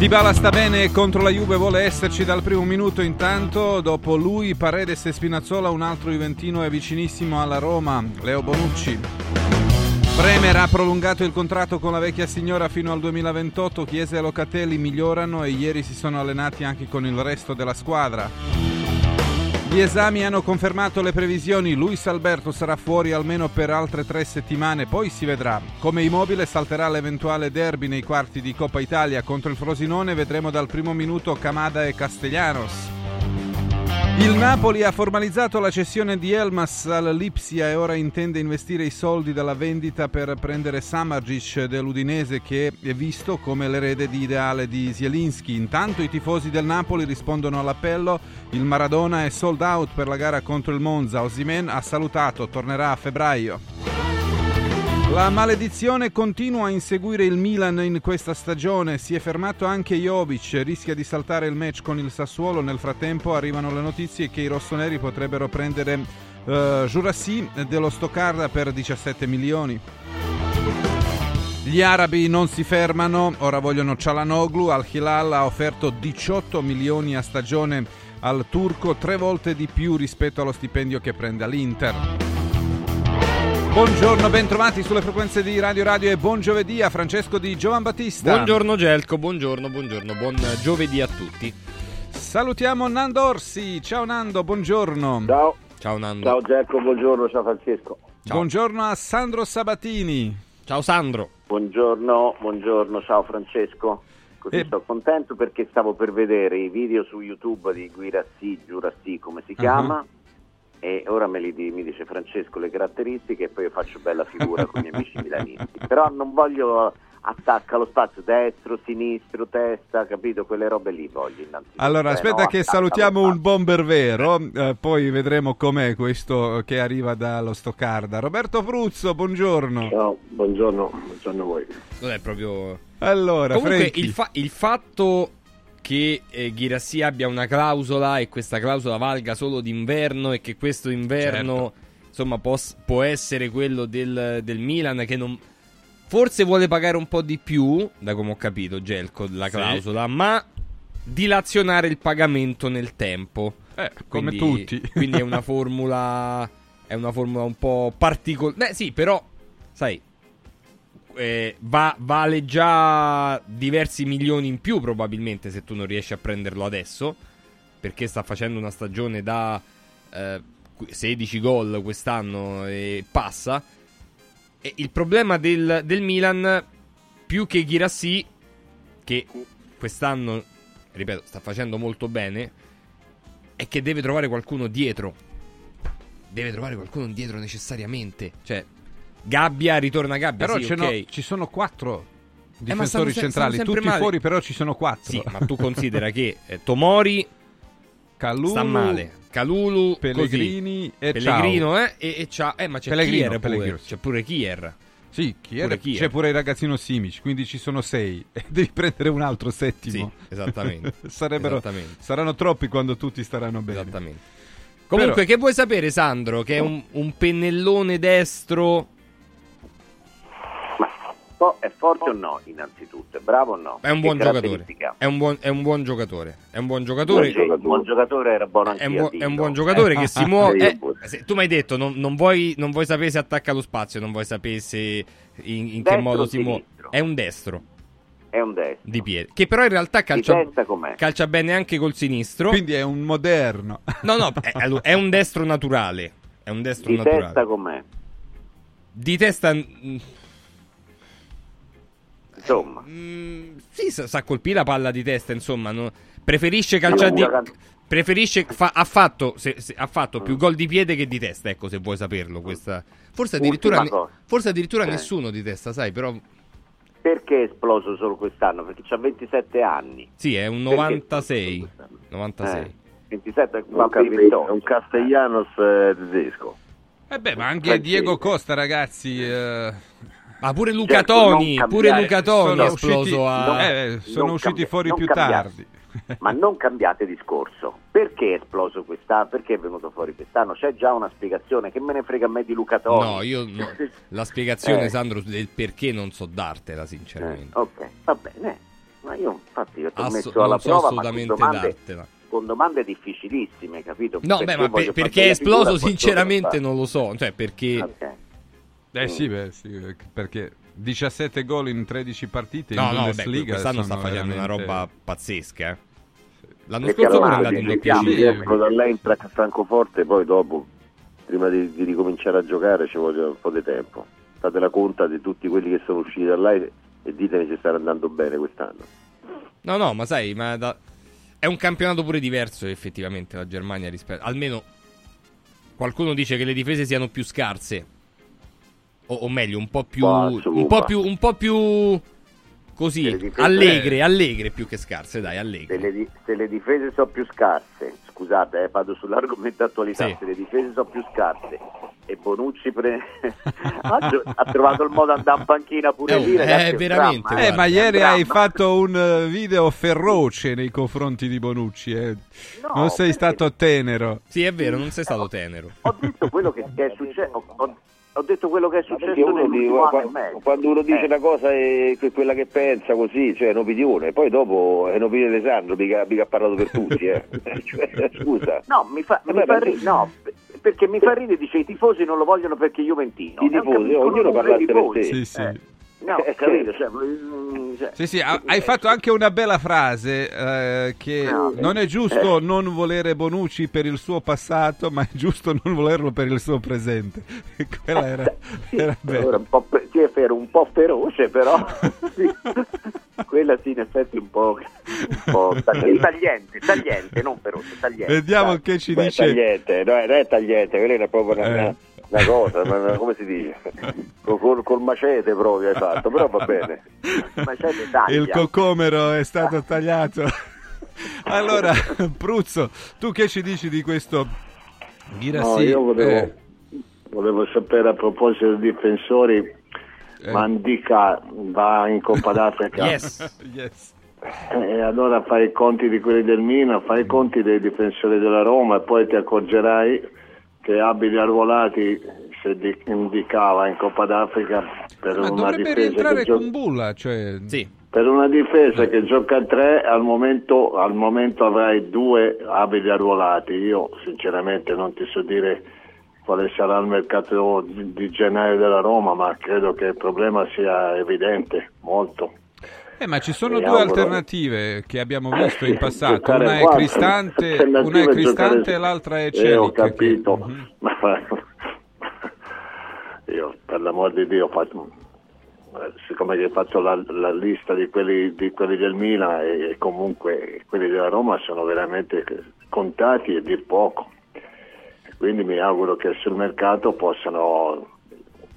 Dybala sta bene contro la Juve, vuole esserci dal primo minuto intanto, dopo lui Paredes e Spinazzola, un altro Juventino è vicinissimo alla Roma, Leo Bonucci. Bremer ha prolungato il contratto con la vecchia signora fino al 2028, Chiesa e Locatelli migliorano e ieri si sono allenati anche con il resto della squadra. Gli esami hanno confermato le previsioni, Luis Alberto sarà fuori almeno per altre tre settimane, poi si vedrà. Come immobile salterà l'eventuale derby nei quarti di Coppa Italia contro il Frosinone, vedremo dal primo minuto Camada e Castellanos. Il Napoli ha formalizzato la cessione di Elmas all'Ipsia e ora intende investire i soldi dalla vendita per prendere Samargic dell'Udinese che è visto come l'erede di ideale di Zielinski. Intanto i tifosi del Napoli rispondono all'appello, il Maradona è sold out per la gara contro il Monza, Osimen ha salutato, tornerà a febbraio. La maledizione continua a inseguire il Milan in questa stagione. Si è fermato anche Jovic, rischia di saltare il match con il Sassuolo. Nel frattempo arrivano le notizie che i rossoneri potrebbero prendere uh, Jurassi dello Stoccarda per 17 milioni. Gli arabi non si fermano, ora vogliono Cialanoglu. Al-Hilal ha offerto 18 milioni a stagione al turco, tre volte di più rispetto allo stipendio che prende all'Inter. Buongiorno, bentrovati sulle frequenze di Radio Radio e buon giovedì a Francesco di Giovan Battista. Buongiorno Gelco, buongiorno, buongiorno, buon giovedì a tutti. Salutiamo Nando Orsi, ciao Nando, buongiorno. Ciao. Ciao Nando. Ciao Gelco, buongiorno, ciao Francesco. Ciao. Buongiorno a Sandro Sabatini. Ciao Sandro. Buongiorno, buongiorno, ciao Francesco. Così e... sto contento perché stavo per vedere i video su YouTube di Guirassi, Giurassi, come si chiama. E ora me li, mi dice Francesco le caratteristiche e poi io faccio bella figura con i miei amici milanisti. Però non voglio attacca lo spazio destro, sinistro, testa, capito? Quelle robe lì voglio innanzitutto. Allora, aspetta no, che salutiamo un bomber vero, eh, poi vedremo com'è questo che arriva dallo Stoccarda. Roberto Fruzzo, buongiorno. Ciao, buongiorno, buongiorno a voi. Non è proprio... Allora, Comunque, il, fa- il fatto che eh, Ghirassi abbia una clausola e questa clausola valga solo d'inverno e che questo inverno certo. insomma può, può, essere quello del, del, Milan che non forse vuole pagare un po' di più da come ho capito Gelco la clausola sì. ma dilazionare il pagamento nel tempo eh, quindi, come tutti quindi è una formula è una formula un po' particolare beh sì però sai eh, va, vale già diversi milioni in più probabilmente se tu non riesci a prenderlo adesso, perché sta facendo una stagione da eh, 16 gol quest'anno e passa. E il problema del, del Milan, più che Girassi, che quest'anno, ripeto, sta facendo molto bene, è che deve trovare qualcuno dietro. Deve trovare qualcuno dietro necessariamente. Cioè, Gabbia, ritorna Gabbia. Però sì, okay. ci sono quattro difensori eh, stanno, centrali, stanno tutti male. fuori, però ci sono quattro. Sì, ma tu considera che eh, Tomori Calulu, sta male. Calulu, Pellegrini così. e Pellegrino, eh, e, e ciao. Eh, ma c'è Pellegrino, Kier pure. C'è pure Kier. Sì, Kier, pure Kier. c'è pure il ragazzino Simic, quindi ci sono sei. E devi prendere un altro settimo. Sì, esattamente. esattamente. Saranno troppi quando tutti staranno bene. Esattamente. Comunque, Però... che vuoi sapere, Sandro? Che è un, un pennellone destro è forte o no, innanzitutto? È bravo o no? È un buon giocatore. È un buon, è un buon giocatore. È un buon giocatore. Buon, buon giocatore era buono anche è, un è un buon giocatore che si muove. Eh, tu mi hai detto, non, non, vuoi, non, vuoi, sapere se attacca lo spazio, non vuoi sapere se in, in che modo si muove. È un destro. È un destro. Di piede. Che però in realtà calcia, calcia bene anche col sinistro. Quindi è un moderno. No, no, è, è un destro naturale. È un destro di naturale. testa com'è? Di testa insomma. Mm, sì, sa, sa colpire la palla di testa, insomma. No? Preferisce calciare di... Preferisce, fa, ha fatto, se, se, ha fatto mm. più gol di piede che di testa, ecco se vuoi saperlo. Questa. Forse addirittura, ne, forse addirittura eh. nessuno di testa, sai, però... Perché è esploso solo quest'anno? Perché ha 27 anni. Sì, è un 96. 96. Eh, 27 è un Castellanos eh, tedesco. Eh beh, ma anche Diego Costa, ragazzi... Eh ma pure Luca certo, Toni, pure Luca Toni è esploso usciti, a... non, eh, sono usciti cambi- fuori più cambiate, tardi. ma non cambiate discorso. Perché è esploso quest'anno? Perché è venuto fuori quest'anno? C'è già una spiegazione. Che me ne frega a me di Luca Toni? No, io no. la spiegazione, eh. Sandro, del perché non so dartela, sinceramente. Eh, ok, va bene. Ma io infatti ho Asso- messo alla non so prova assolutamente domande, dartela. con domande difficilissime, capito? No, beh, ma per- perché è esploso sinceramente non lo so, cioè perché... Ok. Eh sì, beh, sì, perché 17 gol in 13 partite No, in no, Bundesliga quest'anno sta facendo una veramente- roba pazzesca. eh. L'anno Perché scorso allora andato in doppia esco dall'Eintracht a Francoforte poi dopo, prima di, di ricominciare a giocare ci vuole un po' di tempo. Fate la conta di tutti quelli che sono usciti da là e e ditemi se stanno andando bene quest'anno. No, no, ma sai, ma da- è un campionato pure diverso effettivamente la Germania rispetto... Almeno qualcuno dice che le difese siano più scarse. O, o meglio, un po' più... Un po' più... Un po' più... Se Così, difese- allegre, allegre più che scarse, dai, Se allegre. le, di- se le difese sono più scarse, scusate, eh, vado sull'argomento attualità, Sì. se le difese sono più scarse e Bonucci pre- ha, trovato il modo di andare in panchina pure Eh, lì, ragazzi, eh, è un veramente, dramma, Eh, guarda, ma ieri hai fatto un eh, video feroce nei confronti di Bonucci. eh. No, non sei perché- stato tenero. Sì, è vero, non sei stato tenero. Ho detto quello che, che è successo. Ho, ho detto quello che è successo uno nell'ultimo e quando, mezzo. quando uno dice Eh. una cosa è que- quella che pensa così, cioè è un'opinione, poi dopo è un'opinione di Sandro, mica, mica ha parlato per tutti, eh. Cioè, scusa. No, mi fa, Eh, mi beh, fa ridere, no, perché mi fa ridere, dice i tifosi non lo vogliono perché Juventino. I Eh, ho tifosi, ognuno parla i per sé. Sì, sì. Eh, No, Eh, ho capito, cioè, mm, cioè- Sì, sì, ha- hai fatto anche una bella frase eh, che No, non è giusto eh. non volere Bonucci per il suo passato, ma è giusto non volerlo per il suo presente. Quella era, Sì, era bella. un po', sì, è vero, un po' feroce, però sì. quella sì, in effetti un po', un po' tagli- tagliente, tagliente, non feroce, tagliente. Vediamo dai. che ci Beh, dice. tagliente, no, non è tagliente, quella è proprio una, Eh. Una cosa, ma- come si dice? Col, col- macete proprio hai fatto, però va bene. Taglia. Il cocomero è stato tagliato. Allora, Pruzzo, tu che ci dici di questo Ghirassi? No, io volevo, Eh, volevo sapere a proposito dei difensori, eh, Mandica va in Coppa d'Africa Yes. yes. e allora fai i conti di quelli del Milan, fai i conti dei difensori della Roma e poi ti accorgerai che abili arruolati si di- indicava in Coppa d'Africa per Ma una dovrebbe difesa rientrare che gio- con Bulla, cioè... Sì. per una difesa che gioca a tre al momento, al momento avrai due abili arruolati. Io sinceramente non ti so dire quale sarà il mercato di gennaio della Roma, ma credo che il problema sia evidente, molto. Eh, ma ci sono due auguro. alternative che abbiamo visto in Eh, passato, una è Cristante, una è giocare- Cristante e l'altra è Eh, Celic. ho capito, che- Mhm. ma io per l'amor di Dio fatto, eh, siccome fatto la, la lista di quelli, di quelli del Milan e, e comunque quelli della Roma sono veramente contati e dir poco. Quindi mi auguro che sul mercato possano,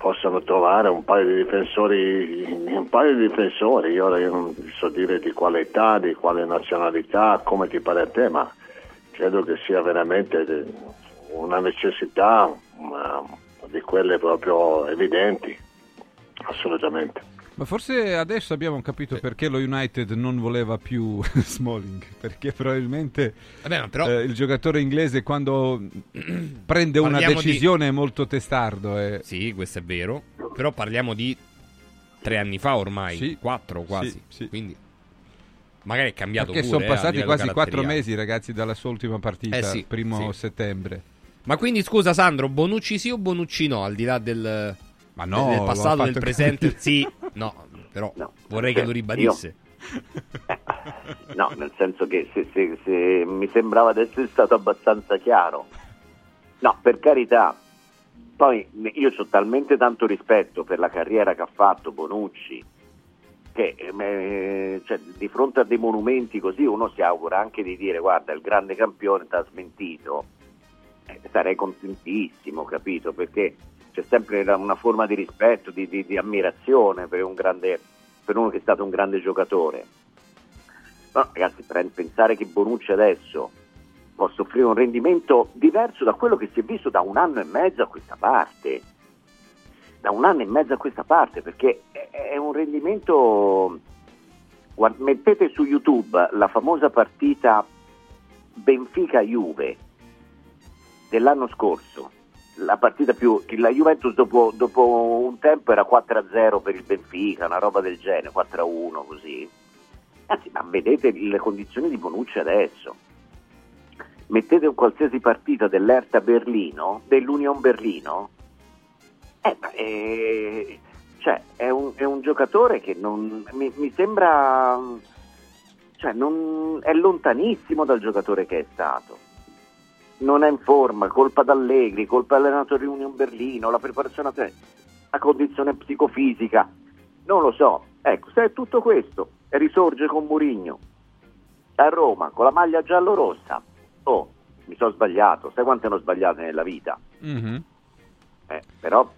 possano trovare un paio di difensori, un paio di difensori. Io non so dire di quale età, di quale nazionalità, come ti pare a te, ma credo che sia veramente una necessità ma di quelle proprio evidenti, assolutamente. Ma forse adesso abbiamo capito perché lo United non voleva più Smalling, perché probabilmente Vabbè, ma però... eh, il giocatore inglese quando prende una Parliamo di- decisione è molto testardo. eh. Sì, questo è vero. Però parliamo di tre anni fa ormai, Sì. quattro quasi. Sì, sì. Quindi magari è cambiato Perché pure. sono eh, passati livello quasi quattro mesi, ragazzi, dalla sua ultima partita, Eh sì, primo sì. settembre. Ma quindi scusa Sandro, Bonucci sì o Bonucci no? Al di là del, Ma no, del l'ho passato, del fatto presente, capire. sì. No, però No. vorrei che lo Io- ribadisse. No, nel senso che se, se- se mi sembrava di essere stato abbastanza chiaro. No, per carità. Poi io ho talmente tanto rispetto per la carriera che ha fatto Bonucci che eh, cioè, di fronte a dei monumenti così uno si augura anche di dire guarda il grande campione ti ha smentito. Eh, sarei contentissimo, capito? Perché c'è sempre una- forma di rispetto, di, di- di ammirazione per, un grande, per uno che è stato un grande giocatore. No, ragazzi, pensare che Bonucci adesso possa offrire un rendimento diverso da quello che si è visto da un anno e mezzo a questa parte. Da un anno e mezzo a questa parte, perché è- un rendimento. Guard- mettete su YouTube la famosa partita Benfica-Juve dell'anno scorso. La partita più. La Juventus dopo, dopo un tempo era 4-0 per il Benfica, una roba del genere, 4-1 così Anzi, ma vedete le condizioni di Bonucci adesso. Mettete un qualsiasi partita dell'Erta Berlino, dell'Union Berlino, eh, eh, cioè, è, un, è, un, giocatore che non, mi, mi sembra cioè, non, è lontanissimo dal giocatore che è stato. Non è in forma, colpa d'Allegri, colpa dell'allenatore Union Berlino, la preparazione a te, la condizione psicofisica, non lo so. Ecco, se è tutto questo e risorge con Murigno a Roma con la maglia giallo-rossa, oh, mi sono sbagliato, sai quante hanno sbagliate nella vita? Mm-hmm. Eh, però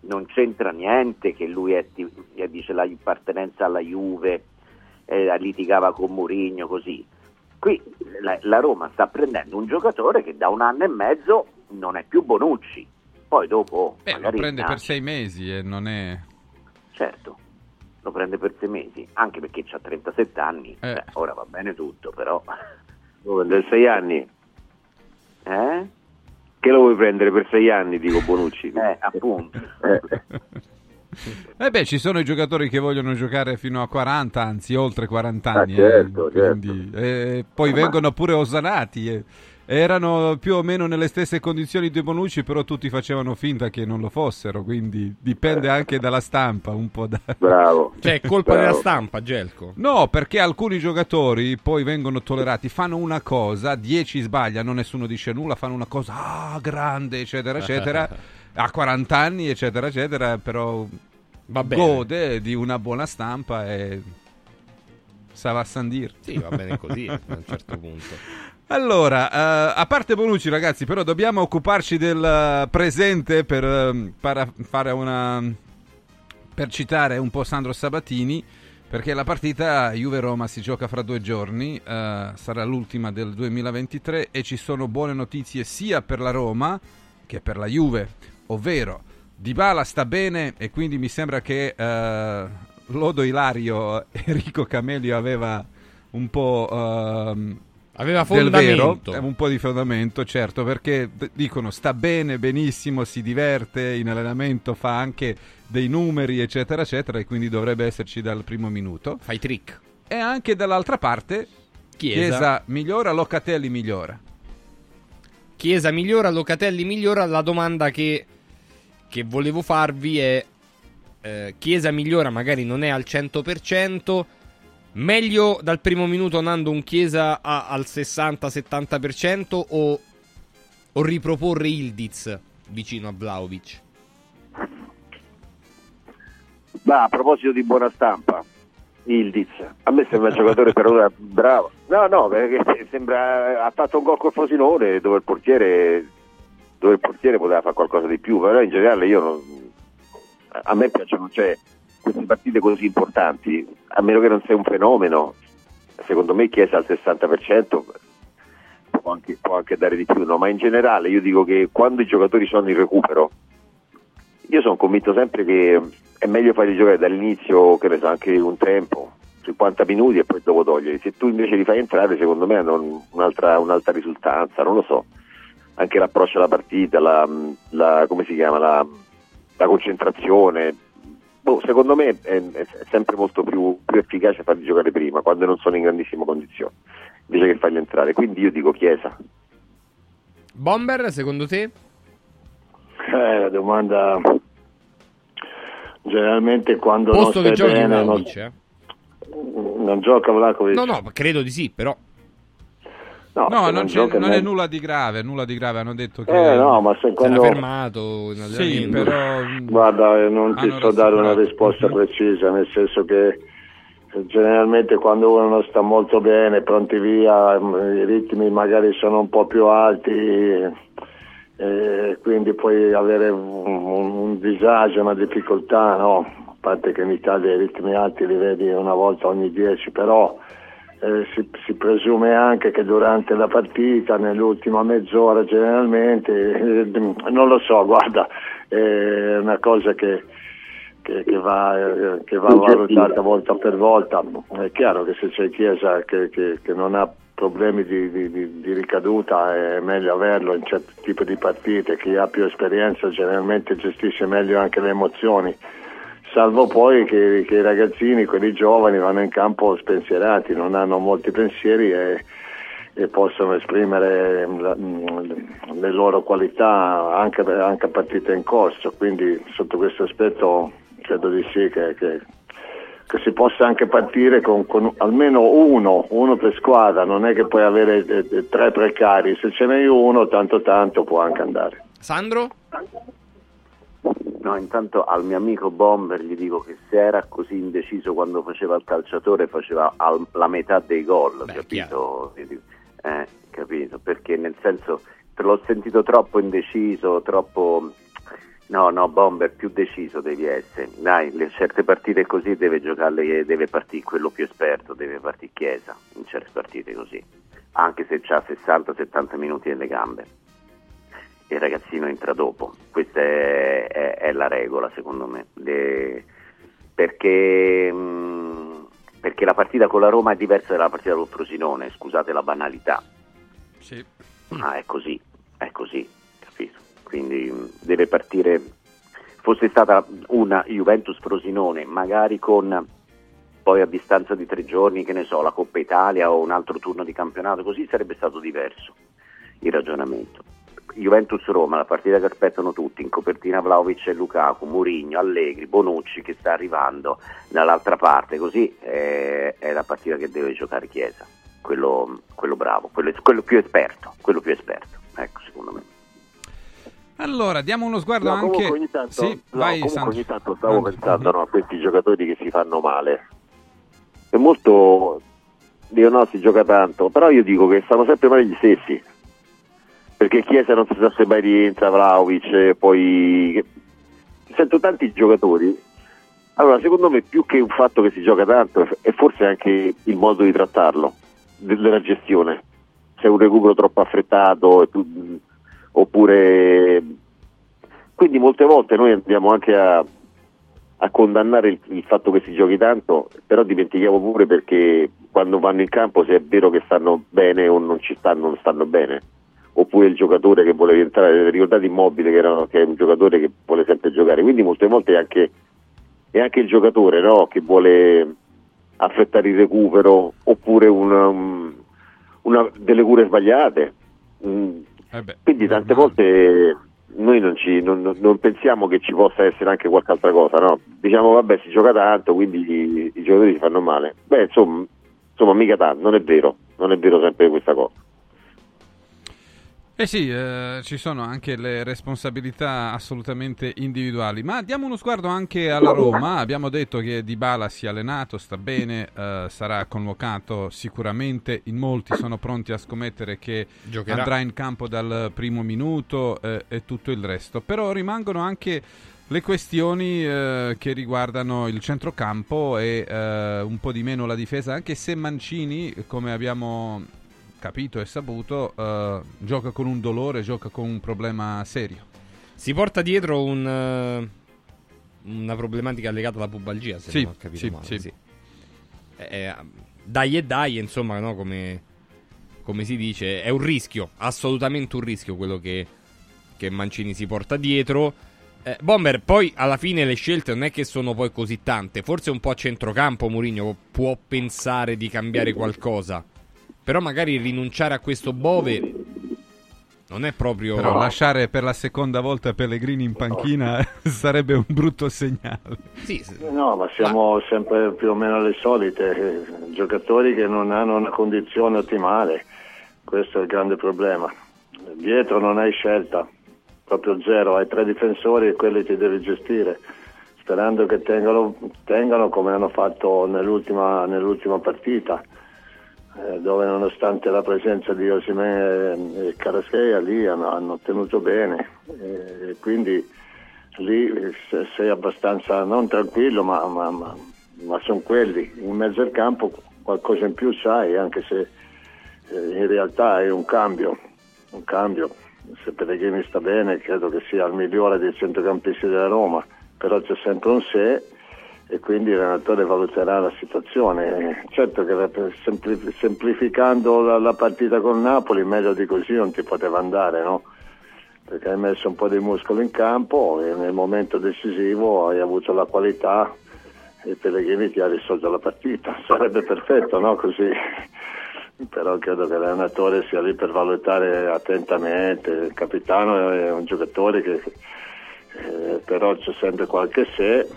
non c'entra niente che lui è, dice l'appartenenza alla Juve, eh, litigava con Mourinho così. Qui la, la, Roma sta prendendo un giocatore che da un anno e mezzo non è più Bonucci, poi dopo... Beh, lo prende per sei mesi e non è... Certo, lo prende per sei mesi, anche perché ha 37 anni, eh. Beh, ora va bene tutto, però... Lo prende per sei anni? Eh? Che lo vuoi prendere per sei anni, dico Bonucci. Eh, appunto. Eh beh, ci sono i giocatori che vogliono giocare fino a 40, anzi oltre 40 ah, anni. Ah, certo, eh, quindi, certo. Eh, poi Ma... vengono pure osanati. Eh. Erano più o meno nelle stesse condizioni di Bonucci, però tutti facevano finta che non lo fossero, quindi dipende eh. anche dalla stampa un po'. Da... Bravo. Cioè, è colpa Bravo. della stampa, Gelco? No, perché alcuni giocatori poi vengono tollerati, fanno una cosa, 10 sbagliano, nessuno dice nulla, fanno una cosa, ah, grande, eccetera, eccetera, a 40 anni, eccetera, eccetera, però gode di una buona stampa e sa va a Sandir. Sì, va bene così a un certo punto. Allora, uh, a parte Bonucci, ragazzi, però dobbiamo occuparci del presente per, uh, para- fare una. per citare un po' Sandro Sabatini. Perché la partita Juve-Roma si gioca fra due giorni, uh, sarà l'ultima del 2023 e ci sono buone notizie sia per la Roma che per la Juve, ovvero Dybala sta bene e quindi mi sembra che Lodo Ilario Enrico Camelio aveva un po' Aveva fondamento. Vero, un po' di fondamento, certo, perché d- dicono sta bene, benissimo, si diverte, in allenamento fa anche dei numeri, eccetera, eccetera, e quindi dovrebbe esserci dal primo minuto. Fai trick. E anche dall'altra parte, Chiesa, Chiesa migliora, Locatelli migliora. Chiesa migliora, Locatelli migliora. La domanda che, che volevo farvi è: eh, Chiesa migliora, magari non è al 100%. Meglio dal primo minuto Nando un Chiesa a, al 60-70% o, o riproporre Ildiz vicino a Vlaovic? Ma a proposito di buona stampa, Ildiz, a me sembra un giocatore per ora bravo. No, no, perché sembra ha fatto un gol col Frosinone dove il portiere dove il portiere poteva fare qualcosa di più, però in generale io non, a me piacciono, cioè queste partite così importanti, a meno che non sia un fenomeno, secondo me Chiesa al 60% può anche, può anche dare di più, no? ma in generale io dico che quando i giocatori sono in recupero, io sono convinto sempre che è meglio farli giocare dall'inizio, che ne so, anche un tempo, 50 minuti e poi dopo togliere. Se tu invece li fai entrare, secondo me hanno un'altra, un'altra risultanza, non lo so. Anche l'approccio alla partita, la, la, come si chiama, la, la concentrazione, boh, secondo me è, è, sempre molto più, più, efficace farli giocare prima, quando non sono in grandissime condizioni, invece che farli entrare. Quindi io dico Chiesa. Bomber, secondo te? Eh, la domanda generalmente quando Posto non che giochi bene, non... Eh? non gioca Vlakovic. No, no, credo di sì, però No, no non, non, non è nulla di grave, nulla di grave, hanno detto che eh, no, ma secondo... era fermato sì, però... Guarda, non ti so dare una risposta precisa, nel senso che generalmente quando uno non sta molto bene, pronti via, i ritmi magari sono un po' più alti, e quindi puoi avere un, un disagio, una difficoltà, no? A parte che in Italia i ritmi alti li vedi una volta ogni dieci, però eh, si, si, presume anche che durante la partita, nell'ultima mezz'ora generalmente, eh, non lo so, guarda, è una cosa che, che, che, va, eh, che va, valutata volta per volta. È chiaro che se c'è Chiesa che, che non ha problemi di, di, di, ricaduta è meglio averlo in certi tipi di partite, chi ha più esperienza generalmente gestisce meglio anche le emozioni salvo poi che, che, i ragazzini, quelli giovani, vanno in campo spensierati, non hanno molti pensieri e, e possono esprimere la, le loro qualità anche, anche, a partita in corso, quindi sotto questo aspetto credo di sì che, che, che si possa anche partire con, con, almeno uno, uno per squadra, non è che puoi avere eh, eh, tre precari, se ce n'hai uno tanto tanto può anche andare. Sandro? No, intanto al mio amico Bomber gli dico che se era così indeciso quando faceva il calciatore faceva al, la metà dei gol, Beh, capito? Eh, capito? Perché nel senso te l'ho sentito troppo indeciso, troppo... No, no, Bomber più deciso devi essere. Dai, le certe partite così deve giocarle, deve partire quello più esperto, deve partire Chiesa in certe partite così, anche se ha 60-70 minuti nelle gambe il ragazzino entra dopo. Questa è, è, è la regola secondo me. Le, perché, mh, mm, perché, la partita con la Roma è diversa dalla partita con Frosinone, scusate la banalità. Sì. Ma è così, è così, capito? Quindi mh, mm, deve partire. Fosse stata una Juventus Frosinone, magari con poi a distanza di tre giorni, che ne so, la Coppa Italia o un altro turno di campionato, così sarebbe stato diverso il ragionamento Juventus-Roma, la partita che aspettano tutti, in copertina Vlaovic e Lukaku, Murigno, Allegri, Bonucci che sta arrivando dall'altra parte, così è, è la partita che deve giocare Chiesa, quello, quello bravo, quello, quello, più esperto, quello più esperto, ecco secondo me. Allora, diamo uno sguardo no, anche... Ogni tanto, sì, no, vai, ogni tanto stavo ah, pensando no, a questi giocatori che si fanno male. È molto... Dico no, si gioca tanto, però io dico che stanno sempre male gli stessi perché Chiesa non si sa se mai rientra, Vlaovic, poi sento tanti giocatori. Allora, secondo me più che un fatto che si gioca tanto è forse anche il modo di trattarlo, della gestione. Se è un recupero troppo affrettato oppure quindi molte volte noi andiamo anche a, a condannare il, il, fatto che si giochi tanto, però dimentichiamo pure perché quando vanno in campo se è vero che stanno bene o non ci stanno, non stanno bene oppure il giocatore che vuole rientrare, ricordate Immobile che, era, che, è un giocatore che vuole sempre giocare, quindi molte volte è anche, è anche il giocatore no? che vuole affrettare il recupero oppure una, una, delle cure sbagliate. Mm. Eh beh, quindi tante volte noi non, ci, non, non, pensiamo che ci possa essere anche qualche altra cosa, no? diciamo vabbè si gioca tanto quindi i, i giocatori si fanno male. Beh insomma, insomma mica tanto, non è vero, non è vero sempre questa cosa. Eh sì, eh, ci sono anche le responsabilità assolutamente individuali, ma diamo uno sguardo anche alla Roma. Abbiamo detto che Dybala si è allenato, sta bene, eh, sarà convocato sicuramente. In molti sono pronti a scommettere che Giocherà. andrà in campo dal primo minuto eh, e tutto il resto. Però rimangono anche le questioni eh, che riguardano il centrocampo e eh, un po' di meno la difesa, anche se Mancini, come abbiamo capito e saputo, uh, gioca con un dolore, gioca con un problema serio. Si porta dietro un, uh, una problematica legata alla pubalgia, se sì, non ho capito sì, male. Sì. Sì. Eh, eh, dai e dai, insomma, no, come, come, si dice, è un rischio, assolutamente un rischio quello che, che Mancini si porta dietro. Eh, Bomber, poi alla fine le scelte non è che sono poi così tante. Forse un po' a centrocampo Mourinho può pensare di cambiare qualcosa. Però magari rinunciare a questo Bove non è proprio. Però lasciare per la seconda volta Pellegrini in panchina sarebbe un brutto segnale. Sì, no, ma siamo ma... sempre più o meno alle solite. Giocatori che non hanno una condizione ottimale. Questo è il grande problema. Dietro non hai scelta, proprio zero. Hai tre difensori e quelli ti devi gestire. Sperando che tengano, tengano come hanno fatto nell'ultima, nell'ultima partita eh, dove nonostante la presenza di Osimè e Caraschea lì hanno, hanno tenuto bene. E quindi lì sei abbastanza non tranquillo ma, ma, ma, ma sono quelli. In mezzo al campo qualcosa in più sai anche se eh, in realtà è un cambio un cambio. Se Pellegrini sta bene credo che sia il migliore dei centrocampisti della Roma però c'è sempre un se e quindi l'allenatore valuterà la situazione. Certo che semplificando la, partita con Napoli meglio di così non ti poteva andare, no? perché hai messo un po' di muscolo in campo e nel momento decisivo hai avuto la qualità e Pellegrini ti ha risolto la partita. Sarebbe perfetto, no? Così. Però credo che l'allenatore sia lì per valutare attentamente. Il capitano è un giocatore che eh, però c'è sempre qualche se,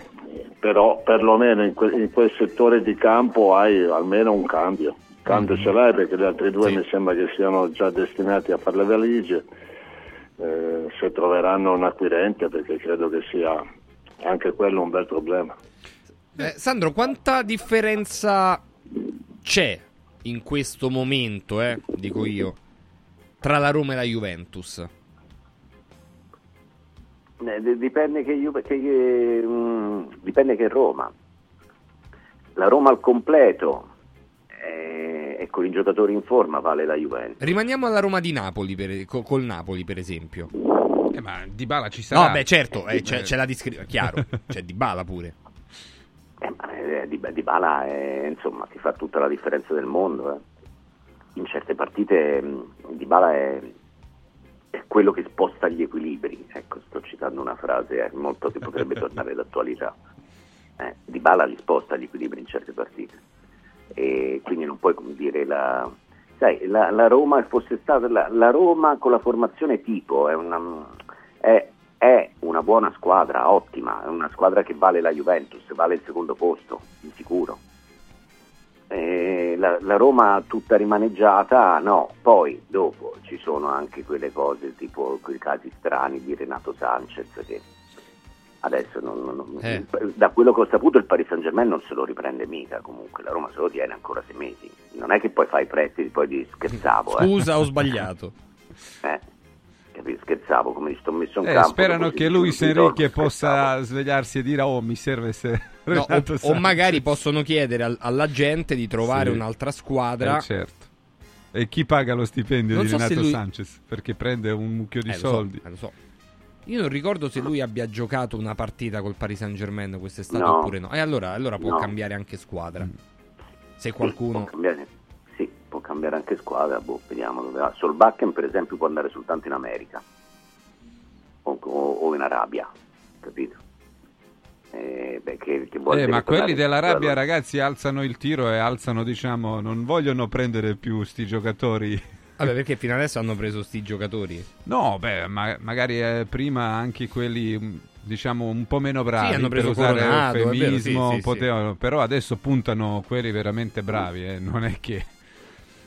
però perlomeno in, que- in, quel settore di campo hai almeno un cambio. Cambio mm-hmm. ce l'hai perché gli altri due sì. mi sembra che siano già destinati a fare le valigie. Eh, se troveranno un acquirente perché credo che sia anche quello un bel problema. Eh, Sandro, quanta differenza c'è in questo momento, eh, dico io, tra la Roma e la Juventus? Eh, dipende che, Juve, che, che um, dipende che Roma. La Roma al completo eh, e con i giocatori in forma vale la Juventus. Rimaniamo alla Roma di Napoli, per, col Napoli per esempio. Eh, ma Di Bala ci sarà. No, beh, certo, eh, c'è, c'è, la descrizione, chiaro, c'è Di Bala pure. Eh, eh, di, di Bala è, insomma, ti fa tutta la differenza del mondo. Eh. In certe partite mm, Di Bala è, è, quello che sposta gli equilibri. Ecco, sto citando una frase eh, molto che potrebbe tornare d'attualità. Eh, di Bala li sposta gli equilibri in certe partite. E quindi non puoi dire la, sai, la, la Roma fosse stata la, la, Roma con la formazione tipo è una, è, è una buona squadra, ottima, è una squadra che vale la Juventus, vale il secondo posto, di sicuro. La, la, Roma tutta rimaneggiata, no, poi dopo ci sono anche quelle cose tipo quei casi strani di Renato Sanchez che adesso non, non, eh. da quello che ho saputo il Paris Saint Germain non se lo riprende mica comunque, la Roma se lo tiene ancora sei mesi, non è che poi fai i prestiti poi di scherzavo. Eh. Scusa, eh. ho sbagliato. Eh scherzavo come mi sto messo in eh, campo. Sperano che Luis Enrique possa svegliarsi e dire oh mi serve se... No, o, o, magari possono chiedere alla gente di trovare sì. un'altra squadra. Eh, certo. E chi paga lo stipendio non di so Renato lui... Sanchez? Perché prende un mucchio di eh, soldi. So, eh, lo so. Io non ricordo se lui abbia giocato una partita col Paris Saint Germain quest'estate no. oppure no. E allora, allora può no. cambiare anche squadra. Se qualcuno... Sì, può cambiare può cambiare anche squadra, boh, vediamo dove va. Solbakken per esempio può andare soltanto in America o, o in Arabia, capito? Eh, beh, che, che eh, ma quelli dell'Arabia allora... ragazzi alzano il tiro e alzano diciamo non vogliono prendere più sti giocatori Vabbè, perché fino adesso hanno preso sti giocatori? No, beh, ma, magari eh, prima anche quelli diciamo un po' meno bravi sì, hanno preso per usare Coronado, eufemismo, vero, sì, potevano, però adesso puntano quelli veramente bravi, eh, non è che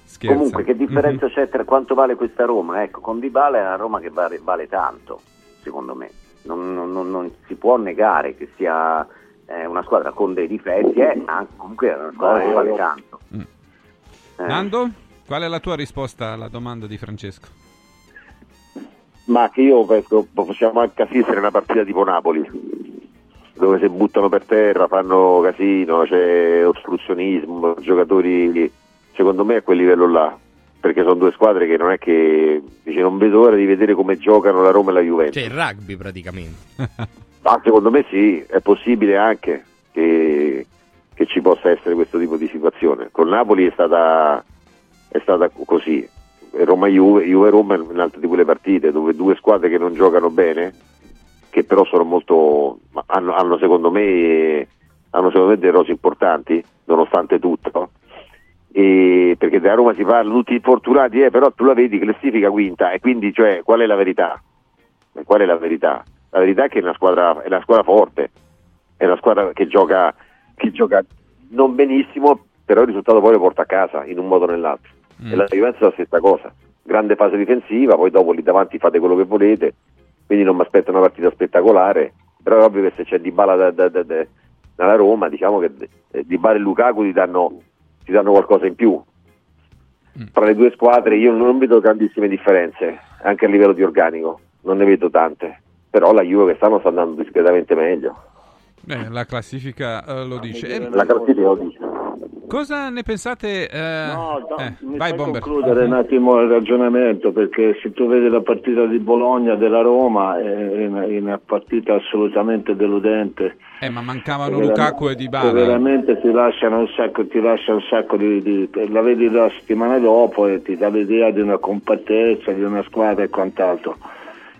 Scherza. Comunque, che differenza mm-hmm. c'è tra quanto vale questa Roma? Ecco, con Dybala è una Roma che vale, vale tanto, secondo me. Non, non, non, si può negare che sia eh, una squadra con dei difetti, eh, ma comunque è una squadra che vale tanto. Mm. Eh. Nando, qual è la tua risposta alla domanda di Francesco? Ma che io penso possiamo anche assistere a una partita tipo Napoli, dove si buttano per terra, fanno casino, c'è ostruzionismo, giocatori secondo me a quel livello là perché sono due squadre che non è che dice, non vedo l'ora di vedere come giocano la Roma e la Juventus. Cioè il rugby praticamente. Ma secondo me sì, è possibile anche che, che ci possa essere questo tipo di situazione. Con Napoli è stata, è stata così, Roma-Juve, Juve-Roma è un'altra di quelle partite dove due squadre che non giocano bene, che però sono molto, hanno, hanno secondo me hanno secondo me dei rosi importanti, nonostante tutto e perché da Roma si parla tutti infortunati, eh, però tu la vedi classifica quinta e quindi cioè, qual è la verità? Qual è la verità? La verità è che è una squadra, è una squadra forte, è una squadra che gioca, che gioca non benissimo, però il risultato poi lo porta a casa in un modo o nell'altro. Mm. E la Juventus è la stessa cosa, grande fase difensiva, poi dopo lì davanti fate quello che volete, quindi non mi aspetto una partita spettacolare, però è ovvio che se c'è Di Bala da, da, da, dalla Roma, diciamo che Di Bala e Lukaku ti danno ti danno qualcosa in più. Mm. Tra le due squadre io non vedo grandissime differenze, anche a livello di organico, non ne vedo tante, però la Juve quest'anno sta andando discretamente meglio. Eh, la classifica uh, lo dice. La classifica lo dice. Cosa ne pensate? Eh, no, no eh, mi vai, concludere un attimo il ragionamento perché se tu vedi la partita di Bologna della Roma è una partita assolutamente deludente. Eh, ma mancavano Lukaku e Dybala. Veramente ti lasciano un sacco, ti lascia un sacco di, di, La vedi la settimana dopo e ti dà l'idea di una compattezza, di una squadra e quant'altro.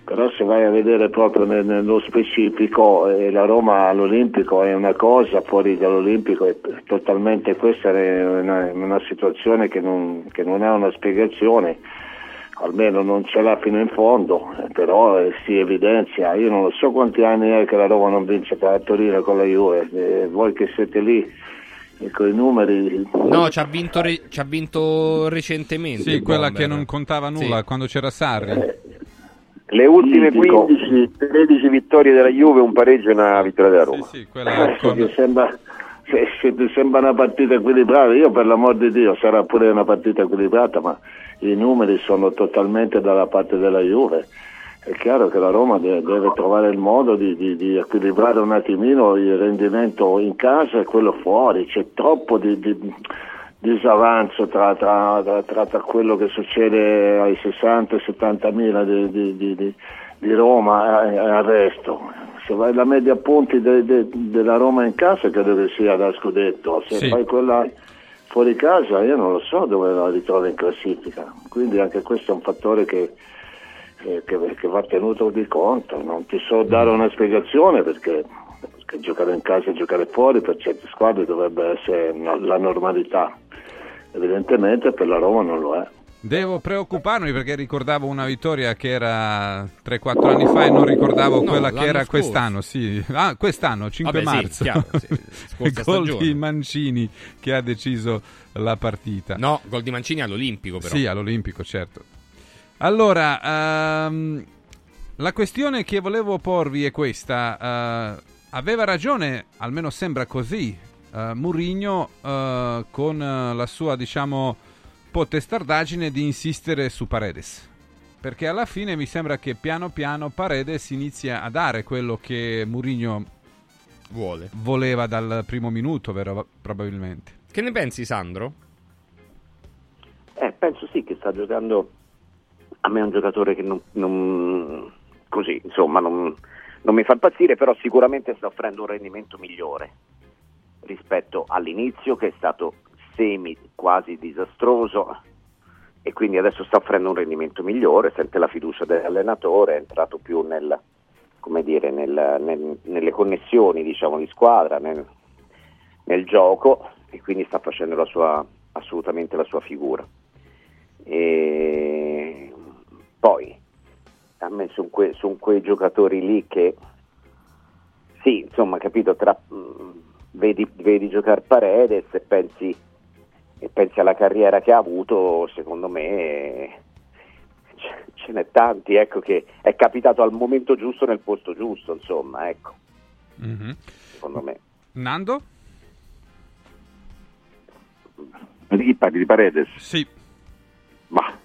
Però se vai a vedere proprio nello specifico eh, la Roma all'Olimpico è una cosa, fuori dall'Olimpico è totalmente questa è una, una situazione che non, che non, ha una spiegazione, almeno non ce l'ha fino in fondo, però eh, si evidenzia, io non so quanti anni è che la Roma non vince a Torino con la Juve, eh, voi che siete lì e con i numeri. No, ci ha vinto, re- ci ha vinto recentemente. Sì, quella che non contava nulla sì. quando c'era Sarri. Eh, le ultime 15-13 vittorie della Juve, un pareggio e una vittoria della Roma. Sì, sì, quella con... sembra, se, se ti sembra una partita equilibrata, io per l'amor di Dio sarà pure una partita equilibrata, ma i numeri sono totalmente dalla parte della Juve. È chiaro che la Roma deve, deve trovare il modo di, di, di, equilibrare un attimino il rendimento in casa e quello fuori, c'è troppo di, di disavanzo tra, tra, tra, tra, quello che succede ai 60-70 mila di, di, di, di, Roma e, al resto. Se vai la media punti de, de, della Roma in casa credo che sia da scudetto, se sì. fai quella fuori casa io non lo so dove la ritrovi in classifica, quindi anche questo è un fattore che, che, che va tenuto di conto, non ti so dare una spiegazione perché perché giocare in casa e giocare fuori per certe squadre dovrebbe essere la normalità. Evidentemente per la Roma non lo è. Devo preoccuparmi perché ricordavo una vittoria che era 3-4 anni fa e non ricordavo no, quella che era scorso. quest'anno. Sì. Ah, quest'anno, 5 Vabbè, marzo. Sì, chiaro, sì. gol di Mancini che ha deciso la partita. No, gol di Mancini all'Olimpico però. Sì, all'Olimpico, certo. Allora, um, la questione che volevo porvi è questa. Uh, aveva ragione, almeno sembra così, uh, Murigno uh, con uh, la sua, diciamo, potestardaggine di insistere su Paredes. Perché alla fine mi sembra che piano piano Paredes inizia a dare quello che Murigno vuole. voleva dal primo minuto, vero? Probabilmente. Che ne pensi, Sandro? Eh, penso sì che sta giocando. A me è un giocatore che non, non così, insomma, non, non mi fa impazzire, però sicuramente sta offrendo un rendimento migliore rispetto all'inizio che è stato semi quasi disastroso e quindi adesso sta offrendo un rendimento migliore, sente la fiducia dell'allenatore, è entrato più nel, dire, nel, nel, nelle connessioni diciamo, di squadra, nel, gioco e quindi sta facendo la sua, assolutamente la sua figura. E poi a me sono que, son quei giocatori lì che sì, insomma, capito, tra, mh, vedi, vedi giocare Paredes e pensi, e pensi alla carriera che ha avuto, secondo me ce, ce n'è tanti, ecco, che è capitato al momento giusto nel posto giusto, insomma, ecco. Mm-hmm. Secondo me. Nando? Di chi parli? Di Paredes? Sì. Ma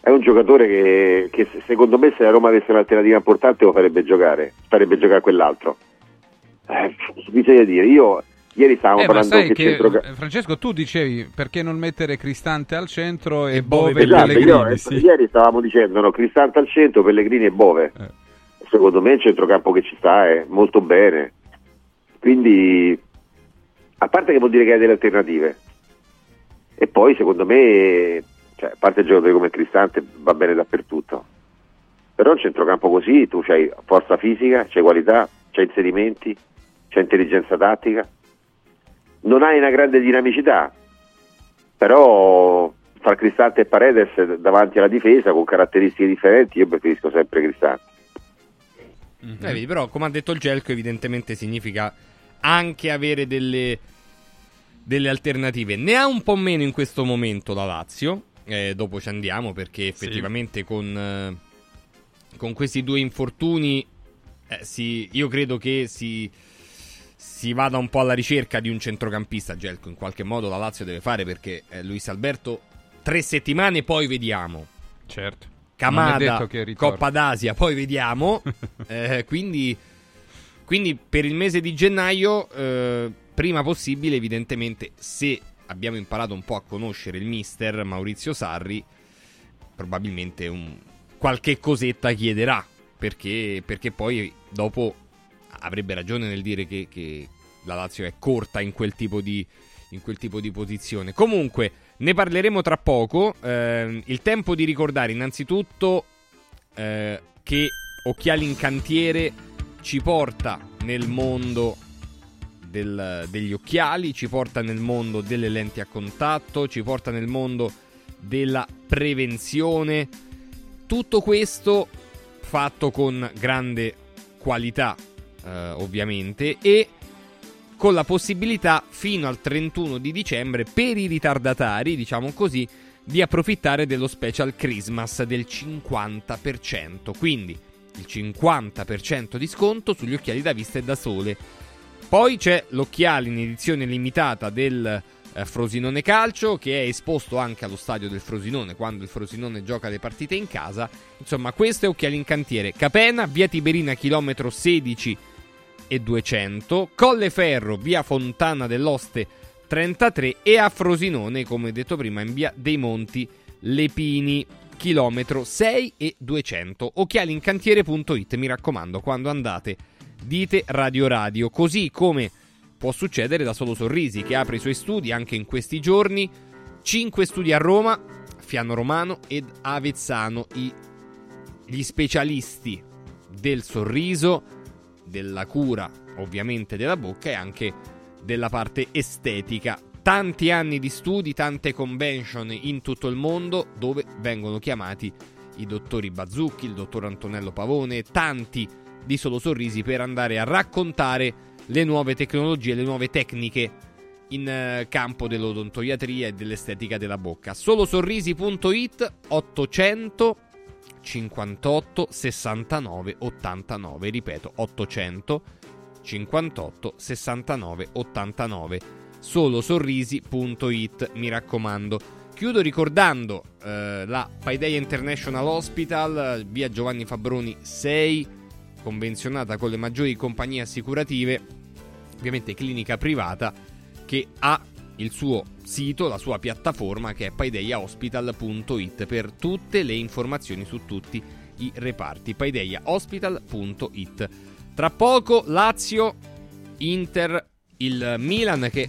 è un giocatore che, che, secondo me se la Roma avesse un'alternativa importante lo farebbe giocare, farebbe giocare quell'altro. Eh, bisogna dire, io ieri stavamo eh, parlando che, che centro... Francesco tu dicevi perché non mettere Cristante al centro e, e Bove, Bove esatto, Pellegrini io, eh, sì. ieri stavamo dicendo no, Cristante al centro, Pellegrini e Bove eh. secondo me il centrocampo che ci sta è molto bene quindi a parte che vuol dire che hai delle alternative e poi secondo me cioè, a parte giocatori come Cristante va bene dappertutto. Però un centrocampo così tu hai forza fisica, c'hai qualità, c'hai inserimenti, c'hai intelligenza tattica. Non hai una grande dinamicità, però fra Cristante e Paredes davanti alla difesa con caratteristiche differenti io preferisco sempre Cristante. Mm-hmm. Eh, però come ha detto il Gelco evidentemente significa anche avere delle, delle alternative. Ne ha un po' meno in questo momento la Lazio, eh, dopo ci andiamo perché effettivamente sì. con, eh, con, questi due infortuni eh, si, io credo che si, si, vada un po' alla ricerca di un centrocampista. Gelco in qualche modo la Lazio deve fare perché eh, Luis Alberto tre settimane poi vediamo. Certo. Camada, Coppa d'Asia, poi vediamo. Eh, quindi, quindi, per il mese di gennaio, eh, prima possibile, evidentemente, se abbiamo imparato un po' a conoscere il mister Maurizio Sarri, probabilmente un, qualche cosetta chiederà, perché, perché, poi dopo avrebbe ragione nel dire che, che la Lazio è corta in quel tipo di, quel tipo di posizione. Comunque, ne parleremo tra poco. Eh, il tempo di ricordare innanzitutto eh, che Occhiali in Cantiere ci porta nel mondo del, degli occhiali, ci porta nel mondo delle lenti a contatto, ci porta nel mondo della prevenzione. Tutto questo fatto con grande qualità, eh, ovviamente, e con la possibilità fino al 31 di dicembre per i ritardatari, diciamo così, di approfittare dello special Christmas del 50%. Quindi il 50% di sconto sugli occhiali da vista e da sole poi c'è l'occhiale in edizione limitata del eh, Frosinone Calcio che è esposto anche allo stadio del Frosinone quando il Frosinone gioca le partite in casa. Insomma, questo è occhiali in cantiere. Capena, via Tiberina, chilometro 16 e 200. Colleferro, via Fontana dell'Oste 33 e a Frosinone, come detto prima, in via dei Monti Lepini chilometro 6 e 200. Occhialincantiere.it, mi raccomando, quando andate dite Radio Radio, così come può succedere da Solo Sorrisi che apre i suoi studi anche in questi giorni, 5 studi a Roma, Fiano Romano ed Avezzano, i, gli specialisti del sorriso, della cura ovviamente della bocca e anche della parte estetica. Tanti anni di studi, tante convention in tutto il mondo dove vengono chiamati i dottori Bazzucchi, il dottor Antonello Pavone, tanti di Solo Sorrisi per andare a raccontare le nuove tecnologie, le nuove tecniche in eh, campo dell'odontoiatria e dell'estetica della bocca. Solosorrisi.it 800 58 69 89, ripeto 800 58 69 89. Solosorrisi.it, mi raccomando. Chiudo ricordando eh, la Paideia International Hospital, via Giovanni Fabroni 6 convenzionata con le maggiori compagnie assicurative, ovviamente clinica privata, che ha il suo sito, la sua piattaforma che è paideiahospital.it per tutte le informazioni su tutti i reparti. paideiahospital.it. Tra poco Lazio, Inter, il Milan che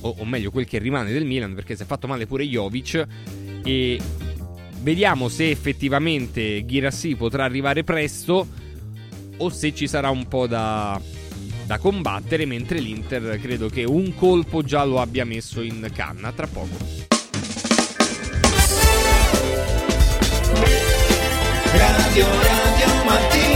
o, o, meglio quel che rimane del Milan perché si è fatto male pure Jovic e vediamo se effettivamente Ghirassi potrà arrivare presto o se ci sarà un po' da, da combattere, mentre l'Inter credo che un colpo già lo abbia messo in canna. Tra poco. Radio Radio Mattino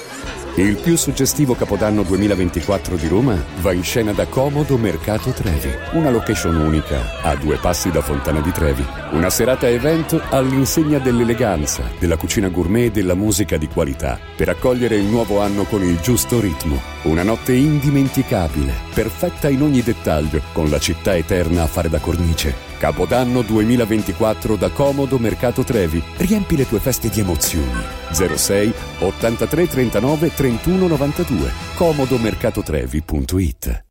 Il più suggestivo Capodanno 2024 di Roma va in scena da Comodo Mercato Trevi, una location unica a due passi da Fontana di Trevi. Una serata evento all'insegna dell'eleganza, della cucina gourmet e della musica di qualità, per accogliere il nuovo anno con il giusto ritmo. Una notte indimenticabile, perfetta in ogni dettaglio, con la città eterna a fare da cornice. Capodanno 2024 da Comodo Mercato Trevi. Riempi le tue feste di emozioni. 06 83 39 31 92. comodomercatotrevi.it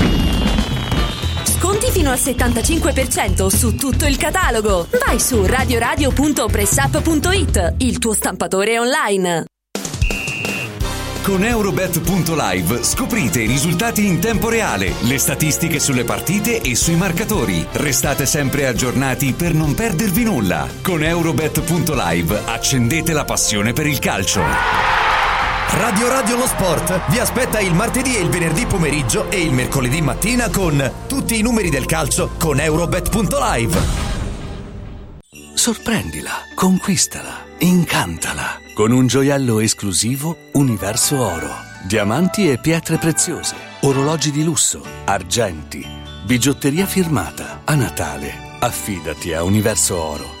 Sconti fino al 75% su tutto il catalogo. Vai su radioradio.pressup.it, il tuo stampatore online. Con Eurobet.live scoprite i risultati in tempo reale, le statistiche sulle partite e sui marcatori. Restate sempre aggiornati per non perdervi nulla. Con Eurobet.live accendete la passione per il calcio. Radio Radio Lo Sport vi aspetta il martedì e il venerdì pomeriggio e il mercoledì mattina con tutti i numeri del calcio con Eurobet.live. Sorprendila, conquistala, incantala con un gioiello esclusivo Universo Oro. Diamanti e pietre preziose, orologi di lusso, argenti, bigiotteria firmata. A Natale Affidati a Universo Oro.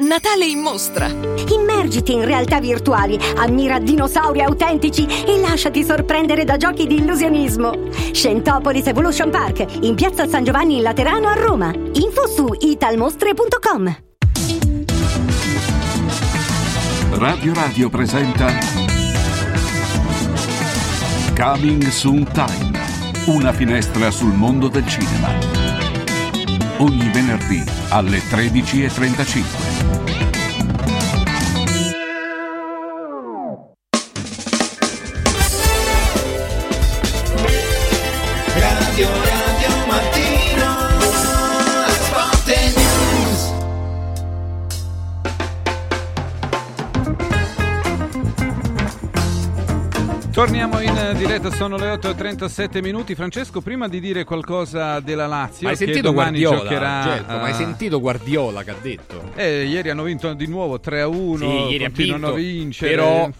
Natale in mostra. Immergiti in realtà virtuali, ammira dinosauri autentici e lasciati sorprendere da giochi di illusionismo. Scentopolis Evolution Park, in piazza San Giovanni in Laterano a Roma. Info su italmostre.com. Radio Radio presenta Coming Soon Time, una finestra sul mondo del cinema. Ogni venerdì alle 13.35. Torniamo in diretta, sono le 8.37 minuti. Francesco, prima di dire qualcosa della Lazio, hai sentito Guardiola? giocherà. Certo, ma hai sentito Guardiola che ha detto? eh, ieri hanno vinto di nuovo 3-1. Sì, ieri continuano vinto, a vincere. Però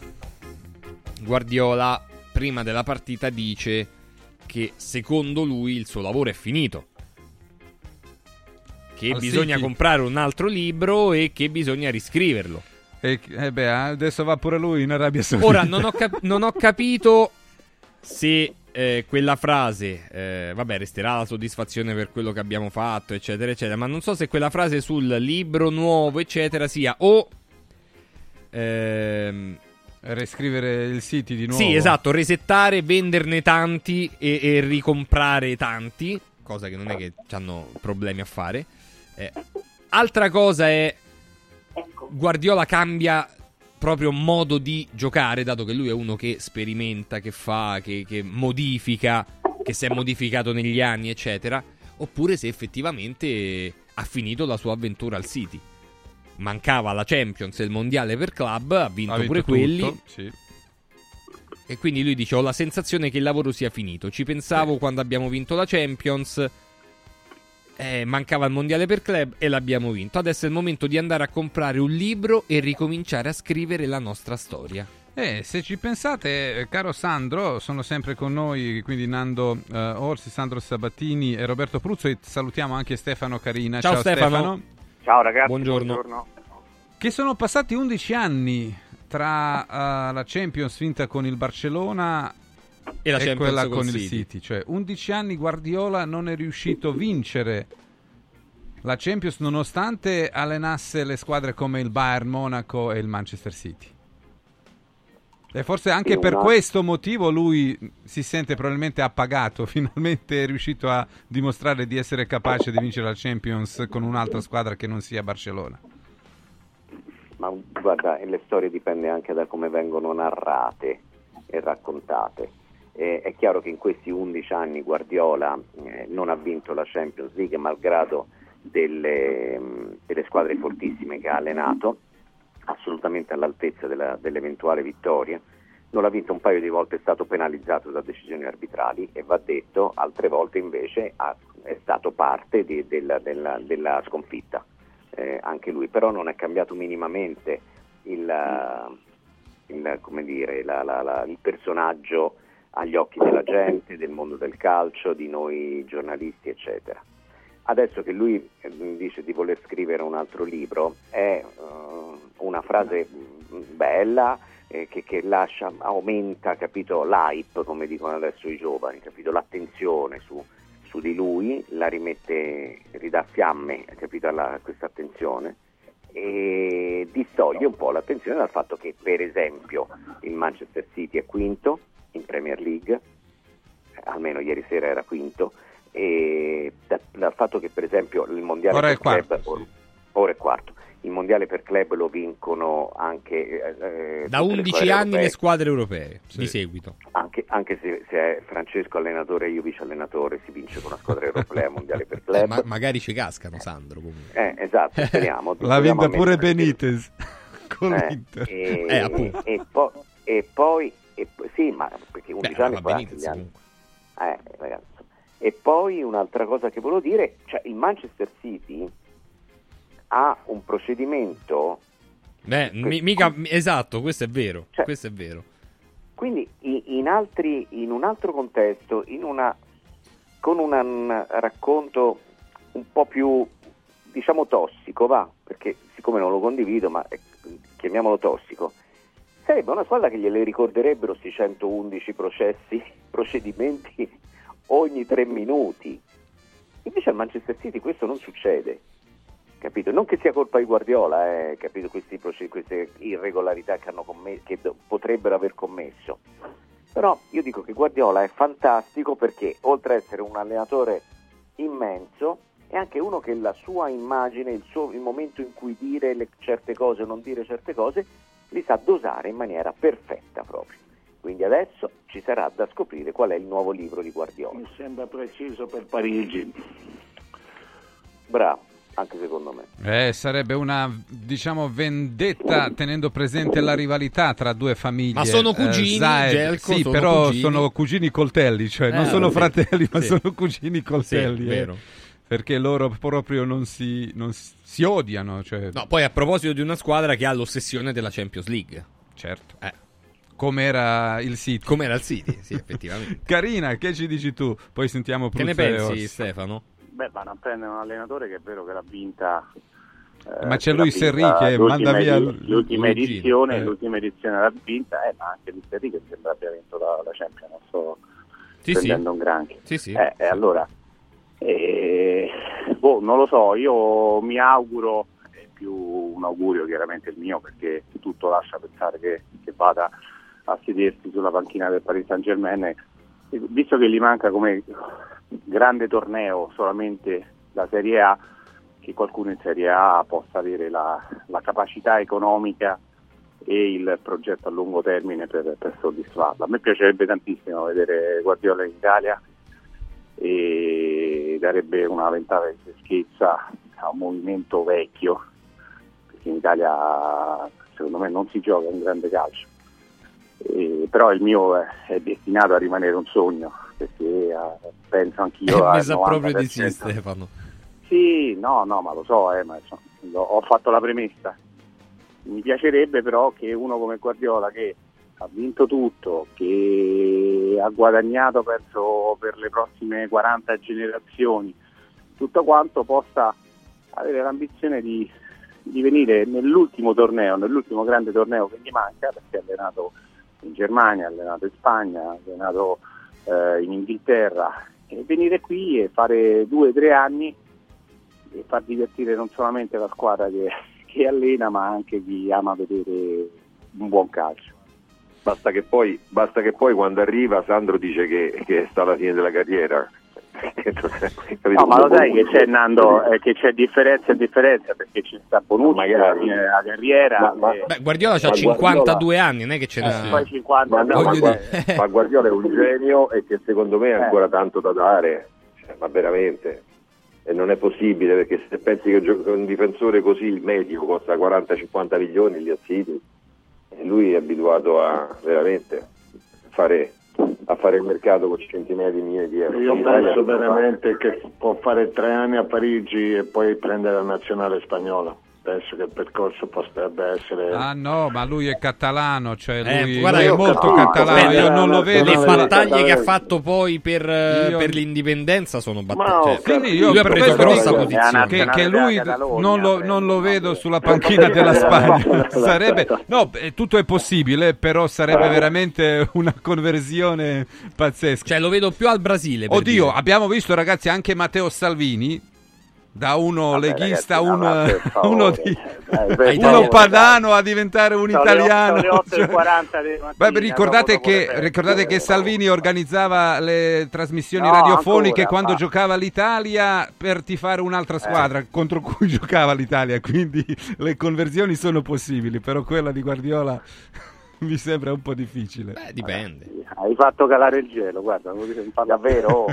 Guardiola prima della partita dice che secondo lui il suo lavoro è finito. Che Al bisogna City. comprare un altro libro e che bisogna riscriverlo. E, eh beh, adesso va pure lui in Arabia Saudita. Ora non ho, cap- non ho capito se eh, quella frase, eh, vabbè, resterà la soddisfazione per quello che abbiamo fatto, eccetera, eccetera. Ma non so se quella frase sul libro nuovo, eccetera, sia o. ehm, Riscrivere il City di nuovo. sì, esatto, resettare, venderne tanti e, e ricomprare tanti, cosa che non è che hanno problemi a fare. Eh, altra cosa è Guardiola cambia proprio modo di giocare, dato che lui è uno che sperimenta, che fa, che, che modifica, che si è modificato negli anni, eccetera, oppure se effettivamente ha finito la sua avventura al City. Mancava la Champions e il mondiale per club, ha vinto, Ha vinto pure tutto, quelli. sì. E quindi lui dice: Ho la sensazione che il lavoro sia finito. Ci pensavo quando abbiamo vinto la Champions. Eh, mancava il mondiale per club e l'abbiamo vinto. Adesso è il momento di andare a comprare un libro e ricominciare a scrivere la nostra storia. Eh, se ci pensate, eh, caro Sandro, sono sempre con noi, quindi Nando eh, Orsi, Sandro Sabatini e Roberto Pruzzo e salutiamo anche Stefano Carina. Ciao, Stefano. Ciao ragazzi, Buongiorno. Che sono passati 11 anni tra eh, la Champions vinta con il Barcellona E la Champions quella con il City. City. Cioè, 11 anni Guardiola non è riuscito a vincere la Champions nonostante allenasse le squadre come il Bayern Monaco e il Manchester City. E forse anche Sì, per una- questo motivo lui si sente probabilmente appagato, finalmente è riuscito a dimostrare di essere capace di vincere la Champions con un'altra squadra che non sia Barcellona. Ma guarda, e le storie dipende anche da come vengono narrate e raccontate. Eh, è chiaro che in questi 11 anni Guardiola eh, non ha vinto la Champions League malgrado delle, mh, delle squadre fortissime che ha allenato, assolutamente all'altezza della- dell'eventuale vittoria. Non l'ha vinto un paio di volte, è stato penalizzato da decisioni arbitrali e va detto, altre volte invece ha- è stato parte di- della- della- della sconfitta eh, anche lui, però non è cambiato minimamente il, il, dire, la- la- la- il personaggio agli occhi della gente, del mondo del calcio, di noi giornalisti, eccetera. Adesso che lui eh, dice di voler scrivere un altro libro, è eh, una frase mh, bella, eh, che, che lascia, aumenta capito, l'hype, come dicono adesso i giovani, capito, l'attenzione su, su di lui, la rimette, ridà fiamme capito, alla, questa attenzione e distoglie un po' l'attenzione dal fatto che per esempio il Manchester City è quinto in Premier League, almeno ieri sera era quinto, e da- dal fatto che per esempio il mondiale Ora è per club, quarto, or- ora è quarto, il mondiale per club lo vincono anche eh, Da tutte le 11 squadre anni europee. le squadre europee di seguito. Anche, anche se, se è Francesco allenatore e io vice allenatore, si vince con una squadra europea mondiale per club. Eh, ma- magari ci cascano, Sandro. Comunque. Eh, esatto, speriamo. L'ha Speriamo vinta pure Benitez con Eh, l'Inter. E, Eh, e po- e poi, e sì, ma perché 11 Beh, anni Benitez gli anni. Eh, ragazzi. E poi un'altra cosa che volevo dire, cioè il Manchester City ha un procedimento, Beh, mi- mica, esatto, questo è vero. Cioè- questo è vero. quindi in, altri, in un altro contesto, in una, con un un racconto un po' più, diciamo, tossico, va, perché siccome non lo condivido, ma chiamiamolo tossico, sarebbe una squadra che gliele ricorderebbero questi 111 processi, procedimenti ogni tre minuti. Invece al Manchester City questo non succede, capito? Non che sia colpa di Guardiola, eh, capito? Questi queste irregolarità che, hanno comm- che potrebbero aver commesso. Però io dico che Guardiola è fantastico perché oltre ad essere un allenatore immenso è anche uno che la sua immagine, il, suo- il momento in cui dire le- certe cose o non dire certe cose, li sa dosare in maniera perfetta proprio. Quindi adesso ci sarà da scoprire qual è il nuovo libro di Guardiola. Mi sembra preciso per Parigi. Bravo, anche secondo me. Eh, sarebbe una, diciamo, vendetta tenendo presente la rivalità tra due famiglie. Ma sono Eh, cugini, Zaid- Gelco, sì, sono però cugini. sono cugini coltelli, cioè Eh, non sono sì. fratelli, ma Sì. sono cugini coltelli. Sì, eh. vero. Perché loro proprio non si, non si odiano. Cioè... No, poi a proposito di una squadra che ha l'ossessione della Champions League. Certo. Eh. Com'era il City. Com'era il City, sì, effettivamente. Carina, che ci dici tu? Poi sentiamo Che ne pensi. Stefano? Beh, ma non prende un allenatore che è vero che l'ha vinta. eh, Ma c'è lui Serri che l'ultima manda via l'ultima edizione, eh. l'ultima edizione l'ha vinta, eh, ma anche lui Serri che sembra abbia vinto la, la Champions, non sto Sì, prendendo sì. un granché. Sì, sì. Eh, eh, allora, eh, boh, non lo so, io mi auguro, è più un augurio chiaramente il mio, perché tutto lascia pensare che, che vada a sedersi sulla panchina del Paris Saint Germain, e visto che gli manca come grande torneo solamente la Serie A, che qualcuno in Serie A possa avere la, la capacità economica e il progetto a lungo termine per, per soddisfarla. A me piacerebbe tantissimo vedere Guardiola in Italia e darebbe una ventata di freschezza a un movimento vecchio, perché in Italia secondo me non si gioca un grande calcio. E- però il mio è, è destinato a rimanere un sogno, perché eh, penso anch'io al Mi sa proprio di sì, 90%. Stefano. Sì, no, no, ma lo so, eh, ma insomma, lo- ho fatto la premessa. Mi piacerebbe però che uno come Guardiola che ha vinto tutto, che ha guadagnato penso per le prossime 40 generazioni, tutto quanto possa avere l'ambizione di, di venire nell'ultimo torneo, nell'ultimo grande torneo che gli manca, perché ha allenato in Germania, ha allenato in Spagna, ha allenato eh, in Inghilterra, e venire qui e fare due o tre anni e far divertire non solamente la squadra che, che allena, ma anche chi ama vedere un buon calcio. Basta che poi, basta che poi quando arriva Sandro dice che, che sta alla fine della carriera. No, ma lo sai che c'è Nando, eh, che c'è differenza e differenza perché c'è sta Bonucci Magari. alla fine della carriera. Ma- ma- e- Beh, Guardiola ha Ma 52 anni, non è che ce eh, n'ha... poi 50 Ma, no, ma, dire- ma Guardiola è un genio e che secondo me ha Eh. ancora tanto da dare, Cioè, ma veramente. E non è possibile perché se pensi che un difensore così, il medico, costa 40-50 milioni lì a City, e lui è abituato a veramente fare, a fare il mercato con centinaia di milioni di euro. Io In penso veramente che può fare tre anni a Parigi e poi prendere la nazionale spagnola. Penso che il percorso potrebbe essere... Ah no, ma lui è catalano, cioè Eh, lui, guarda, lui è molto capisco, catalano, aspetta, io non lo vedo Le battaglie che ha fatto poi per, eh, Io- per l'indipendenza sono battaglie. ho capito, io lui ha per preso grossa posizione. che, che lui non lo, non lo vedo sulla panchina della Spagna sarebbe no eh, tutto è possibile però sarebbe veramente una conversione pazzesca cioè lo vedo più al Brasile oddio dire. abbiamo visto ragazzi anche Matteo Salvini da uno leghista ragazzi, no, un- favore. uno, di, Dai, per uno padano a diventare un Sono italiano le cioè- 40 di mattina, Beh, ricordate, che, ricordate feste. che Salvini organizzava le trasmissioni No, radiofoniche ancora, quando ma- giocava l'Italia per tifare un'altra Eh. squadra contro cui giocava l'Italia, quindi le conversioni sono possibili, però quella di Guardiola mi sembra un po' difficile. Beh, dipende. Hai fatto calare il gelo, guarda. Davvero?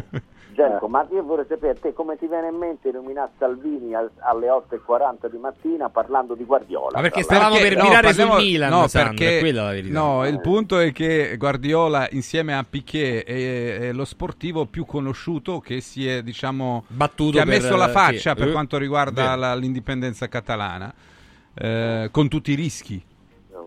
Genco, ma io vorrei sapere a te come ti viene in mente nominare Salvini al- alle 8.40 di mattina parlando di Guardiola? Ma perché stavamo per virare sul parliamo- Milan, no, Sandro, perché, è quella la verità. no, il punto è che Guardiola insieme a Piquet è, è lo sportivo più conosciuto che si è, diciamo, Battuto che ha per- messo la faccia sì. per Eh, quanto riguarda la- l'indipendenza catalana, eh, con tutti i rischi.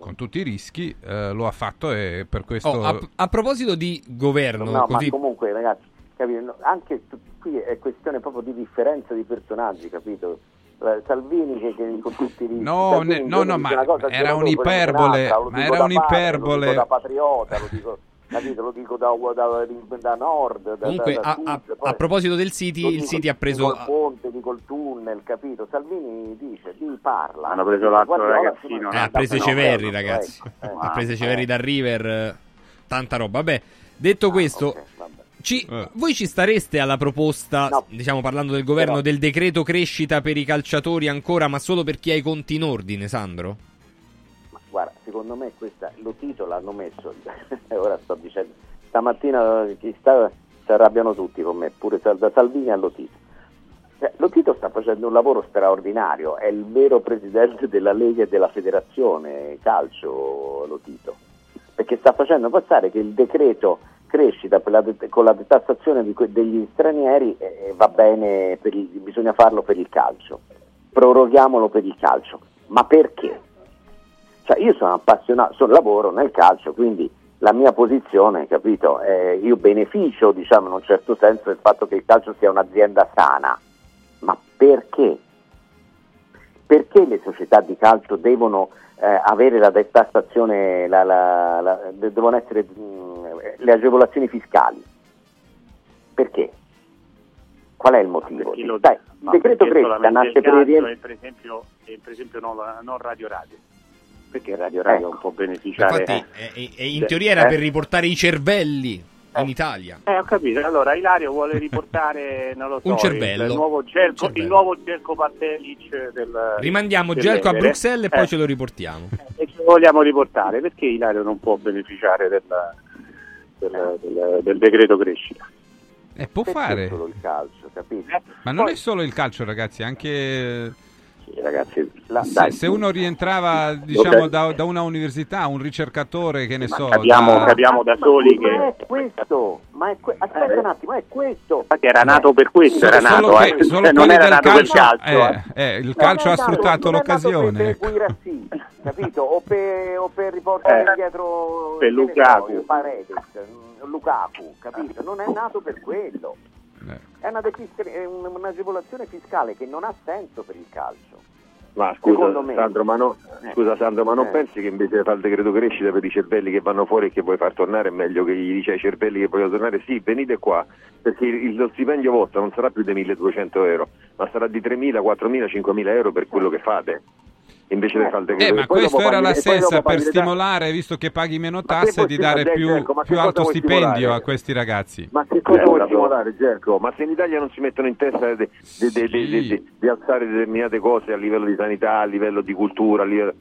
Con tutti i rischi eh, lo ha fatto e per questo... Oh, a, a proposito di governo, No, così ma comunque ragazzi, capito? No, anche tu- qui è questione proprio di differenza di personaggi, capito? Eh, Salvini che, che con tutti i rischi, No, ne- no, no, ma era un'iperbole, ma era un'iperbole. Lo dico da patriota, lo dico, capito? Lo dico da, da, da nord, da, Comunque, da, da a, sud, a- a proposito del City, il dico- City ha preso... Dico il ponte, dico il tunnel, capito? Salvini dice, lui parla. Hanno preso l'altro ragazzino, Eh, ha preso i fenomeno, Ceverri, ecco, ragazzi. eh. ha preso i Eh. Ceverri da River, eh, tanta roba. Vabbè, detto questo, ci- voi ci stareste alla proposta, diciamo parlando del governo, Però- del decreto crescita per i calciatori ancora, ma solo per chi ha i conti in ordine, Sandro? Guarda, secondo me questa, lo Tito l'hanno messo, ora sto dicendo, stamattina eh, chi sta, si arrabbiano tutti con me, pure da Salvini a Lotito. Eh, Lotito sta facendo un lavoro straordinario, è il vero presidente della Lega e della Federazione Calcio Lotito, perché sta facendo passare che il decreto crescita la det- con la detassazione que- degli stranieri eh, eh, va bene, il- bisogna farlo per il calcio, proroghiamolo per il calcio, ma perché? Cioè, io sono appassionato, sono, lavoro nel calcio, quindi la mia posizione, capito, è, io beneficio, diciamo, in un certo senso del fatto che il calcio sia un'azienda sana, ma perché? Perché le società di calcio devono eh, avere la detassazione, la, la- la- de- devono essere mh, le agevolazioni fiscali? Perché? Qual è il motivo? Dai, il decreto crescita nasce per il calcio rientro. e per esempio, per esempio non, la- non Radio Radio. Perché Radio Radio Ecco. non può beneficiare. Infatti, eh, eh, eh, in teoria era Eh. per riportare i cervelli in Italia. Eh, ho capito. Allora, Ilario vuole riportare, non lo so, Un cervello. Il, nuovo Gelco, cervello. il nuovo Gelco Pantelic del Rimandiamo del Gelco a. Bruxelles e poi Eh, ce lo riportiamo. e ce lo vogliamo riportare perché Ilario non può beneficiare del, del, del- del decreto crescita. Eh, può Perché fare. solo il calcio, capito? Ma non è solo il calcio, ragazzi, anche... ragazzi, se, se uno rientrava diciamo, da, da una università, un ricercatore che ne so, capiamo- da- capiamo da Ma- soli ma che- è questo, ma è que- aspetta un attimo, è questo. Infatti era nato per questo, era nato, che- eh. solo Cioè, non era nato per il calcio. eh, eh. eh, il calcio ha sfruttato l'occasione. Per, ecco. per Guirassi, capito? O per, o per riportare Eh, dietro per Lukaku. Paredes, Lukaku, capito? Non è nato per quello. È una un- un'agevolazione fiscale che non ha senso per il calcio. Ma scusa Secondo me. Sandro, ma, no- Eh. scusa, Sandro, ma non Eh. pensi che invece di fare il decreto crescita per i cervelli che vanno fuori e che vuoi far tornare è meglio che gli dici ai cervelli che vogliono tornare sì, venite qua, perché il, lo stipendio vostro non sarà più di 1200 euro, ma sarà di 3.000, 4.000, 5.000 euro per quello che fate. Invece di fare il decreto Eh, ma E dopo era paghi- la stessa per le tasse. stimolare, visto che paghi meno tasse, di dare stimolare, più, Gerco? Più alto stipendio stimolare? a questi ragazzi. Ma che cosa Eh, vuoi la- stimolare, Gerco? Ma se in Italia non si mettono in testa di, di- di- di- di- di- di alzare determinate cose a livello di sanità, a livello di cultura, a livello...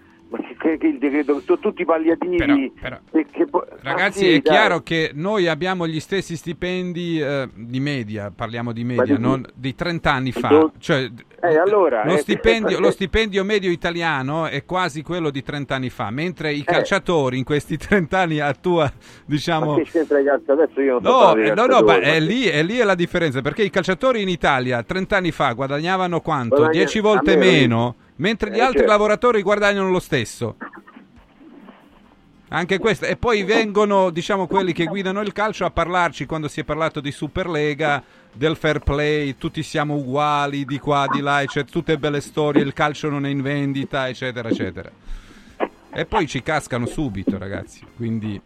Che, che- che il decreto, sono tutti palliativi. che- che po- Ragazzi, Ma sì, è dai. chiaro che noi abbiamo gli stessi stipendi eh, di media, parliamo di media, di- non di 30 anni fa. do- Cioè, Eh, allora, lo, eh, stipendio, eh, lo stipendio medio italiano è quasi quello di 30 anni fa, mentre Eh. i calciatori in questi 30 anni attua, diciamo... Ma che c'entra i calci adesso? Io non No, eh, no, no, ma è che- lì, è lì è la differenza, perché i calciatori in Italia 30 anni fa guadagnavano quanto? Guadagna- 10 volte a meno mentre gli Eh, altri certo. lavoratori guadagnano lo stesso. Anche questo. E poi vengono, diciamo, quelli che guidano il calcio a parlarci quando si è parlato di Superlega, del fair play, tutti siamo uguali di qua, di là, eccetera, tutte belle storie, il calcio non è in vendita, eccetera, eccetera. E poi ci cascano subito, ragazzi. Quindi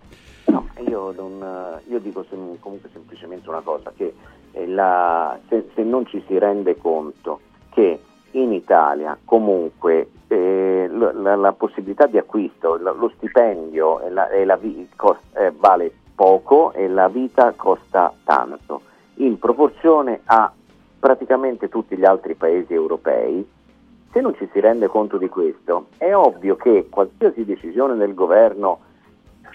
No, io, non, io dico sem- comunque semplicemente una cosa, che eh, la- se, se non ci si rende conto che in Italia comunque eh, la, la possibilità di acquisto, lo, lo stipendio e la- e la vi- cos- eh, vale poco e la vita costa tanto, in proporzione a praticamente tutti gli altri paesi europei, se non ci si rende conto di questo, è ovvio che qualsiasi decisione del governo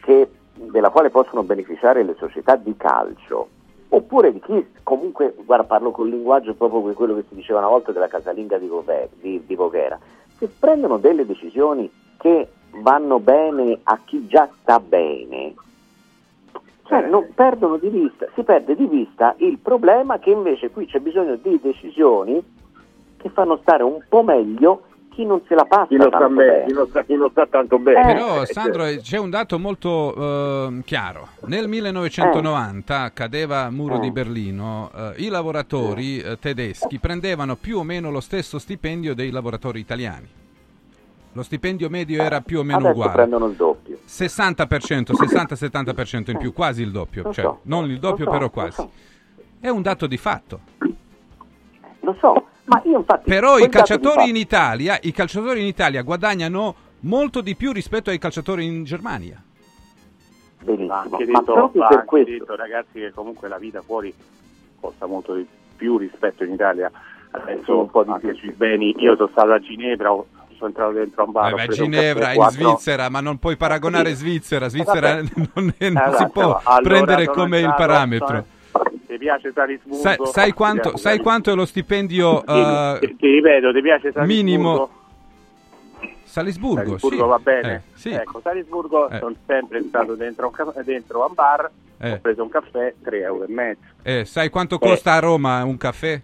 che- della quale possono beneficiare le società di calcio, oppure di chi comunque, guarda, parlo col linguaggio proprio di quello che si diceva una volta della casalinga di, Vover- di- di Voghera, se prendono delle decisioni che vanno bene a chi già sta bene, cioè non perdono di vista, si perde di vista il problema che invece qui c'è bisogno di decisioni che fanno stare un po' meglio chi non se la passa Chi non sta tanto bene, chi non sta, chi non sta tanto bene. Però Eh, Sandro certo. c'è un dato molto eh, chiaro. Nel 1990 cadeva il muro Eh. di Berlino, eh, i lavoratori eh, tedeschi prendevano più o meno lo stesso stipendio dei lavoratori italiani. Lo stipendio medio era più o meno Adesso uguale. prendono il doppio. 60%, 60-70% in più, quasi il doppio, Lo cioè, so, non il doppio so, però quasi. so. È un dato di fatto. Lo so, ma io infatti... Però i calciatori in Italia, i calciatori in Italia guadagnano molto di più rispetto ai calciatori in Germania. Benissimo, Va anche ma proprio per anche questo... detto, ragazzi che comunque la vita fuori costa molto di più rispetto in Italia adesso un po' di più sui beni io sono stato a Ginevra sono entrato dentro a un bar Vabbè, un Ginevra, in Svizzera, ma non puoi paragonare Svizzera. Svizzera Vabbè. non, è- non Allora, si può allora, prendere come il entrato, parametro. sono- ti piace Salisburgo Sai, sai quanto, sai quanto è lo stipendio ti, eh, ti- ti ripeto ti piace Salisburgo minimo? Salisburgo, Salisburgo sì. va bene Eh, sì. ecco Salisburgo Eh. sono sempre stato dentro a un, dentro un bar Eh. ho preso un caffè 3 euro e mezzo Eh, sai quanto costa a Roma un caffè?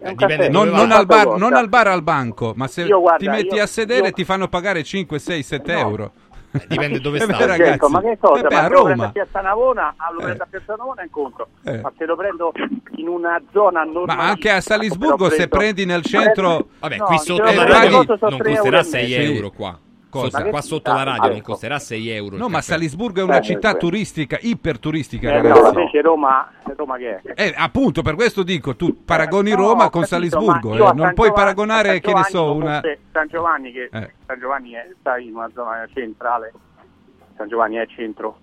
Un caffè. Non, non al bar, non al bar al banco, ma se Io, guarda, ti metti io- a sedere io- ti fanno pagare 5, 6, 7 euro. Dipende dove Eh stai. ragazzi, Ecco, ma che cosa? eh beh, ma a se lo prendo Roma. a Piazza Navona, ah, lo Eh. prendo a Piazza Navona incontro. Eh. Ma se lo prendo in una zona normale. Ma anche a Salisburgo, se prendi nel centro... Vabbè, No, qui sotto la radio non costerà euro e 6 mezzo. euro qua. Cosa? Qua sotto la radio non costerà 6 euro. No, ma caffè. Salisburgo è una Eh, città eh. turistica, iperturistica, Eh, no, ragazzi. invece Roma, Roma che è? Eh, appunto, per questo dico, tu paragoni No, Roma ho con capito, Salisburgo, eh, non puoi paragonare, che ne so, una... San Giovanni che Eh. San Giovanni è, sta in una zona centrale. San Giovanni è centro.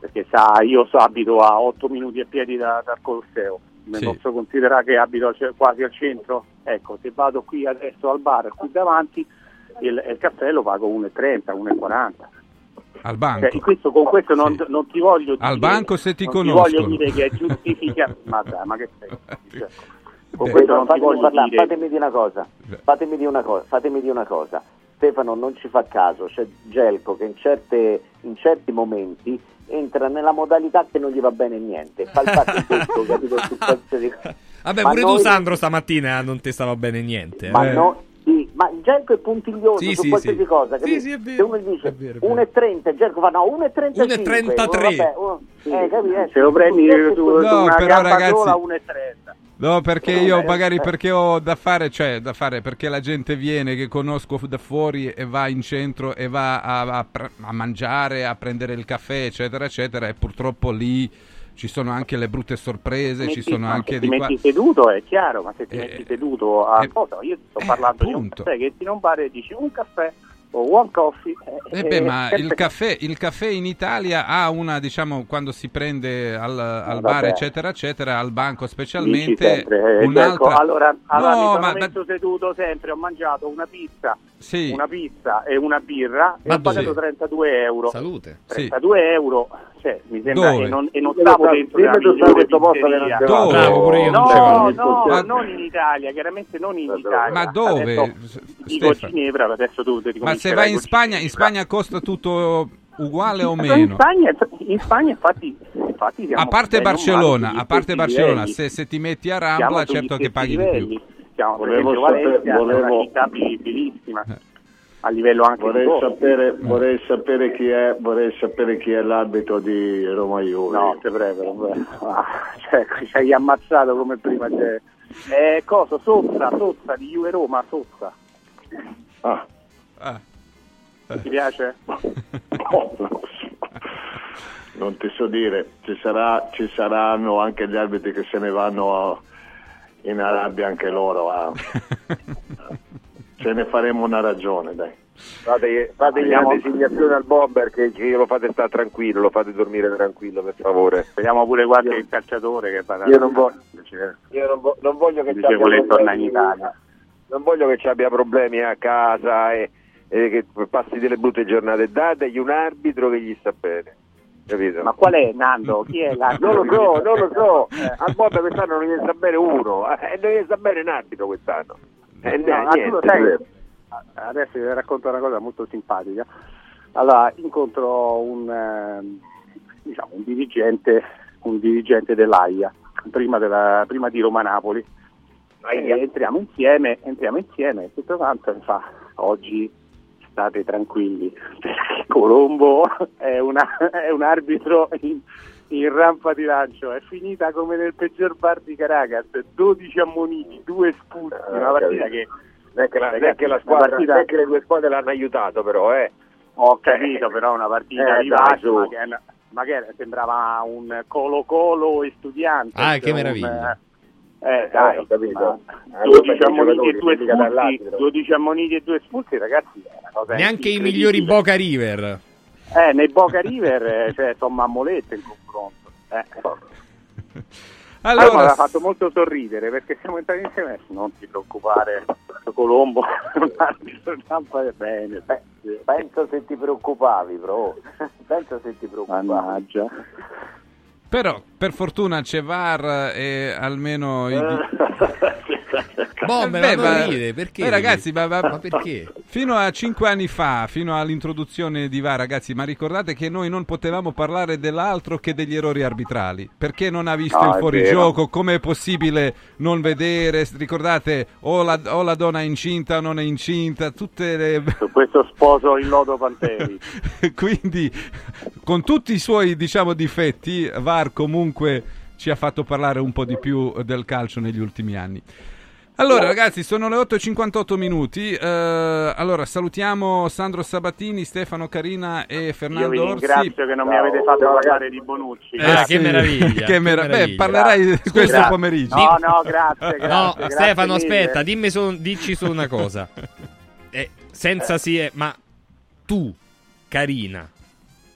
Perché sa, io so, abito a 8 minuti a piedi da- dal Colosseo. Mi Sì. posso considerare che abito quasi al centro. Ecco, se vado qui adesso al bar qui davanti, il, il caffè lo pago 1,30, 1,40. Al banco. Cioè, questo- con questo non, non ti voglio dire Al banco se ti non conoscono. Ti voglio dire che è giustificato. ma dai, ma che sei? Cioè, con questo non ti fatemi, voglio parlare, dire. fatemi dire una cosa, fatemi dire una cosa, fatemi dire una cosa. Stefano non ci fa caso, c'è Gelco che in, certe- in certi momenti entra nella modalità che non gli va bene niente, fa il fatto tutto, capito? Vabbè, Ma pure noi- tu, Sandro, stamattina non ti stava bene niente. eh. Ma, no, sì, ma Gelco è puntiglioso Sì, su sì, qualsiasi sì. cosa. Sì, capito? sì, è vero, Se uno dice è vero, è vero. 1,30, Gelco fa no, 1,35. 1,33. Vabbè, uno- eh, capito? Eh, Se lo prendi su- su No, una però, gamba ragazzi- sola 1,30. No, perché io magari eh. perché ho da fare, cioè da fare perché la gente viene che conosco da fuori e va in centro e va a, a a mangiare, a prendere il caffè, eccetera, eccetera, e purtroppo lì ci sono anche le brutte sorprese, ci Metti- sono no, anche se di ti qua. metti seduto è chiaro, ma se ti Eh, metti seduto a eh, cosa? Io ti sto eh, parlando di un caffè che ti non pare dici un caffè o one coffee. Eh beh, ma il caffè, il caffè in Italia ha una, diciamo, quando si prende al, al bar, eccetera, eccetera, al banco specialmente, sempre, eh, un'altra... ecco, allora, allora mi No, sono ma da- seduto sempre, ho mangiato una pizza, Sì. una pizza e una birra e Ma ho pagato dove? 32 euro. Salute. Sì. 32 euro, cioè, mi sembra Dove? che non, e non stavo dentro la migliore questo posto che non Dove? Bravo, pure io No, no, Ma- non in Italia, chiaramente non in Italia. Ma dove? Adesso dico? Ginevra, adesso tu devi Ma se vai in Spagna, in. Spagna costa tutto uguale o In meno? Spagna, in Spagna infatti, infatti siamo A parte Barcellona, a parte Barcellona, livelli. se, se ti metti a Rambla certo che paghi di livelli. Più. chiama per Volevo esempio sapere- Valencia, è una volevo- città visibilissima a livello anche Vorrei di sapere, vorrei sapere chi è, vorrei sapere chi è l'arbitro di Roma Juve. No, te prego, vabbè. Ah, cioè, ci hai ammazzato come prima. Cioè. Eh, cosa? Sozza, Sozza di Juve Roma, Sozza. Ah. Ti piace? Non ti so dire, ci, sarà- ci saranno anche gli arbitri che se ne vanno a- in Arabia anche loro. a- ce ne faremo una ragione, dai. Fate, fategli Andiamo- una designazione al bomber che, che lo fate stare tranquillo, lo fate dormire tranquillo per favore. Vediamo pure guarda il calciatore che parla. Io non voglio, io non, vo- non voglio che ci abbia tornare in problemi, Italia. non voglio che ci abbia problemi a casa e, e che passi delle brutte giornate. Dategli un arbitro che gli sta bene. Capito? Ma qual è Nando? Chi è l'arbitro? Non lo so, non lo so. Al bomber quest'anno non gli sta bene uno, eh, non gli sta bene un arbitro quest'anno. Eh, No, niente, sai, adesso vi racconto una cosa molto simpatica. Allora, incontro un, ehm, diciamo, un dirigente, un dirigente dell'AIA, prima, della- prima di Roma-Napoli. Entriamo insieme, entriamo insieme e tutto quanto mi fa, oggi state tranquilli, perché Colombo è, una- è un arbitro in, in rampa di lancio, è finita come nel peggior bar di Caracas, 12 ammoniti, due espulsi, una partita capito. che... Non è che, la, non è ragazzi, che la una squadra, partita- non è che le due squadre l'hanno aiutato però, eh. Ho capito, però una partita Eh, vivace, ma che, ma che sembrava un Colo-Colo e studiante. Ah, che un, meraviglia. Eh, dai, ho capito. ma Ah, 12 perché i ammoniti e due espulsi, dall'arbitro. 12 ammoniti due espulsi, ragazzi, Neanche i migliori Boca River. Eh, nei Boca River, eh, cioè, sono mammolette in confronto. Eh. Allora, Allora, mi ha fatto molto sorridere perché siamo entrati insieme. Non ti preoccupare, Colombo, bene. beh, Penso se ti preoccupavi, bro. Penso se ti preoccupavi. Mannaggia. Però per fortuna c'è VAR e almeno i... Bomber, Beh, ma ride, perché? Beh, ragazzi, ma, ma- Ma perché? Fino a cinque anni fa, fino all'introduzione di VAR, ragazzi, ma ricordate che noi non potevamo parlare dell'altro che degli errori arbitrali. Perché non ha visto No, il è fuorigioco? Come è possibile non vedere? Ricordate, o la, o la donna è incinta o non è incinta, tutte le... Su questo sposo il lodo Panteri. Quindi, con tutti i suoi, diciamo, difetti, VAR comunque ci ha fatto parlare un po' di più del calcio negli ultimi anni. Allora, ragazzi, sono le 8.58 minuti. eh, allora, salutiamo Sandro Sabatini, Stefano Carina e Io vi Fernando Orsi. ringrazio che non mi avete fatto parlare di Bonucci. Eh, Ah, sì, che meraviglia, che che mera- Beh, meraviglia. parlerai di Grazie. questo Grazie. pomeriggio. No, no, grazie, grazie. No, grazie Stefano, mille. aspetta, dimmi solo, dici solo una cosa. Eh, senza sì, eh, ma tu, Carina,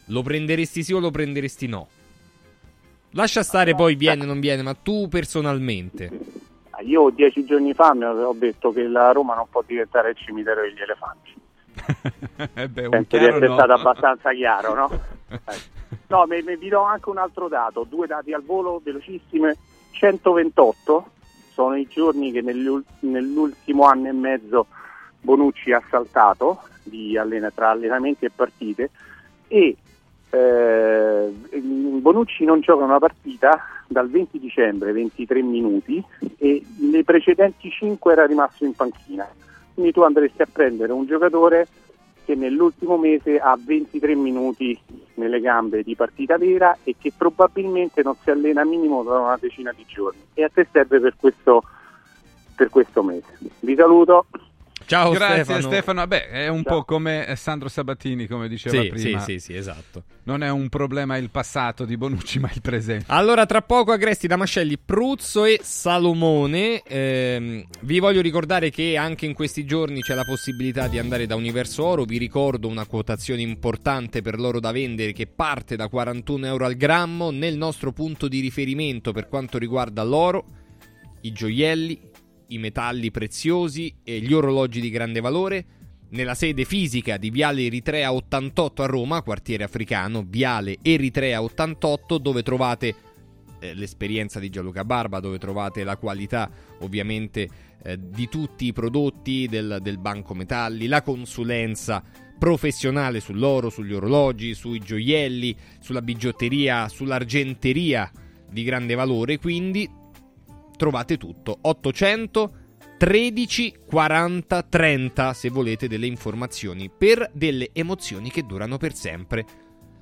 lo prenderesti sì o lo prenderesti no? Lascia stare poi viene o non viene, ma tu personalmente. Io dieci giorni fa mi avevo detto che la Roma non può diventare il cimitero degli elefanti. Eh beh, un Penso di essere no. stato abbastanza chiaro, no? No, mi, mi- vi do anche un altro dato, due dati al volo velocissime. 128 sono i giorni che nell'ultimo anno e mezzo Bonucci ha saltato di allena- tra allenamenti e partite e eh, Bonucci non gioca una partita dal 20 dicembre, 23 minuti e nei precedenti 5 era rimasto in panchina. Quindi tu andresti a prendere un giocatore che nell'ultimo mese ha 23 minuti nelle gambe di partita vera e che probabilmente non si allena minimo da una decina di giorni e a te serve per questo, per questo mese. Vi saluto. Ciao Grazie Stefano. Stefano. Vabbè, è un po' come Sandro Sabatini, come diceva Sì, prima. sì, sì, sì, esatto. Non è un problema il passato di Bonucci, ma il presente. Allora, tra poco Agresti, Damascelli, Pruzzo e Salomone. Ehm, vi voglio ricordare che anche in questi giorni c'è la possibilità di andare da Universo Oro. Vi ricordo una quotazione importante per l'oro da vendere che parte da 41 euro al grammo nel nostro punto di riferimento per quanto riguarda l'oro, i gioielli, i metalli preziosi e gli orologi di grande valore. Nella sede fisica di Viale Eritrea 88 a Roma, quartiere africano, Viale Eritrea 88, dove trovate eh, l'esperienza di Gianluca Barba, dove trovate la qualità ovviamente eh, di tutti i prodotti del, del Banco Metalli, la consulenza professionale sull'oro, sugli orologi, sui gioielli, sulla bigiotteria, sull'argenteria di grande valore, quindi trovate tutto. 800 13 40 30 se volete delle informazioni per delle emozioni che durano per sempre.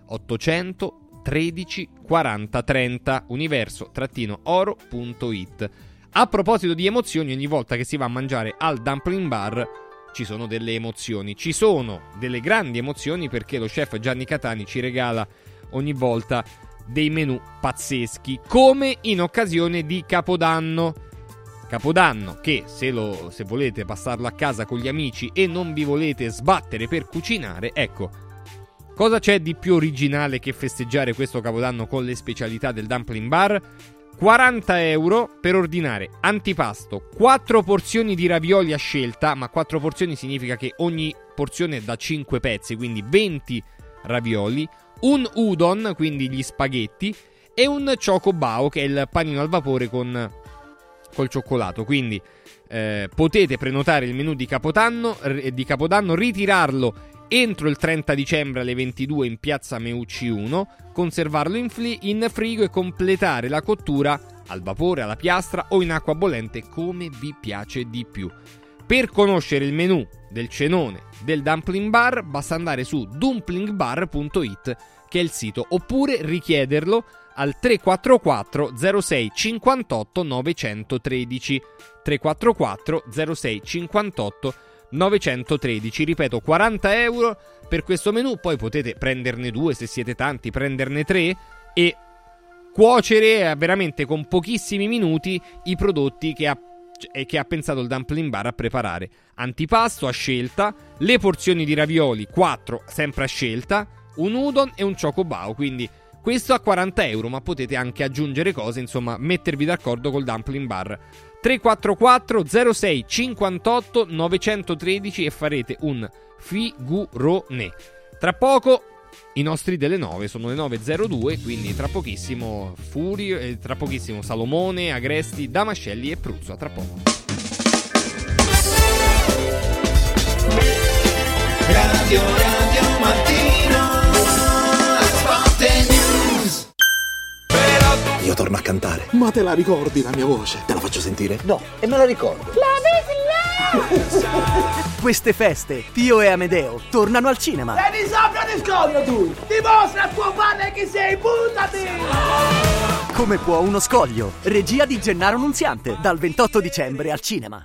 800 13 40 30 universo-oro.it. A proposito di emozioni, ogni volta che si va a mangiare al dumpling bar ci sono delle emozioni. Ci sono delle grandi emozioni perché lo chef Gianni Catani ci regala ogni volta dei menù pazzeschi, come in occasione di Capodanno. Capodanno che se, lo, se volete passarlo a casa con gli amici e non vi volete sbattere per cucinare, ecco, cosa c'è di più originale che festeggiare questo Capodanno con le specialità del dumpling bar? 40 euro per ordinare antipasto, 4 porzioni di ravioli a scelta, ma 4 porzioni significa che ogni porzione è da 5 pezzi, quindi 20 ravioli, un udon, quindi gli spaghetti, e un chocobao, che è il panino al vapore con col cioccolato. Quindi eh, potete prenotare il menù di Capodanno, r- di Capodanno, ritirarlo entro il 30 dicembre alle 22 in piazza Meucci 1, conservarlo in, fli- in frigo e completare la cottura al vapore, alla piastra o in acqua bollente come vi piace di più. Per conoscere il menù del cenone del dumpling bar basta andare su dumplingbar.it che è il sito oppure richiederlo al 344 06 58 913 344 06 58 913 ripeto 40 euro per questo menù poi potete prenderne due se siete tanti prenderne tre e cuocere veramente con pochissimi minuti i prodotti che ha, che ha pensato il dumpling bar a preparare antipasto a scelta le porzioni di ravioli 4 sempre a scelta un udon e un chocobao quindi questo a 40 euro, ma potete anche aggiungere cose, insomma, mettervi d'accordo col dumpling bar. 344 06 58 913 e farete un figurone. Tra poco i nostri delle 9 sono le 9.02, quindi tra pochissimo Furio, eh, tra pochissimo Salomone, Agresti, Damascelli e Pruzzo. A tra poco. Radio Radio Mattino Io torno a cantare. Ma te la ricordi la mia voce? Te la faccio sentire? No, e me la ricordo. Queste feste, Pio e Amedeo tornano al cinema. E di sabbia di scoglio tu! Dimostra a tuo padre che sei, buttati! Come può uno scoglio? Regia di Gennaro Nunziante, dal 28 dicembre al cinema.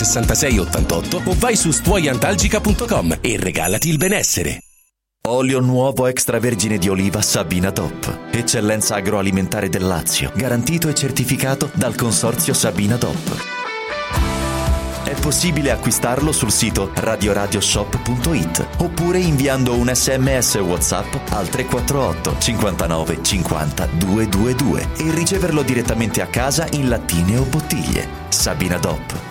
82 66 88 o vai su stuoiantalgica.com e regalati il benessere. Olio nuovo extravergine di oliva Sabina Top. Eccellenza agroalimentare del Lazio. Garantito e certificato dal consorzio Sabina Top. È possibile acquistarlo sul sito radioradioshop.it oppure inviando un sms WhatsApp al 348 59 50 222 e riceverlo direttamente a casa in lattine o bottiglie. Sabina Dop.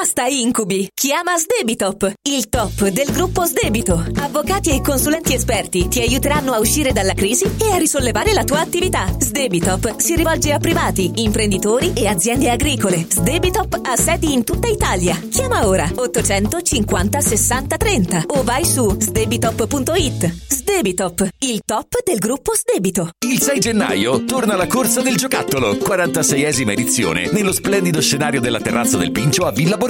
Basta incubi! Chiama Sdebitop, il top del gruppo Sdebito. Avvocati e consulenti esperti ti aiuteranno a uscire dalla crisi e a risollevare la tua attività. Sdebitop si rivolge a privati, imprenditori e aziende agricole. Sdebitop ha sedi in tutta Italia. Chiama ora 850 60 30 o vai su sdebitop.it. Sdebitop, il top del gruppo Sdebito. Il 6 gennaio torna la corsa del giocattolo, 46esima edizione, nello splendido scenario della terrazza del Pincio a Villa Borghese.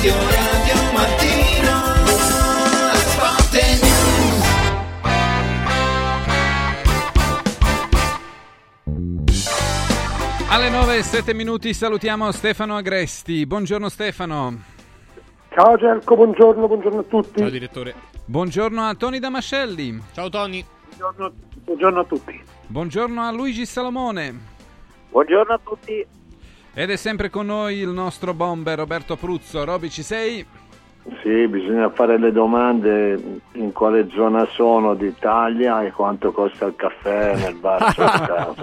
Radio Radio Mattino Sport News Alle 9 e 7 minuti salutiamo Stefano Agresti. Buongiorno Stefano. Ciao Gerco, buongiorno, buongiorno a tutti. Ciao direttore. Buongiorno a Tony Damascelli. Ciao Tony. Buongiorno, buongiorno a tutti. Buongiorno a Luigi Salomone. Buongiorno a tutti. Ed è sempre con noi il nostro bomber Roberto Pruzzo. Roby, ci sei? Sì, bisogna fare le domande in quale zona sono d'Italia e quanto costa il caffè nel bar.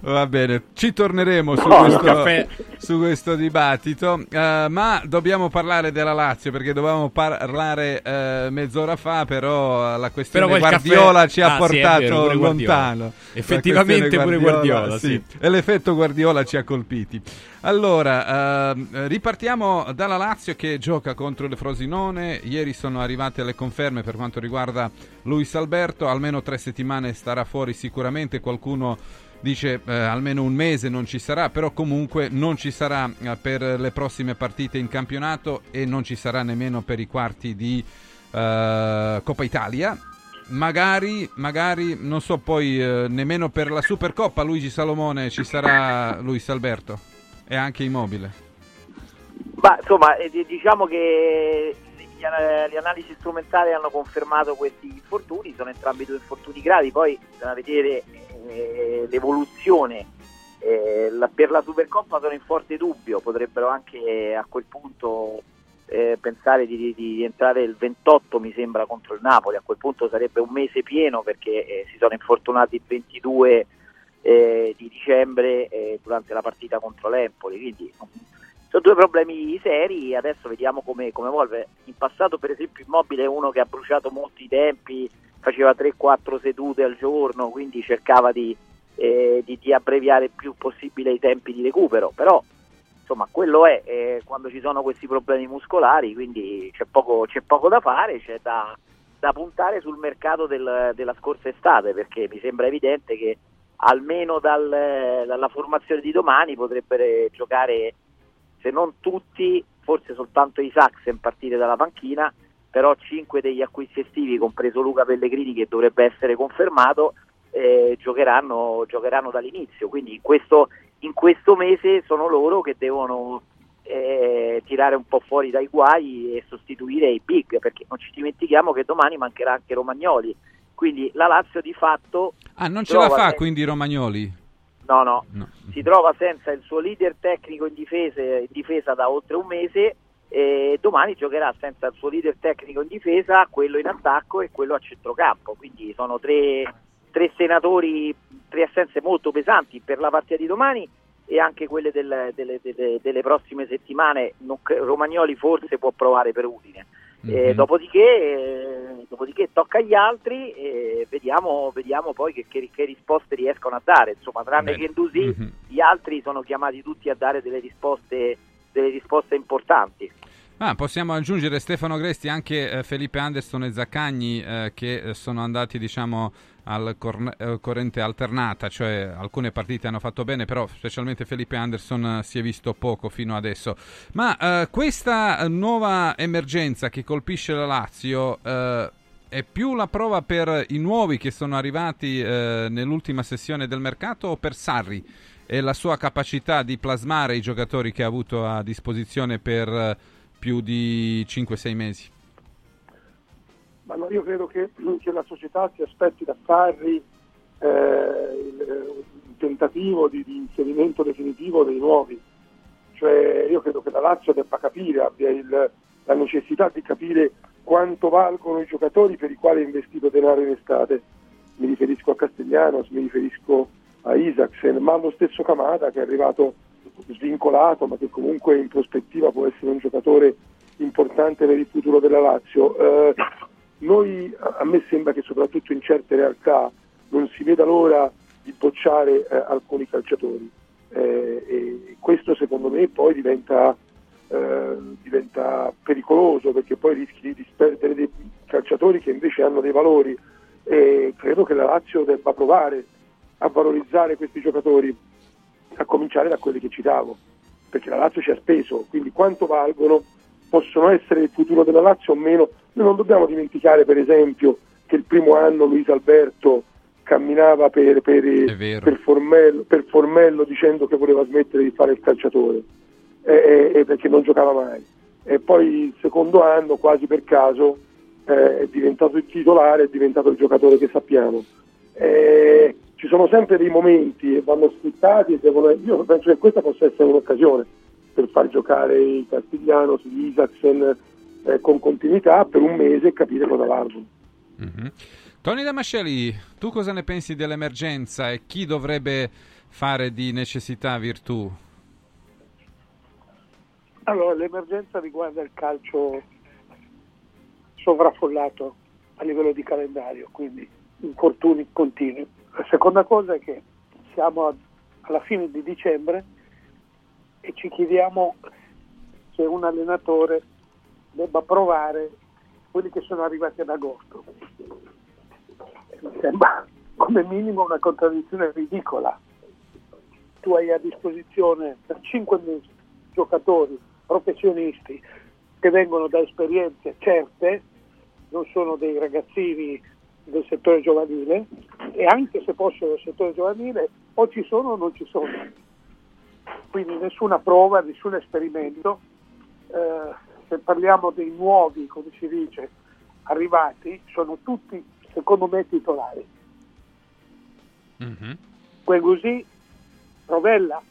Va bene, ci torneremo su, No, questo, su questo dibattito, Eh, ma dobbiamo parlare della Lazio perché dovevamo parlare eh, mezz'ora fa, però la questione Però Guardiola caffè- ci ha Ah, sì, portato Guardiola. lontano. Effettivamente pure Guardiola, sì. E l'effetto Guardiola ci ha colpiti. Allora, ehm, ripartiamo dalla Lazio che gioca contro il Frosinone. Ieri sono arrivate le conferme per quanto riguarda Luis Alberto. Almeno tre settimane starà fuori sicuramente. Qualcuno dice eh, almeno un mese non ci sarà, però comunque non ci sarà eh, per le prossime partite in campionato e non ci sarà nemmeno per i quarti di eh, Coppa Italia. Magari, magari, non so poi eh, nemmeno per la Supercoppa Luigi Salomone ci sarà Luis Alberto e anche Immobile. Ma insomma, eh, di- diciamo che le analisi strumentali hanno confermato questi infortuni, sono entrambi due infortuni gravi, poi bisogna vedere eh, l'evoluzione. Eh, la- per la Supercoppa sono in forte dubbio, potrebbero anche eh, a quel punto eh, pensare di, di- di entrare il 28 mi sembra contro il Napoli, a quel punto sarebbe un mese pieno perché eh, si sono infortunati il 22 eh, di dicembre eh, durante la partita contro l'Empoli, quindi sono due problemi seri, adesso vediamo come, come evolve. In passato per esempio Immobile è uno che ha bruciato molti tempi, faceva 3-4 sedute al giorno, quindi cercava di, eh, di- di abbreviare il più possibile i tempi di recupero, però insomma quello è eh, quando ci sono questi problemi muscolari, quindi c'è poco, c'è poco da fare, c'è da, da puntare sul mercato del- della scorsa estate, perché mi sembra evidente che almeno dal- dalla formazione di domani potrebbero giocare se non tutti, forse soltanto i Saxen partire dalla panchina, però 5 degli acquisti estivi, compreso Luca Pellegrini che dovrebbe essere confermato, eh, giocheranno, giocheranno dall'inizio. Quindi in questo, in questo mese sono loro che devono eh, tirare un po' fuori dai guai e sostituire i big, perché non ci dimentichiamo che domani mancherà anche Romagnoli. Quindi la Lazio di fatto... Ah, non ce la fa se- quindi Romagnoli? No, no, si trova senza il suo leader tecnico in difesa, in difesa da oltre un mese e domani giocherà senza il suo leader tecnico in difesa, quello in attacco e quello a centrocampo. Quindi sono tre, tre senatori, tre assenze molto pesanti per la partita di domani e anche quelle del- delle, delle- delle prossime settimane. Non Romagnoli forse può provare per Udine. E Mhm. dopodiché, eh, dopodiché tocca agli altri e vediamo, vediamo poi che, che- che risposte riescono a dare. Insomma, tranne Bene. che Ndusi, Mhm. gli altri sono chiamati tutti a dare delle risposte, delle risposte importanti. Ah, possiamo aggiungere Stefano Gresti anche eh, Felipe Anderson e Zaccagni eh, che eh, sono andati diciamo al corne- eh, corrente alternata, cioè alcune partite hanno fatto bene, però specialmente Felipe Anderson eh, si è visto poco fino adesso. Ma eh, questa eh, nuova emergenza che colpisce la Lazio eh, è più la prova per i nuovi che sono arrivati eh, nell'ultima sessione del mercato o per Sarri e la sua capacità di plasmare i giocatori che ha avuto a disposizione per più di 5-6 mesi? No, io credo che, che la società si aspetti da Sarri eh, il, il tentativo di, di inserimento definitivo dei nuovi. Cioè, io credo che la Lazio debba capire, abbia il- la necessità di capire quanto valgono i giocatori per i quali ha investito denaro in estate. Mi riferisco a Castellanos, mi riferisco a Isaacsen, ma allo stesso Kamada che è arrivato svincolato, ma che comunque in prospettiva può essere un giocatore importante per il futuro della Lazio. Eh, noi, a me sembra che soprattutto in certe realtà non si veda l'ora di bocciare eh, alcuni calciatori. Eh, e questo secondo me poi diventa, eh, diventa pericoloso perché poi rischi di disperdere dei calciatori che invece hanno dei valori. E credo che la Lazio debba provare a valorizzare questi giocatori a cominciare da quelli che citavo perché la Lazio ci ha speso. Quindi quanto valgono possono essere il futuro della Lazio o meno noi non dobbiamo dimenticare per esempio che il primo anno Luis Alberto camminava per, per, per Formello, per Formello dicendo che voleva smettere di fare il calciatore. Eh, eh, perché non giocava mai. E poi il secondo anno quasi per caso eh, è diventato il titolare è diventato il giocatore che sappiamo. Ci sono sempre dei momenti e vanno sfruttati e devono- io penso che questa possa essere un'occasione per far giocare i Castigliano Isaacsen eh, con continuità per un mese e capire cosa valgono Mhm. Tony Damascelli, tu cosa ne pensi dell'emergenza e chi dovrebbe fare di necessità virtù? Allora, l'emergenza riguarda il calcio sovraffollato a livello di calendario, quindi infortuni continui. La seconda cosa è che siamo a- alla fine di dicembre e ci chiediamo se un allenatore debba provare quelli che sono arrivati ad agosto. Mi sembra come minimo una contraddizione ridicola. Tu hai a disposizione per 5 mesi giocatori professionisti che vengono da esperienze certe, non sono dei ragazzini del settore giovanile e anche se fossero del settore giovanile o ci sono o non ci sono. Quindi nessuna prova, nessun esperimento. Eh, se parliamo dei nuovi, come si dice, arrivati, sono tutti secondo me titolari. Guendouzi, Rovella,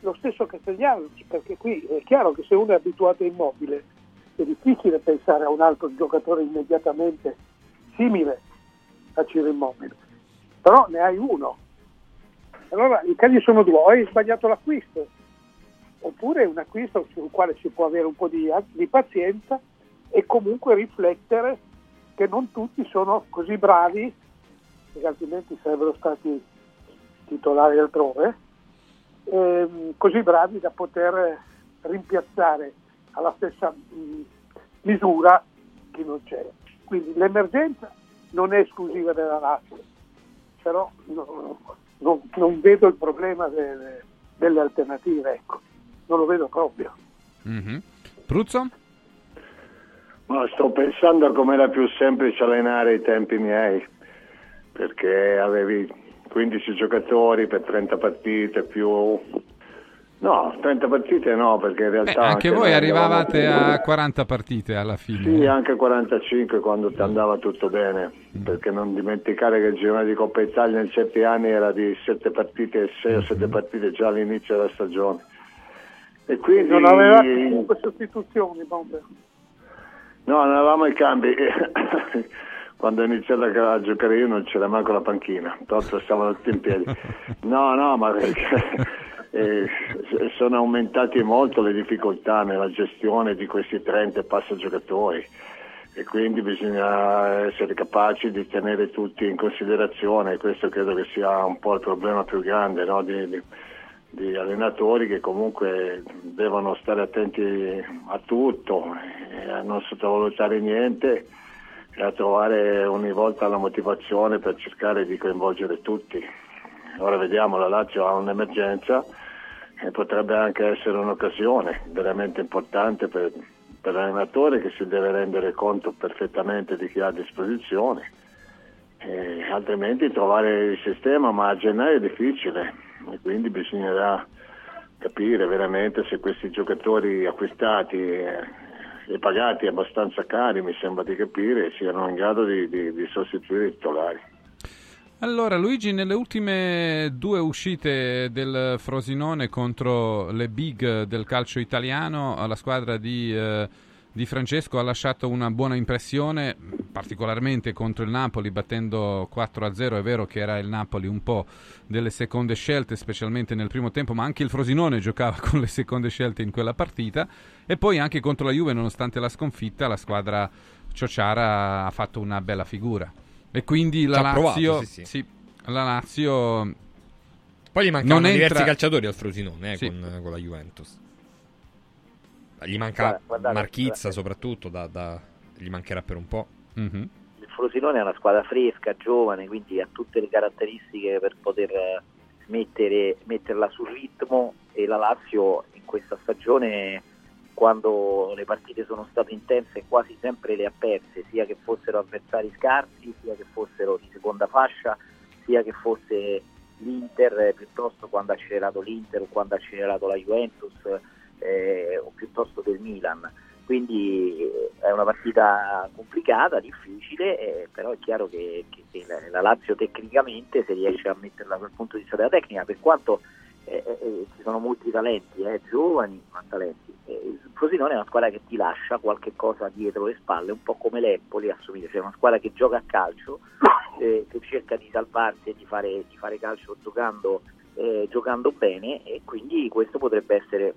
lo stesso Castellanos, perché qui è chiaro che se uno è abituato a immobile è difficile pensare a un altro giocatore immediatamente simile a Ciro Immobile, però ne hai uno. Allora i casi sono due, hai sbagliato l'acquisto, oppure un acquisto sul quale si può avere un po' di, di pazienza e comunque riflettere che non tutti sono così bravi, perché altrimenti sarebbero stati titolari altrove, ehm, così bravi da poter rimpiazzare alla stessa mh, misura chi non c'è. Quindi l'emergenza non è esclusiva della Lazio, però no- non, non vedo il problema delle, delle alternative, ecco. Non lo vedo proprio. Mhm. Pruzzo? Ma sto pensando a come era più semplice allenare ai tempi miei, perché avevi 15 giocatori per 30 partite più... No, 30 partite no, perché in Beh, realtà... anche voi noi arrivavate a 40 partite alla fine. Sì, anche 45 quando ti andava tutto bene, perché non dimenticare che il girone di Coppa Italia in certi anni era di 7 partite, 6 o 7 partite già all'inizio della stagione. E quindi... Non avevate comunque sostituzioni, Bomber. No, non avevamo i cambi. Quando ho iniziato a giocare io non c'era manco la panchina, tanto stavano tutti in piedi. No, no, ma perché eh, sono aumentate molto le difficoltà nella gestione di questi 30 e passa giocatori e quindi bisogna essere capaci di tenere tutti in considerazione, questo credo che sia un po' il problema più grande no? di, di, di, allenatori che comunque devono stare attenti a tutto a non sottovalutare niente e a trovare ogni volta la motivazione per cercare di coinvolgere tutti. Ora vediamo, la Lazio ha un'emergenza e potrebbe anche essere un'occasione veramente importante per, per l'allenatore che si deve rendere conto perfettamente di chi ha a disposizione, e altrimenti trovare il sistema, ma a gennaio è difficile e quindi bisognerà capire veramente se questi giocatori acquistati e pagati abbastanza cari, mi sembra di capire, siano in grado di, di, di sostituire i titolari. Allora, Luigi, nelle ultime due uscite del Frosinone contro le big del calcio italiano, la squadra di, eh, di, Francesco ha lasciato una buona impressione, particolarmente contro il Napoli, battendo 4-0. È vero che era il Napoli un po' delle seconde scelte, specialmente nel primo tempo, ma anche il Frosinone giocava con le seconde scelte in quella partita. E poi anche contro la Juve, nonostante la sconfitta, la squadra Ciociara ha fatto una bella figura. E quindi la Lazio, provato, sì, sì. Sì, la Lazio poi gli mancano non diversi entra... calciatori al Frosinone eh, con, con la Juventus. Gli manca Guarda, guardate, Marchizza guardate. soprattutto, da, da- gli mancherà per un po'. Mhm. Il Frosinone è una squadra fresca, giovane, quindi ha tutte le caratteristiche per poter eh, mettere, metterla sul ritmo e la Lazio in questa stagione quando le partite sono state intense quasi sempre le ha perse, sia che fossero avversari scarsi, sia che fossero di seconda fascia, sia che fosse l'Inter eh, piuttosto quando ha accelerato l'Inter o quando ha accelerato la Juventus eh, o piuttosto del Milan. Quindi eh, è una partita complicata, difficile, eh, però è chiaro che, che- la, la Lazio tecnicamente, se riesce a metterla dal punto di vista della tecnica, per quanto eh, eh, eh, ci sono molti talenti, giovani, ma talenti, il Frosinone è una squadra che ti lascia qualche cosa dietro le spalle, un po' come l'Empoli, assomiglia, cioè una squadra che gioca a calcio, che cerca di salvarsi e di fare, di fare calcio giocando, giocando bene e quindi questo potrebbe essere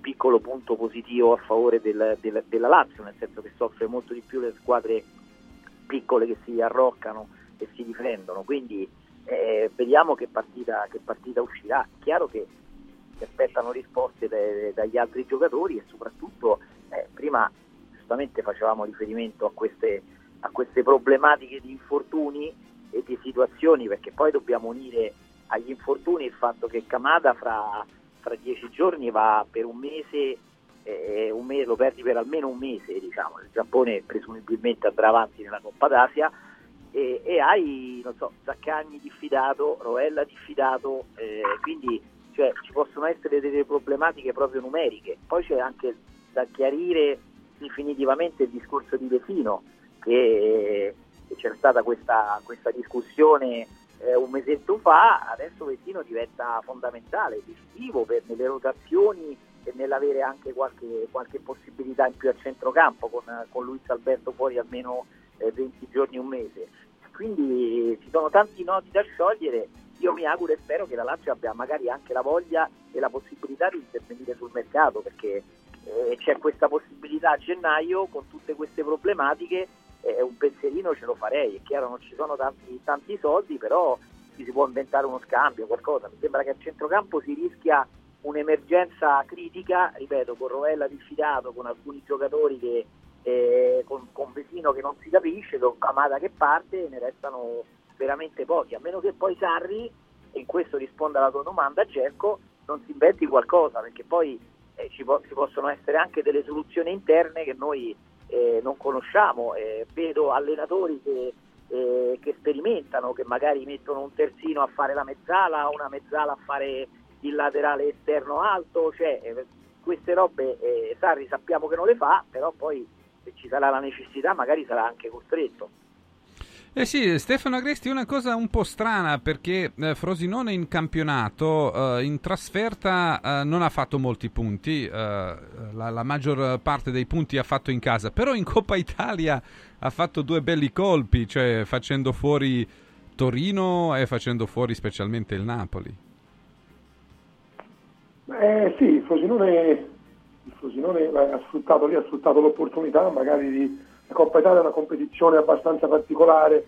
piccolo punto positivo a favore del- del- della Lazio, nel senso che soffre molto di più le squadre piccole che si arroccano e si difendono, quindi eh, vediamo che partita, che partita uscirà. Chiaro che si aspettano risposte dai- dagli altri giocatori e soprattutto eh, prima giustamente facevamo riferimento a queste, a queste problematiche di infortuni e di situazioni perché poi dobbiamo unire agli infortuni il fatto che Kamada fra, fra dieci giorni va per un mese, eh, un mese, lo perdi per almeno un mese diciamo, il Giappone presumibilmente andrà avanti nella Coppa d'Asia e, e hai non so, Zaccagni diffidato, Roella diffidato, eh, quindi cioè, ci possono essere delle problematiche proprio numeriche. Poi c'è anche da chiarire definitivamente il discorso di Defino, che, che c'era stata questa, questa discussione eh, un mesetto fa, adesso Vecchino diventa fondamentale, decisivo per nelle rotazioni e nell'avere anche qualche, qualche possibilità in più a centrocampo con, con Luis Alberto fuori almeno eh, 20 giorni, un mese. Quindi ci sono tanti nodi da sciogliere. Io mi auguro e spero che la Lazio abbia magari anche la voglia e la possibilità di intervenire sul mercato perché eh, c'è questa possibilità a gennaio con tutte queste problematiche. Eh, un pensierino ce lo farei. È chiaro, non ci sono tanti, tanti soldi, però ci si può inventare uno scambio, qualcosa. Mi sembra che a centrocampo si rischia un'emergenza critica, ripeto, con Rovella diffidato, con alcuni giocatori che eh, con, con Vesino che non si capisce, con Camada che parte, ne restano veramente pochi, a meno che poi Sarri, e in questo risponde alla tua domanda Gerco, non si inventi qualcosa, perché poi eh, ci, po- ci possono essere anche delle soluzioni interne che noi eh, non conosciamo. Eh, vedo allenatori che, eh, che sperimentano, che magari mettono un terzino a fare la mezzala, una mezzala a fare il laterale esterno alto, cioè eh, queste robe eh, Sarri sappiamo che non le fa, però poi se ci sarà la necessità magari sarà anche costretto. Eh sì, Stefano Agresti, una cosa un po' strana perché eh, Frosinone in campionato, eh, in trasferta eh, non ha fatto molti punti, eh, la, la maggior parte dei punti ha fatto in casa, però in Coppa Italia ha fatto due belli colpi, cioè facendo fuori Torino e facendo fuori specialmente il Napoli. Eh, sì, Frosinone, Frosinone ha, sfruttato, lì, ha sfruttato l'opportunità magari di... La Coppa Italia è una competizione abbastanza particolare,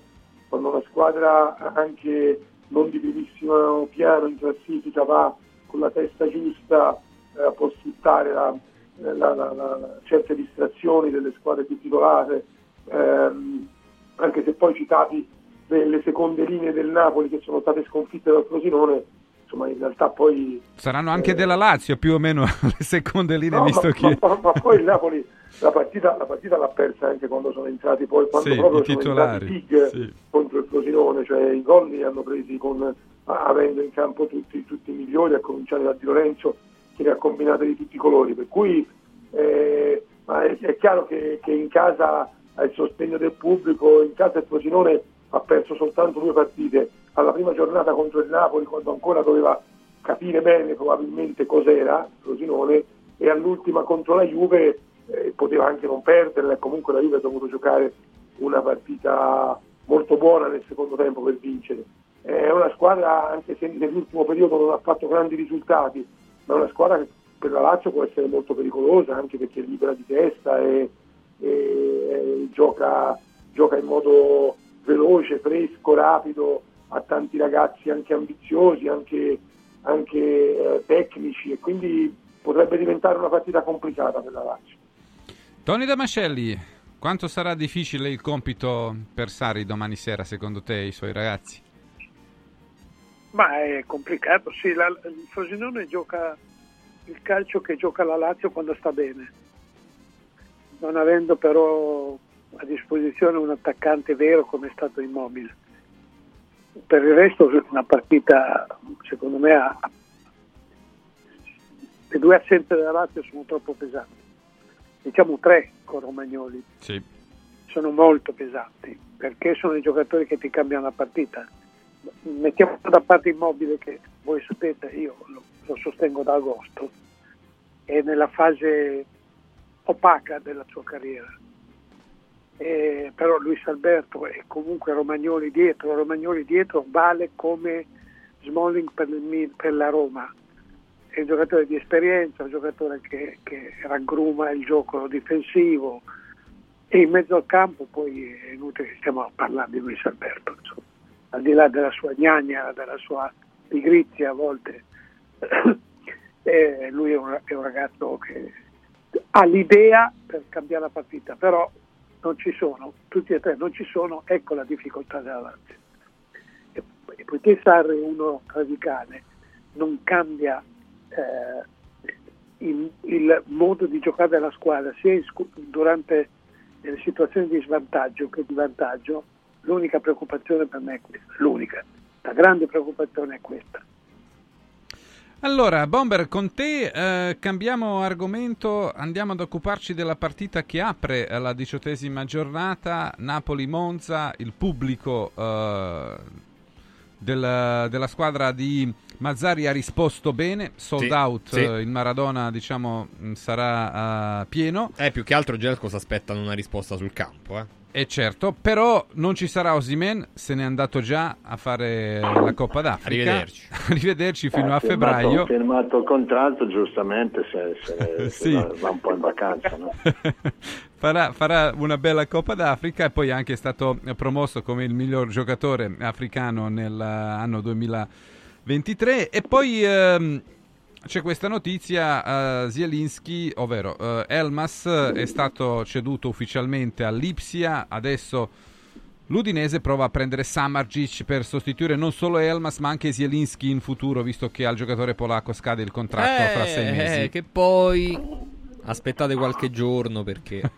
quando una squadra anche non di primissimo piano in classifica va con la testa giusta, eh, può sfruttare la, la, la, certe distrazioni delle squadre più titolate, ehm, anche se poi citavi le seconde linee del Napoli che sono state sconfitte dal Frosinone, insomma in realtà poi... Saranno anche eh, della Lazio più o meno le seconde linee, no, visto ma, che... Ma, ma, ma, poi il Napoli la partita, la partita, l'ha persa anche quando sono entrati poi, quando sì, proprio i titolari, sono entrati sì. contro il Frosinone, cioè i gol li hanno presi con, avendo in campo tutti, tutti i migliori, a cominciare da Di Lorenzo che li ha combinati di tutti i colori, per cui eh, è, è, chiaro che, che in casa ha il sostegno del pubblico, in casa il Frosinone ha perso soltanto due partite, alla prima giornata contro il Napoli quando ancora doveva capire bene probabilmente cos'era il Frosinone e all'ultima contro la Juve eh, poteva anche non perderla e comunque la Juve ha dovuto giocare una partita molto buona nel secondo tempo per vincere. È una squadra, anche se nell'ultimo periodo non ha fatto grandi risultati, ma è una squadra che per la Lazio può essere molto pericolosa anche perché è libera di testa e, e, e gioca, gioca in modo veloce, fresco, rapido, ha tanti ragazzi anche ambiziosi, anche, anche eh, tecnici e quindi potrebbe diventare una partita complicata per la Lazio. Tony Damascelli, quanto sarà difficile il compito per Sari domani sera secondo te e i suoi ragazzi? Ma è complicato, sì, la, il Frosinone gioca il calcio che gioca la Lazio quando sta bene, non avendo però a disposizione un attaccante vero come è stato Immobile. Per il resto una partita, secondo me, ha... le due assenze della Lazio sono troppo pesanti. Diciamo tre con Romagnoli. Sì. Sono molto pesanti, perché sono i giocatori che ti cambiano la partita. Mettiamo da parte Immobile che voi sapete, io lo, lo sostengo da agosto, è nella fase opaca della sua carriera eh, però Luis Alberto e comunque Romagnoli dietro, Romagnoli dietro vale come Smalling per, il, per, la Roma, è un giocatore di esperienza, un giocatore che, che raggruma il gioco difensivo e in mezzo al campo poi è inutile che stiamo parlando di Luis Alberto, insomma. al di là della sua gnagna, della sua pigrizia a volte, eh, lui è un, è un ragazzo che ha l'idea per cambiare la partita, però non ci sono, tutti e tre non ci sono, ecco la difficoltà Lazio. E, e poiché Sarri è uno radicale, non cambia eh, il, il, modo di giocare della squadra sia in, durante le situazioni di svantaggio che di vantaggio, l'unica preoccupazione per me è questa, l'unica, la grande preoccupazione è questa. Allora, Bomber, con te eh, cambiamo argomento, andiamo ad occuparci della partita che apre la diciottesima giornata, Napoli-Monza, il pubblico eh, del, della squadra di Mazzari ha risposto bene, sold Sì, out, sì. eh, il Maradona diciamo mh, sarà eh, pieno. Eh, più che altro Gelco si aspettano una risposta sul campo, eh. E certo, però non ci sarà Osimen, se n'è andato già a fare la Coppa d'Africa. Arrivederci. Arrivederci fino Eh, a firmato- febbraio. firmato il contratto, giustamente se, se- se Sì. va, va un po' in vacanza. No? farà, farà una bella Coppa d'Africa e poi è anche stato promosso come il miglior giocatore africano nell'anno 2023 e poi ehm, c'è questa notizia, eh, Zielinski, ovvero eh, Elmas è stato ceduto ufficialmente all'Ipsia, adesso l'Udinese prova a prendere Samardzic per sostituire non solo Elmas ma anche Zielinski in futuro visto che al giocatore polacco scade il contratto fra sei mesi. Eh, che poi aspettate qualche giorno perché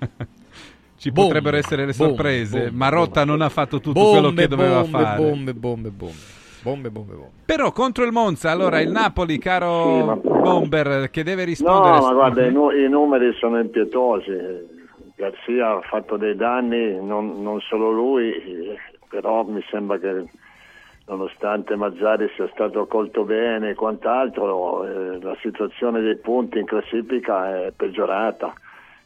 Ci Bombe, potrebbero essere le bombe, sorprese. bombe, Marotta non ha fatto tutto quello che doveva fare. Bombe, bombe, bombe. Bombe, bombe, bombe. Però contro il Monza, allora il Napoli, caro Bomber, che deve No, rispondere. ma guarda, i, nu- i numeri sono impietosi. Garzia ha fatto dei danni, non, non solo lui, però mi sembra che nonostante Mazzari sia stato colto bene e quant'altro, eh, la situazione dei punti in classifica è peggiorata,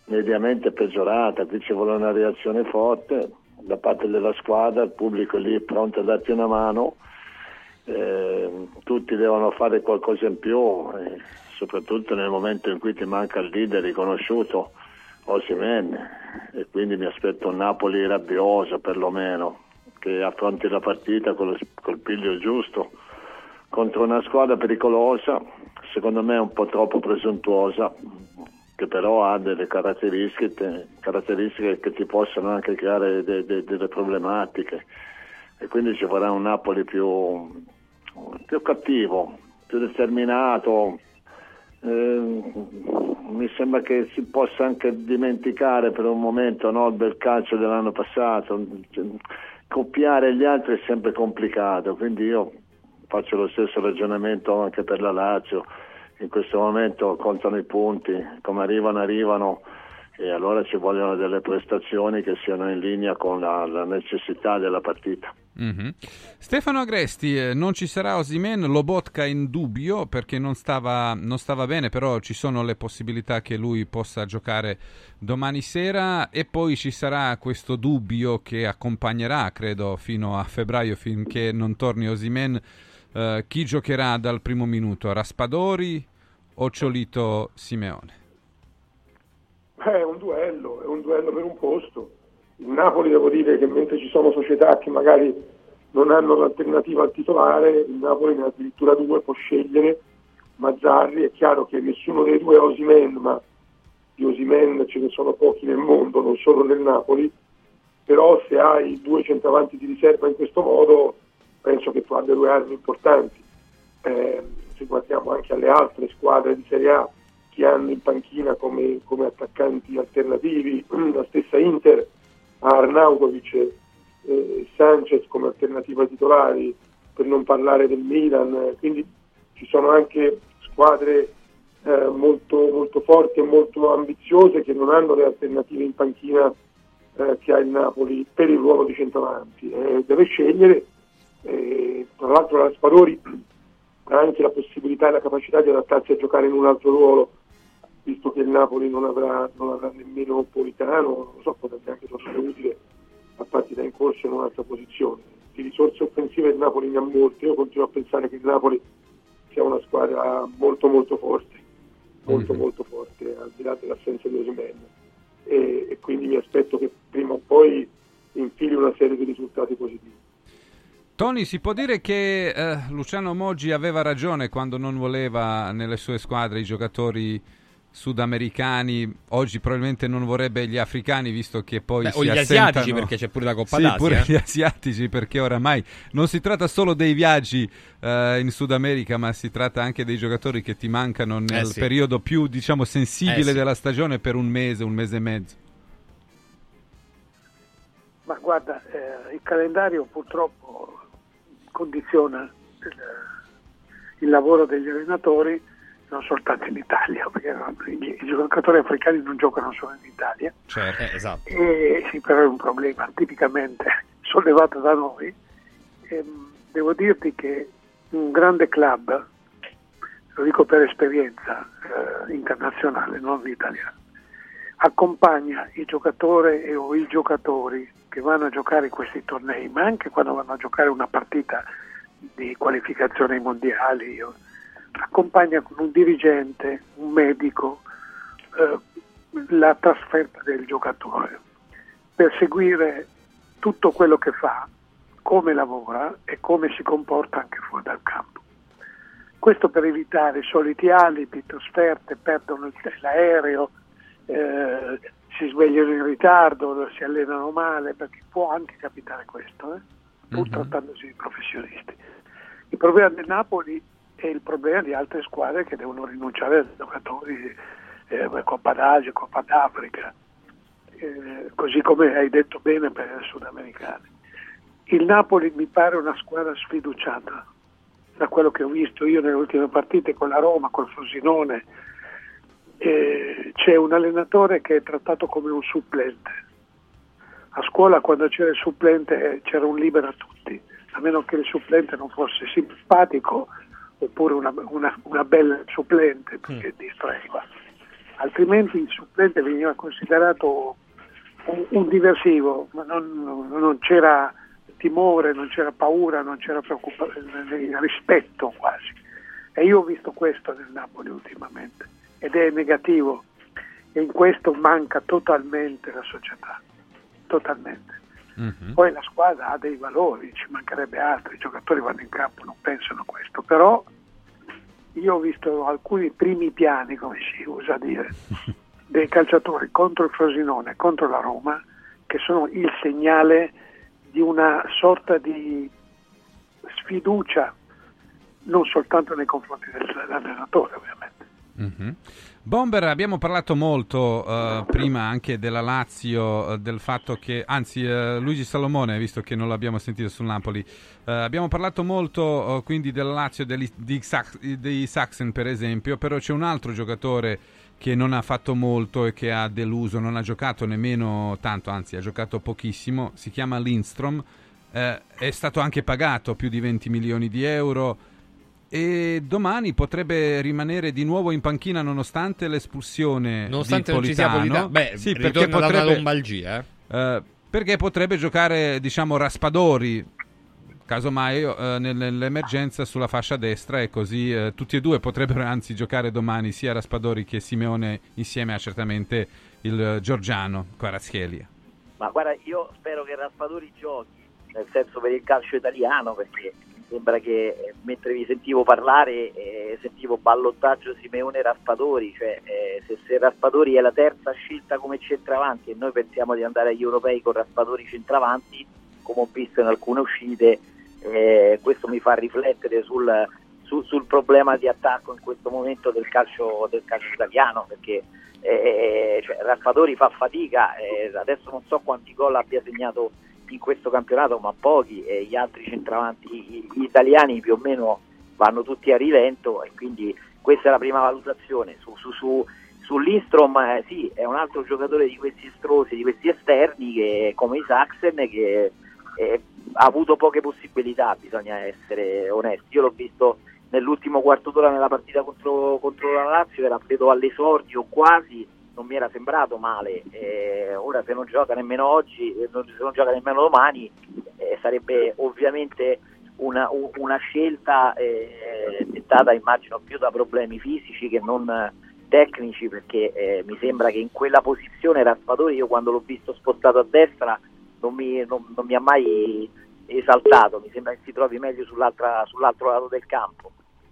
mediamente peggiorata, qui ci vuole una reazione forte da parte della squadra, il pubblico è lì pronto a darti una mano eh, tutti devono fare qualcosa in più, eh, soprattutto nel momento in cui ti manca il leader riconosciuto, Osimen, e quindi mi aspetto un Napoli rabbioso perlomeno, che affronti la partita con lo- col piglio giusto contro una squadra pericolosa, secondo me un po' troppo presuntuosa, che però ha delle caratteristiche, caratteristiche che ti possono anche creare de- de- delle problematiche. E quindi ci vorrà un Napoli più, più cattivo, più determinato. Eh, mi sembra che si possa anche dimenticare per un momento no, il bel calcio dell'anno passato. Copiare gli altri è sempre complicato, quindi io faccio lo stesso ragionamento anche per la Lazio. In questo momento contano i punti, come arrivano arrivano e allora ci vogliono delle prestazioni che siano in linea con la, la necessità della partita. Mhm. Stefano Agresti, eh, non ci sarà Osimen, Lobotka in dubbio perché non stava, non stava bene, però ci sono le possibilità che lui possa giocare domani sera e poi ci sarà questo dubbio che accompagnerà, credo, fino a febbraio, finché non torni Osimen. Eh, chi giocherà dal primo minuto? Raspadori o Ciolito Simeone? È un duello, è un duello per un posto. Il Napoli devo dire che mentre ci sono società che magari non hanno l'alternativa al titolare, il Napoli ne ha addirittura due, può scegliere Mazzarri, è chiaro che nessuno dei due è Osimen, ma di Osimen ce ne sono pochi nel mondo, non solo nel Napoli, però se hai due centravanti di riserva in questo modo penso che tu abbia due armi importanti. Eh, se guardiamo anche alle altre squadre di Serie A che hanno in panchina come, come attaccanti alternativi, la stessa Inter ha Arnautovic e Sanchez come alternativa titolari, per non parlare del Milan, quindi ci sono anche squadre eh, molto, molto forti e molto ambiziose che non hanno le alternative in panchina eh, che ha il Napoli per il ruolo di centravanti. Eh, deve scegliere, tra l'altro la Spadori ha anche la possibilità e la capacità di adattarsi a giocare in un altro ruolo, visto che il Napoli non avrà, non avrà nemmeno Politano, non lo so, potrebbe anche essere utile a partita in corso in un'altra posizione. Di risorse offensive il Napoli ne ha molte, io continuo a pensare che il Napoli sia una squadra molto molto forte, molto molto forte, al di là dell'assenza di Osimhen. E, e quindi mi aspetto che prima o poi infili una serie di risultati positivi. Tony, si può dire che eh, Luciano Moggi aveva ragione quando non voleva nelle sue squadre i giocatori sudamericani, oggi probabilmente non vorrebbe gli africani visto che poi Beh, si o gli assentano- asiatici, perché c'è pure la Coppa sì, d'Asia, pure eh. gli asiatici perché oramai non si tratta solo dei viaggi eh, in Sud America ma si tratta anche dei giocatori che ti mancano nel sì. periodo più diciamo sensibile Eh sì. della stagione per un mese, un mese e mezzo. Ma guarda, eh, il calendario purtroppo condiziona il, il lavoro degli allenatori non soltanto in Italia, perché i, giocatori africani non giocano solo in Italia, Certo. esatto. e sì, però è un problema tipicamente sollevato da noi. Ehm, devo dirti che un grande club, lo dico per esperienza eh, internazionale, non italiana, accompagna il giocatore e o i giocatori che vanno a giocare questi tornei, ma anche quando vanno a giocare una partita di qualificazione ai mondiali, o- accompagna con un dirigente, un medico, eh, la trasferta del giocatore per seguire tutto quello che fa, come lavora e come si comporta anche fuori dal campo. Questo per evitare i soliti alibi, trasferte, perdono l'aereo, eh, si svegliano in ritardo, si allenano male, perché può anche capitare questo, eh, pur Mhm. trattandosi di professionisti. Il problema del Napoli è il problema di altre squadre che devono rinunciare a giocatori, eh, Coppa d'Asia, Coppa d'Africa, eh, così come hai detto bene per i sudamericani. Il Napoli mi pare una squadra sfiduciata, da quello che ho visto io nelle ultime partite con la Roma, col Frosinone. Eh, c'è un allenatore che è trattato come un supplente. A scuola quando c'era il supplente eh, c'era un libero a tutti, a meno che il supplente non fosse simpatico oppure una, una- una bella supplente perché distraeva. Altrimenti il supplente veniva considerato un, un diversivo, ma non, non c'era timore, non c'era paura, non c'era preoccupazione, rispetto quasi. E io ho visto questo nel Napoli ultimamente ed è negativo e in questo manca totalmente la società, totalmente. Mhm. Poi la squadra ha dei valori, ci mancherebbe altro, i giocatori vanno in campo, non pensano a questo, però io ho visto alcuni primi piani, come si usa dire, dei calciatori contro il Frosinone, contro la Roma, che sono il segnale di una sorta di sfiducia, non soltanto nei confronti del- dell'allenatore ovviamente. Mhm. Bomber, abbiamo parlato molto eh, prima anche della Lazio, eh, del fatto che, anzi eh, Luigi Salomone, visto che non l'abbiamo sentito sul Napoli, abbiamo parlato molto quindi della Lazio, degli- di, Sax- di Saxen per esempio, però c'è un altro giocatore che non ha fatto molto e che ha deluso, non ha giocato nemmeno tanto, anzi ha giocato pochissimo, si chiama Lindstrom, è stato anche pagato più di 20 milioni di euro e domani potrebbe rimanere di nuovo in panchina nonostante l'espulsione Nonostante di non ci sia Politano. Politano. Beh, sì, perché da una potrebbe, lombalgia, eh, perché potrebbe giocare, diciamo, Raspadori, casomai eh, nel- nell'emergenza sulla fascia destra e così eh, tutti e due potrebbero anzi giocare domani sia Raspadori che Simeone insieme a certamente il eh, Giorgiano Kvaratskhelia. Ma guarda, io spero che Raspadori giochi, nel senso per il calcio italiano, perché sembra che eh, mentre vi sentivo parlare eh, sentivo ballottaggio Simeone Raspadori, cioè eh, se, se Raspadori è la terza scelta come centravanti e noi pensiamo di andare agli europei con Raspadori centravanti, come ho visto in alcune uscite, eh, questo mi fa riflettere sul, su- sul problema di attacco in questo momento del calcio, del calcio italiano, perché eh, cioè, Raspadori fa fatica, eh, adesso non so quanti gol abbia segnato in questo campionato, ma pochi, e gli altri centravanti gli italiani più o meno vanno tutti a rilento e quindi questa è la prima valutazione. Su, su, su, su Lindstrom, eh, sì, è un altro giocatore di questi estrosi, di questi esterni che, come i Saxen che eh, ha avuto poche possibilità, bisogna essere onesti. Io l'ho visto nell'ultimo quarto d'ora nella partita contro, contro la Lazio, era credo all'esordio quasi, non mi era sembrato male. Eh, ora se non gioca nemmeno oggi, eh, se non gioca nemmeno domani, eh, sarebbe ovviamente una, una scelta eh, dettata immagino più da problemi fisici che non tecnici perché eh, mi sembra che in quella posizione Raspadori io quando l'ho visto spostato a destra non mi, non- non mi ha mai esaltato, mi sembra che si trovi meglio sull'altro lato del campo,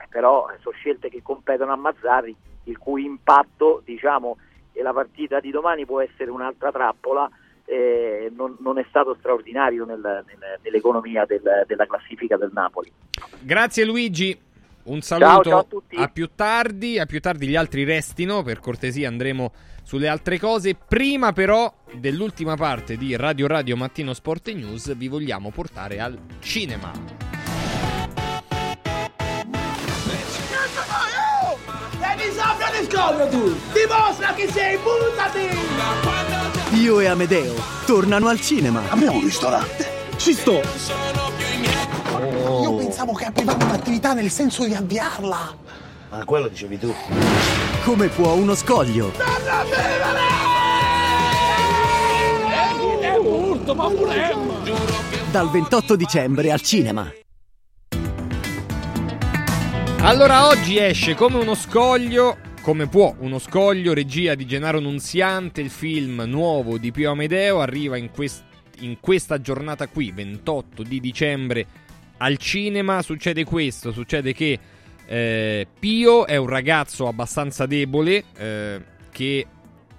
però eh, sono scelte che competono a Mazzarri, il cui impatto diciamo e la partita di domani può essere un'altra trappola, eh, non, non è stato straordinario nel- nel- nell'economia del- della classifica del Napoli. Grazie Luigi. Un Ciao, saluto ciao a tutti. più tardi, a più tardi gli altri restino, per cortesia andremo sulle altre cose. Prima però dell'ultima parte di Radio Radio Mattino Sport News vi vogliamo portare al cinema. Scoglio tu! Dimostra che sei, buttati! Pio e Amedeo tornano al cinema. Abbiamo un ristorante. Ci sto. Io pensavo che aprivamo un'attività nel senso di avviarla. Ma quello dicevi tu. Come può uno scoglio? È urto, ma pure Dal 28 dicembre al cinema. Allora oggi esce come uno scoglio, come può uno scoglio, regia di Gennaro Nunziante, il film nuovo di Pio Amedeo, arriva in, quest- in questa giornata qui, 28 di dicembre, al cinema. Succede questo, succede che eh, Pio è un ragazzo abbastanza debole, eh, che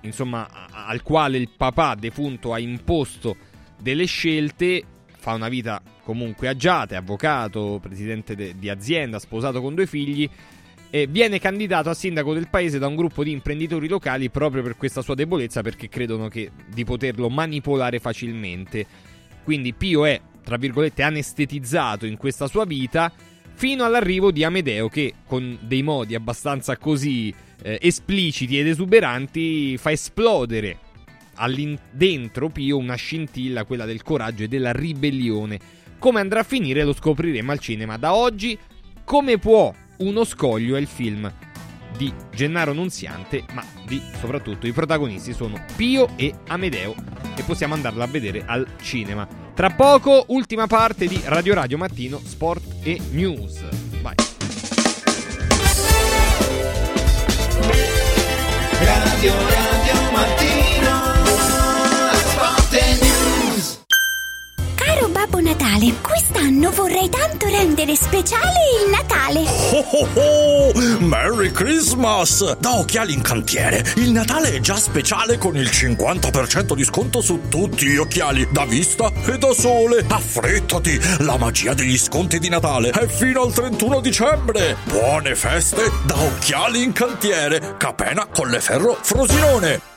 insomma al quale il papà defunto ha imposto delle scelte, fa una vita comunque agiata, è avvocato, presidente de- di azienda, sposato con due figli e viene candidato a sindaco del paese da un gruppo di imprenditori locali proprio per questa sua debolezza perché credono che di poterlo manipolare facilmente. Quindi Pio è, tra virgolette, anestetizzato in questa sua vita fino all'arrivo di Amedeo che con dei modi abbastanza così eh, espliciti ed esuberanti fa esplodere dentro Pio una scintilla, quella del coraggio e della ribellione. Come andrà a finire lo scopriremo al cinema. Da oggi, come può uno scoglio è il film di Gennaro Nunziante, ma di soprattutto i protagonisti sono Pio e Amedeo e possiamo andarla a vedere al cinema. Tra poco, ultima parte di Radio Radio Mattino, Sport e News. Vai. Radio Radio Mattino Babbo Natale, quest'anno vorrei tanto rendere speciale il Natale. Oh oh oh! Merry Christmas! Da Occhiali in Cantiere, il Natale è già speciale con il 50% di sconto su tutti gli occhiali, da vista e da sole. Affrettati! La magia degli sconti di Natale è fino al 31 dicembre! Buone feste da Occhiali in Cantiere, Capena, Colleferro, Frosinone!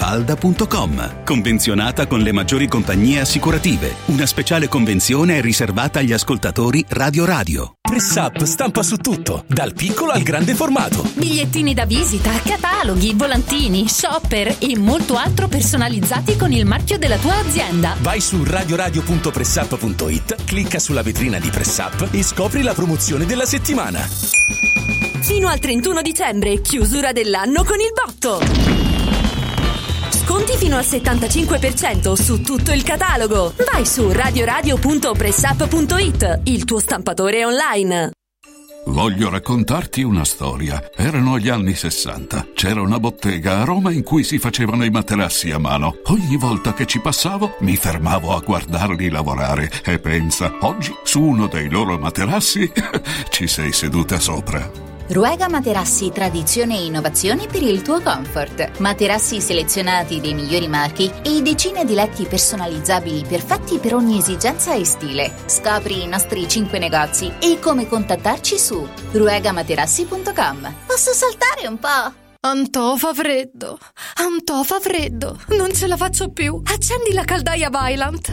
villamafalda.com. Convenzionata con le maggiori compagnie assicurative. Una speciale convenzione è riservata agli ascoltatori Radio Radio. Press Up stampa su tutto, dal piccolo al grande formato. Bigliettini da visita, cataloghi, volantini, shopper e molto altro personalizzati con il marchio della tua azienda. Vai su radioradio.pressup.it, clicca sulla vetrina di Press Up e scopri la promozione della settimana. Fino al 31 dicembre, chiusura dell'anno con il botto. Sconti fino al 75% su tutto il catalogo. Vai su radioradio.pressup.it, il tuo stampatore online. Voglio raccontarti una storia. Erano gli anni 60. C'era una bottega a Roma in cui si facevano i materassi a mano. Ogni volta che ci passavo mi fermavo a guardarli lavorare e pensa, oggi su uno dei loro materassi ci sei seduta sopra. Ruega Materassi Tradizione e Innovazione per il tuo comfort. Materassi selezionati dei migliori marchi e decine di letti personalizzabili perfetti per ogni esigenza e stile. Scopri i nostri 5 negozi e come contattarci su ruegamaterassi.com. Posso saltare un po'? Antò fa freddo. Antò fa freddo. Non ce la faccio più. Accendi la caldaia Vylant.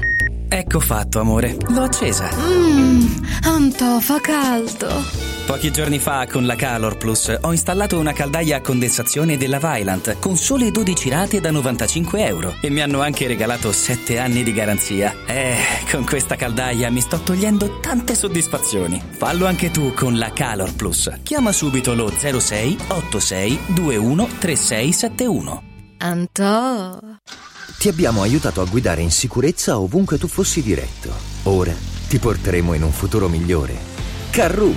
Ecco fatto, amore. L'ho accesa. Mmm, Antò fa caldo. Pochi giorni fa con la Calor Plus ho installato una caldaia a condensazione della Vylant con sole 12 rate da 95 euro e mi hanno anche regalato 7 anni di garanzia. Eh, con questa caldaia mi sto togliendo tante soddisfazioni. Fallo anche tu con la Calor Plus. Chiama subito lo 06 86 21 3671. Antò. Ti abbiamo aiutato a guidare in sicurezza ovunque tu fossi diretto. Ora ti porteremo in un futuro migliore. Carroom,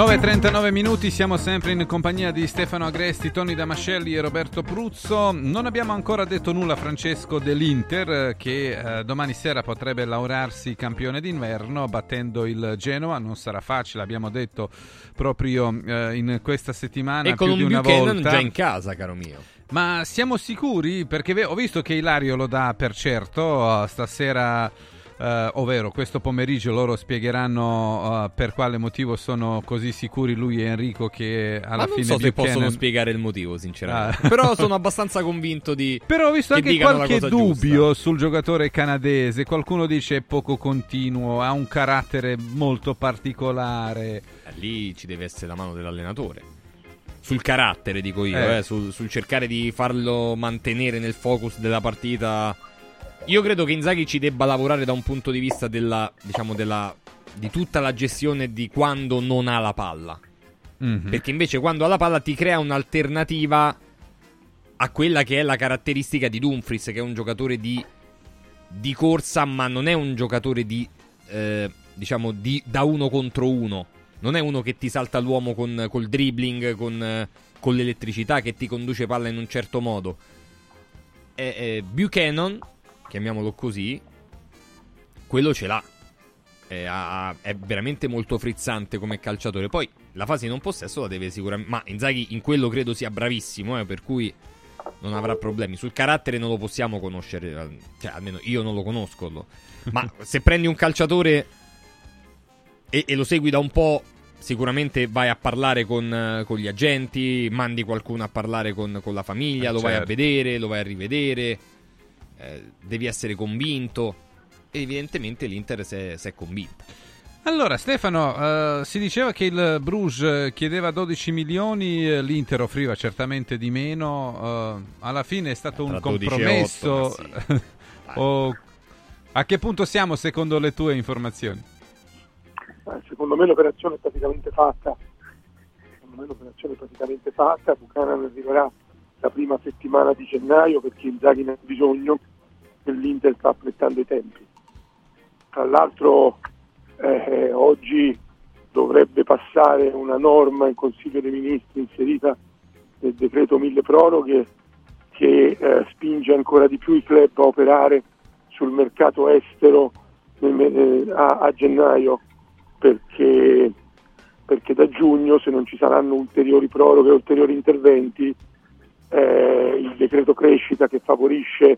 9.39 minuti, siamo sempre in compagnia di Stefano Agresti, Tony Damascelli e Roberto Pruzzo. Non abbiamo ancora detto nulla a Francesco dell'Inter eh, che eh, domani sera potrebbe laurearsi campione d'inverno battendo il Genoa. Non sarà facile, abbiamo detto proprio eh, in questa settimana E con più un di una Buchanan volta. già in casa, caro mio. Ma siamo sicuri? Perché ho visto che Ilario lo dà per certo, stasera eh, ovvero questo pomeriggio loro spiegheranno eh, per quale motivo sono così sicuri lui e Enrico che alla Ma non fine so se possono spiegare il motivo, sinceramente. Ah. Però sono abbastanza convinto di. Però ho visto che anche qualche dubbio sul giocatore canadese. Qualcuno dice è poco continuo, ha un carattere molto particolare. giusta. Lì ci deve essere la mano dell'allenatore. Sul carattere, dico io, Eh. eh, sul, sul cercare di farlo mantenere nel focus della partita. Io credo che Inzaghi ci debba lavorare da un punto di vista della, diciamo, della, di tutta la gestione di quando non ha la palla. Mhm. Perché invece quando ha la palla ti crea un'alternativa a quella che è la caratteristica di Dumfries, che è un giocatore di, di corsa, ma non è un giocatore di, eh, diciamo, di, da uno contro uno. Non è uno che ti salta l'uomo con, col dribbling, con, eh, con l'elettricità, che ti conduce palla in un certo modo. È, è Buchanan, chiamiamolo così, quello ce l'ha. È, ha- è veramente molto frizzante come calciatore. Poi la fase in non possesso la deve sicuramente. Ma Inzaghi in quello credo sia bravissimo, eh, per cui non avrà problemi. Sul carattere non lo possiamo conoscere, cioè almeno io non lo conosco. lo- Ma se prendi un calciatore e, e lo segui da un po', sicuramente vai a parlare con, con gli agenti, mandi qualcuno a parlare con, con la famiglia, Eh, lo vai a certo. vedere, lo vai a rivedere, eh, devi essere convinto. E evidentemente l'Inter si è, si è convinta. Allora, Stefano, eh, si diceva che il Bruges eh, chiedeva 12 milioni, eh, l'Inter offriva certamente di meno. eh, alla fine è stato un Tra 12 e compromesso. 8, ma O- a che punto siamo secondo le tue informazioni? Eh, Secondo me l'operazione è praticamente fatta. Secondo me l'operazione è praticamente fatta. Buchanan arriverà la prima settimana di gennaio perché Inzaghi ne ha bisogno e l'Inter sta affrettando i tempi. Tra l'altro eh, oggi dovrebbe passare una norma in Consiglio dei Ministri inserita nel decreto mille proroghe che eh, spinge ancora di più i club a operare sul mercato estero eh, a, a gennaio perché, perché da giugno se non ci saranno ulteriori proroghe, ulteriori interventi, eh, il decreto crescita che favorisce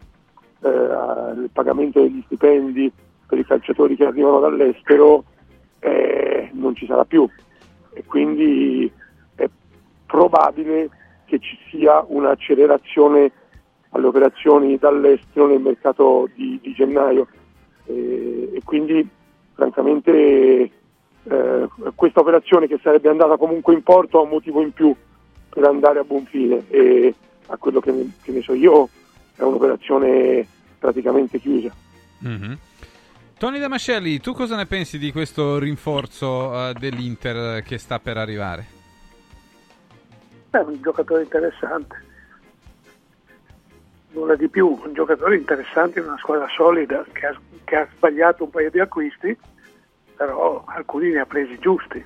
eh, il pagamento degli stipendi per i calciatori che arrivano dall'estero eh, non ci sarà più. E quindi è probabile che ci sia un'accelerazione alle operazioni dall'estero nel mercato di, di gennaio. E, quindi francamente eh, questa operazione che sarebbe andata comunque in porto ha un motivo in più per andare a buon fine e a quello che ne, che ne so io è un'operazione praticamente chiusa. Mhm. Tony Damascelli, tu cosa ne pensi di questo rinforzo eh, dell'Inter che sta per arrivare? È un giocatore interessante. Nulla di più, un giocatore interessante in una squadra solida che ha, che ha sbagliato un paio di acquisti, però alcuni ne ha presi giusti.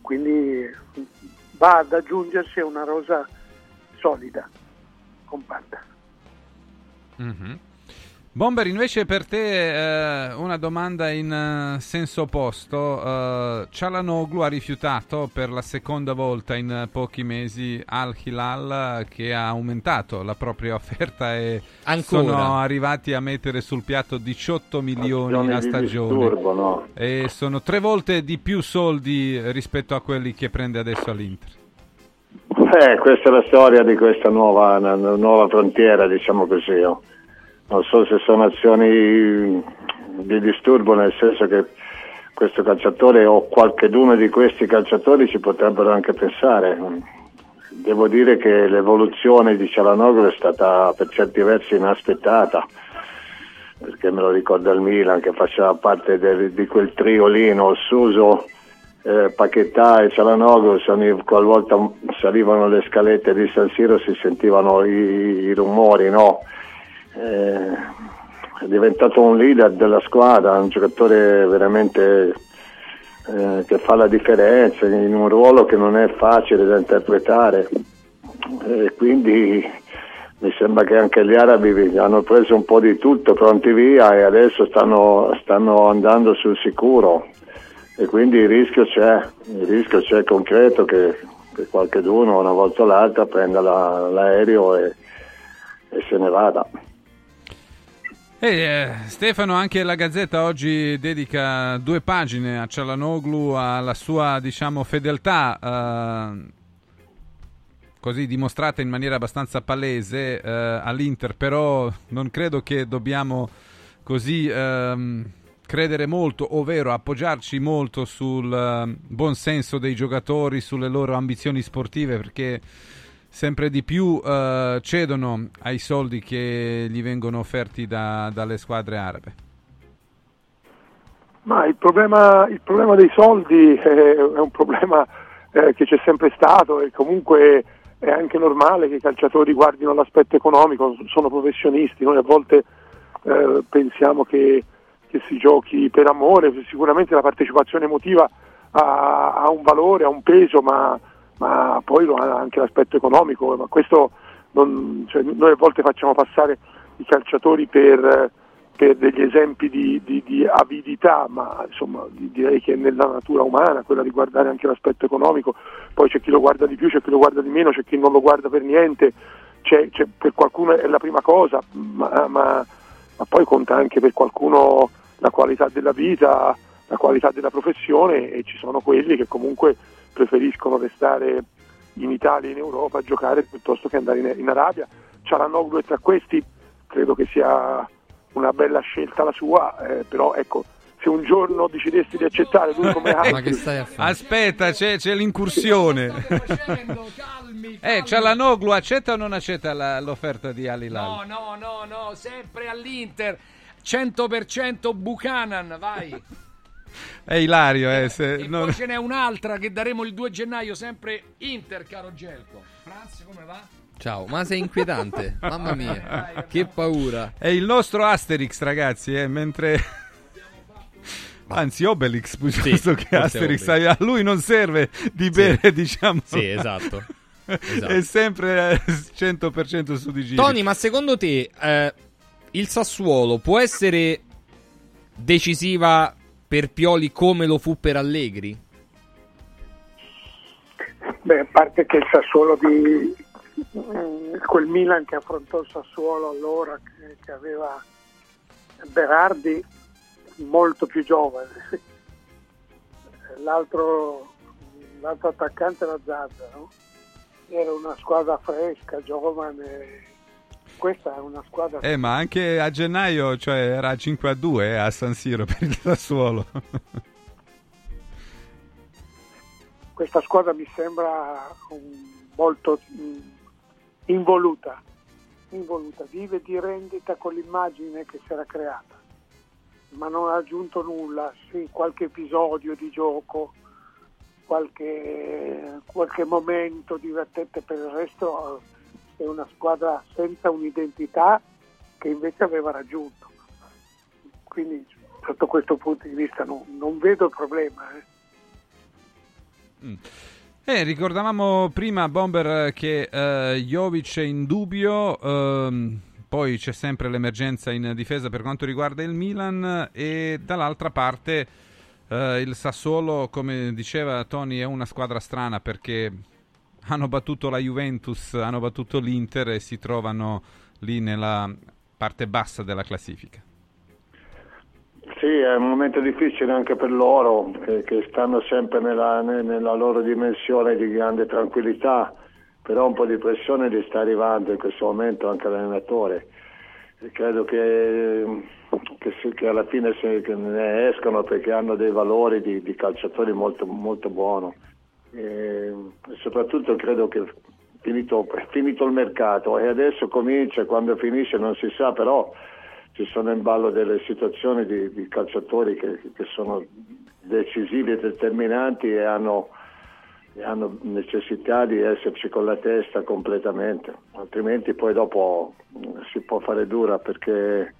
Quindi va ad aggiungersi a una rosa solida, compatta. Mhm. Bomber, invece per te eh, una domanda in eh, senso opposto. Eh, Cialanoglu ha rifiutato per la seconda volta in eh, pochi mesi Al Hilal che ha aumentato la propria offerta e Ancora? sono arrivati a mettere sul piatto 18 milioni a stagione. disturbo, no? E sono tre volte di più soldi rispetto a quelli che prende adesso all'Inter. Eh, questa è la storia di questa nuova, nuova frontiera, diciamo così. oh. Non so se sono azioni di disturbo, nel senso che questo calciatore o qualcheduno di questi calciatori ci potrebbero anche pensare. Devo dire che l'evoluzione di Cialanoglu è stata per certi versi inaspettata, perché me lo ricorda il Milan che faceva parte del- di quel trio lì, no? Suso, eh, Paquetà e Cialanoglu, qualvolta salivano le scalette di San Siro si sentivano i, i rumori, no? Eh, è diventato un leader della squadra, un giocatore veramente eh, che fa la differenza in un ruolo che non è facile da interpretare e quindi mi sembra che anche gli arabi hanno preso un po' di tutto, pronti via e adesso stanno, stanno andando sul sicuro e quindi il rischio c'è, il rischio c'è concreto che, che qualcheduno una volta o l'altra prenda la- l'aereo e, e se ne vada. Eh, Stefano, anche la Gazzetta oggi dedica due pagine a Cialanoglu, alla sua diciamo, fedeltà, eh, così dimostrata in maniera abbastanza palese eh, all'Inter, però non credo che dobbiamo così ehm, credere molto, ovvero appoggiarci molto sul eh, buon senso dei giocatori, sulle loro ambizioni sportive, perché sempre di più eh, cedono ai soldi che gli vengono offerti da- dalle squadre arabe. Ma il problema, il problema dei soldi è, è un problema eh, che c'è sempre stato e comunque è anche normale che i calciatori guardino l'aspetto economico, sono professionisti, noi a volte eh, pensiamo che, che si giochi per amore, sicuramente la partecipazione emotiva ha, ha un valore, ha un peso, ma, ma poi anche l'aspetto economico, ma questo non- cioè, noi a volte facciamo passare i calciatori per, per degli esempi di, di- di avidità, ma insomma di- direi che è nella natura umana quella di guardare anche l'aspetto economico, poi c'è chi lo guarda di più, c'è chi lo guarda di meno, c'è chi non lo guarda per niente, c'è- c'è- per qualcuno è la prima cosa, ma, ma- ma poi conta anche per qualcuno la qualità della vita, la qualità della professione e ci sono quelli che comunque preferiscono restare in Italia e in Europa a giocare piuttosto che andare in, in Arabia. Cialanoglu è tra questi, credo che sia una bella scelta la sua, eh, però ecco, se un giorno decidessi di accettare lui come altri, Aspetta, c'è, c'è l'incursione. eh, Cialanoglu accetta o non accetta la- l'offerta di Al Hilal? No, no, no, no, sempre all'Inter. 100% Buchanan, vai. È Ilario, eh, se- E non- poi ce n'è un'altra che daremo il 2 gennaio, sempre Inter, caro Gelco. Franz, come va? Ciao, ma sei inquietante. Mamma mia, che paura. È il nostro Asterix, ragazzi, eh, mentre... Anzi, Obelix, piuttosto che Asterix. Obelix. A lui non serve di bere, diciamo. Sì, esatto. Esatto. È sempre eh, 100% su di giri. Tony, ma secondo te eh, il Sassuolo può essere decisiva per Pioli come lo fu per Allegri? Beh, a parte che il Sassuolo di mm, quel Milan che affrontò il Sassuolo allora, che, che aveva Berardi molto più giovane, l'altro, l'altro attaccante era Zazza, no? era una squadra fresca, giovane. Questa è una squadra Eh, ma anche a gennaio, cioè, era 5 a 2 eh, a San Siro per il Sassuolo. questa squadra mi sembra molto involuta, involuta, vive di rendita con l'immagine che si era creata, ma non ha aggiunto nulla, sì, qualche episodio di gioco, qualche, qualche momento divertente, per il resto è una squadra senza un'identità che invece aveva raggiunto. Quindi sotto questo punto di vista non, non vedo il problema. eh. Eh, ricordavamo prima, Bomber, che eh, Jovic è in dubbio, ehm, poi c'è sempre l'emergenza in difesa per quanto riguarda il Milan e dall'altra parte eh, il Sassuolo, come diceva Tony, è una squadra strana perché hanno battuto la Juventus, hanno battuto l'Inter e si trovano lì nella parte bassa della classifica. Sì, è un momento difficile anche per loro, che, che stanno sempre nella, ne- nella loro dimensione di grande tranquillità, però un po' di pressione gli sta arrivando in questo momento anche all'allenatore. E credo che, che, che alla fine se- ne escono perché hanno dei valori di, di calciatori molto, molto buono. E, e soprattutto credo che finito, finito il mercato e adesso comincia, quando finisce non si sa, però ci sono in ballo delle situazioni di, di calciatori che, che sono decisivi e determinanti e hanno, e hanno necessità di esserci con la testa completamente, altrimenti poi dopo mm, si può fare dura perché,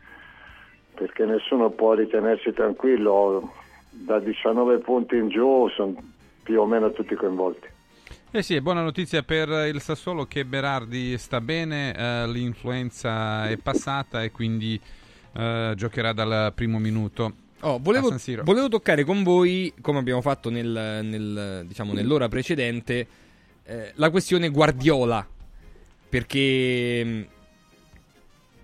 perché nessuno può ritenersi tranquillo, da 19 punti in giù sono più o meno tutti coinvolti. Eh sì, è buona notizia per il Sassuolo che Berardi sta bene, eh, l'influenza è passata e quindi eh, giocherà dal primo minuto. Oh, a volevo, San Siro. volevo toccare con voi, come abbiamo fatto nel- nel, diciamo, nell'ora precedente, eh, la questione Guardiola. Perché mh,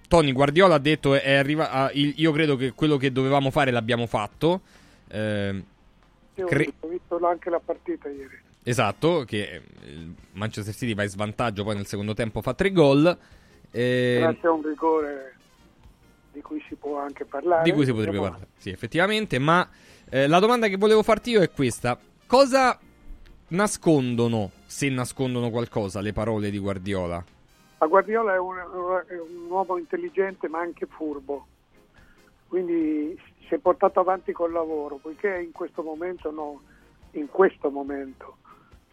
Tony Guardiola ha detto: è arriva- ah, il- Io credo che quello che dovevamo fare l'abbiamo fatto. Eh, Io cre- ho visto anche la partita ieri. esatto, che eh, il Manchester City va in svantaggio, poi nel secondo tempo fa tre gol. Eh, Grazie a un rigore di cui si può anche parlare. Di cui si potrebbe parlare, sì, effettivamente. Ma eh, la domanda che volevo farti io è questa: cosa nascondono, se nascondono qualcosa, le parole di Guardiola? Ma Guardiola è un, è un uomo intelligente ma anche furbo, quindi si è portato avanti col lavoro, poiché in questo momento, no, in questo momento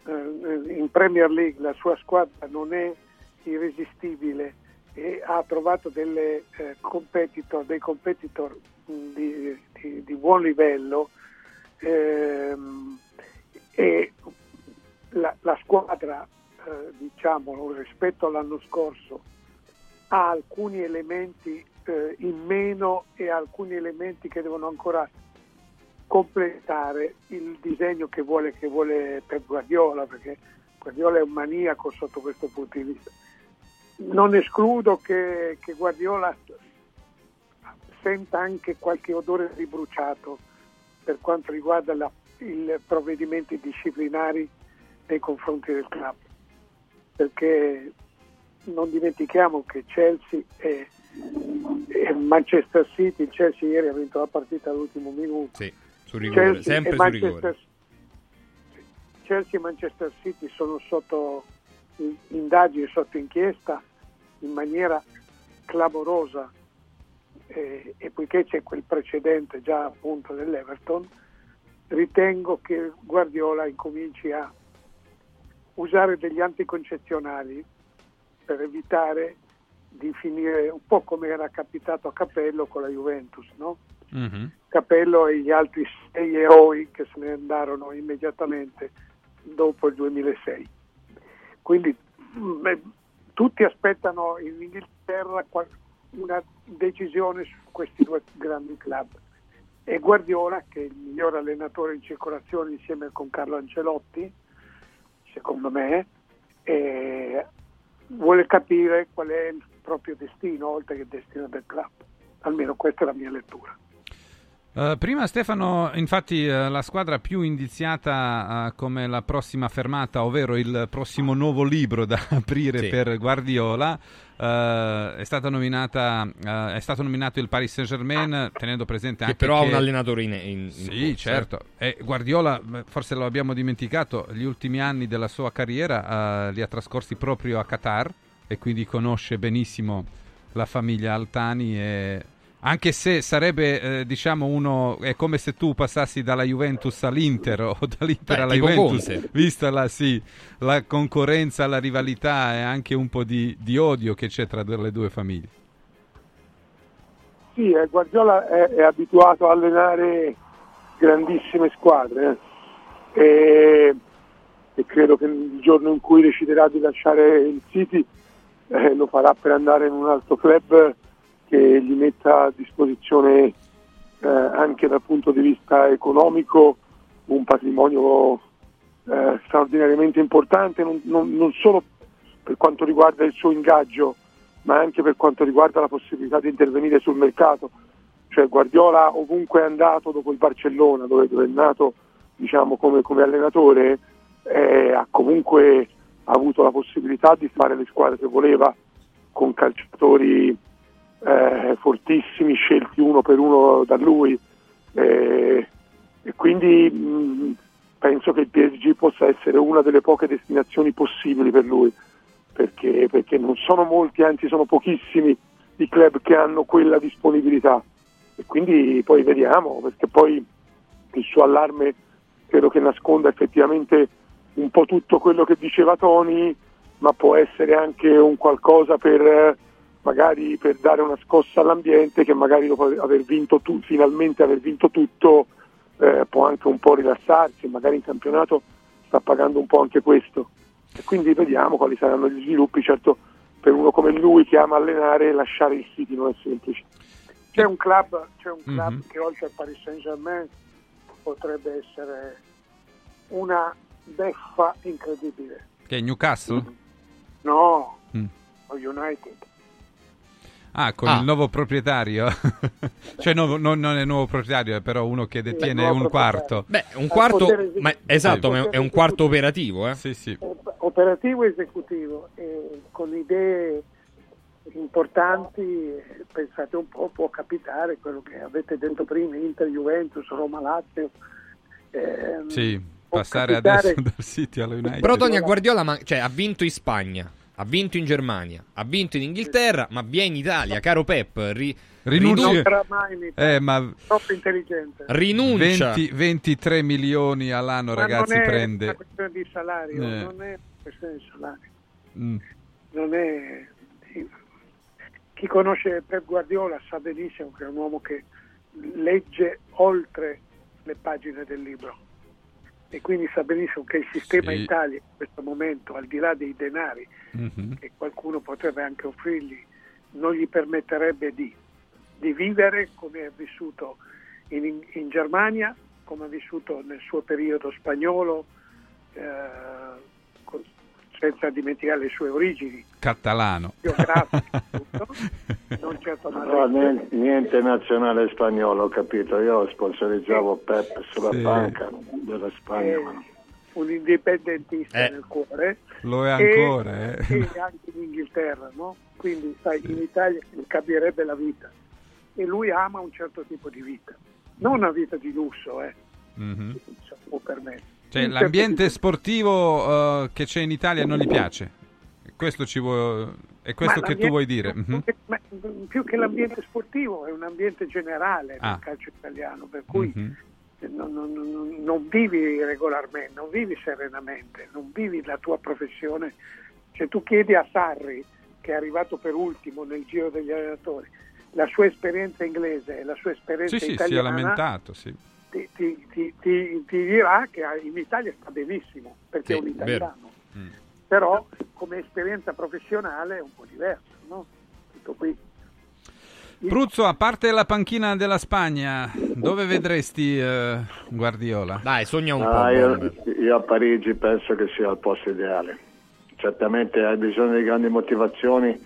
eh, in Premier League la sua squadra non è irresistibile e ha trovato delle, eh, competitor, dei competitor di, di- di buon livello ehm, e la, la squadra eh, diciamo rispetto all'anno scorso ha alcuni elementi eh, in meno e alcuni elementi che devono ancora completare il disegno che vuole, che vuole per Guardiola perché Guardiola è un maniaco sotto questo punto di vista. Non escludo che, che Guardiola senta anche qualche odore di bruciato per quanto riguarda i provvedimenti disciplinari nei confronti del club perché non dimentichiamo che Chelsea e Manchester City il Chelsea ieri ha vinto la partita all'ultimo minuto Sì, su rigore, Chelsea sempre e su Manchester- rigore. Chelsea e Manchester City sono sotto in- indagine, sotto inchiesta in maniera clamorosa eh, e poiché c'è quel precedente già appunto dell'Everton, ritengo che Guardiola incominci a usare degli anticoncezionali per evitare di finire un po' come era capitato a Capello con la Juventus, no? Capello e gli altri sei eroi che se ne andarono immediatamente dopo il 2006. Quindi mh, eh, tutti aspettano in Inghilterra una decisione su questi due grandi club. E Guardiola, che è il miglior allenatore in circolazione insieme con Carlo Ancelotti, secondo me, eh, vuole capire qual è il proprio destino, oltre che il destino del club. Almeno questa è la mia lettura. Eh, prima Stefano, infatti eh, la squadra più indiziata eh, come la prossima fermata, ovvero il prossimo nuovo libro da aprire Sì. per Guardiola, è, stata nominata, è stato nominato il Paris Saint Germain, tenendo presente Che anche però ha che- un allenatore in, in, in Sì, corsa, certo. E Guardiola, forse lo abbiamo dimenticato, gli ultimi anni della sua carriera li ha trascorsi proprio a Qatar e quindi conosce benissimo la famiglia Altani e anche se sarebbe, eh, diciamo, uno è come se tu passassi dalla Juventus all'Inter o dall'Inter Beh, alla Juventus, Conte. vista la, sì, la concorrenza, la rivalità e anche un po' di, di odio che c'è tra le due famiglie. Sì, eh, Guardiola è, è abituato a allenare grandissime squadre eh. e, e credo che il giorno in cui deciderà di lasciare il City eh, lo farà per andare in un altro club che gli metta a disposizione eh, anche dal punto di vista economico un patrimonio eh, straordinariamente importante, non, non- non solo per quanto riguarda il suo ingaggio, ma anche per quanto riguarda la possibilità di intervenire sul mercato. Cioè Guardiola ovunque è andato dopo il Barcellona, dove, dove è nato diciamo, come, come allenatore, eh, ha comunque avuto la possibilità di fare le squadre che voleva con calciatori eh, fortissimi scelti uno per uno da lui. Eh, e quindi mh, penso che il PSG possa essere una delle poche destinazioni possibili per lui perché, perché non sono molti, anzi sono pochissimi i club che hanno quella disponibilità. E quindi poi vediamo perché poi il suo allarme credo che nasconda effettivamente un po' tutto quello che diceva Tony ma può essere anche un qualcosa per magari per dare una scossa all'ambiente che magari dopo aver vinto tu- finalmente aver vinto tutto eh, può anche un po' rilassarsi, magari in campionato sta pagando un po' anche questo. E quindi vediamo quali saranno gli sviluppi, certo per uno come lui che ama allenare lasciare il City non è semplice. C'è un club, c'è un club Mhm. che oltre al Paris Saint Germain potrebbe essere una beffa incredibile. Che è Newcastle? No, Mm. United. Ah, con Ah. il nuovo proprietario. cioè, no, no, non è nuovo proprietario, è però uno che detiene un quarto. Beh, un quarto, ma esatto, ma è- un quarto operativo, eh. Sì, sì. operativo e esecutivo e con idee importanti eh, pensate un po' può capitare quello che avete detto prima Inter, Juventus, Roma, Lazio ehm, Sì, passare capitare- adesso dal City allo United. Però Tony Guardiola ma- cioè, ha vinto in Spagna, ha vinto in Germania, ha vinto in Inghilterra, ma viene in Italia, caro Pep, ri- Rinunci- non rinu- sarà mai in Italia, Eh, ma troppo intelligente rinuncia. 20 23 milioni all'anno, Ma ragazzi, non è prende. una questione di salario Eh. non è una questione di salario Mm. non è chi conosce Pep Guardiola sa benissimo che è un uomo che legge oltre le pagine del libro e quindi sa benissimo che il sistema Sì. Italia in questo momento al di là dei denari Mhm. che qualcuno potrebbe anche offrirgli non gli permetterebbe di, di vivere come ha vissuto in, in Germania come ha vissuto nel suo periodo spagnolo eh, senza dimenticare le sue origini Catalano. non certo No, niente, niente nazionale spagnolo, ho capito. Io sponsorizzavo Pep sulla Sì. banca della Spagna. Eh, un indipendentista Eh. nel cuore Lo è e- ancora, eh. e anche in Inghilterra no? quindi sai in Italia cambierebbe la vita e lui ama un certo tipo di vita non una vita di lusso eh, Mhm. se può permettere Cioè, Un certo l'ambiente sportivo eh, che c'è in Italia non gli piace. Questo ci vuoi... È questo Ma che tu vuoi dire. Mhm. ma più che l'ambiente sportivo è un ambiente generale Ah. nel calcio italiano per cui Mhm. non, non- non- vivi regolarmente, non vivi serenamente, non vivi la tua professione. Se tu chiedi a Sarri, che è arrivato per ultimo nel giro degli allenatori, la sua esperienza inglese e la sua esperienza Sì, sì, si è italiana, lamentato, sì. Ti, ti- ti- ti- ti dirà che in Italia sta benissimo, perché Sì, è un italiano. Mm. Però come esperienza professionale è un po' diverso, no? Tutto qui. Pruzzo, a parte la panchina della Spagna, dove vedresti eh, Guardiola? Dai, sogna un Ah, po'. io, io a Parigi penso che sia il posto ideale. Certamente hai bisogno di grandi motivazioni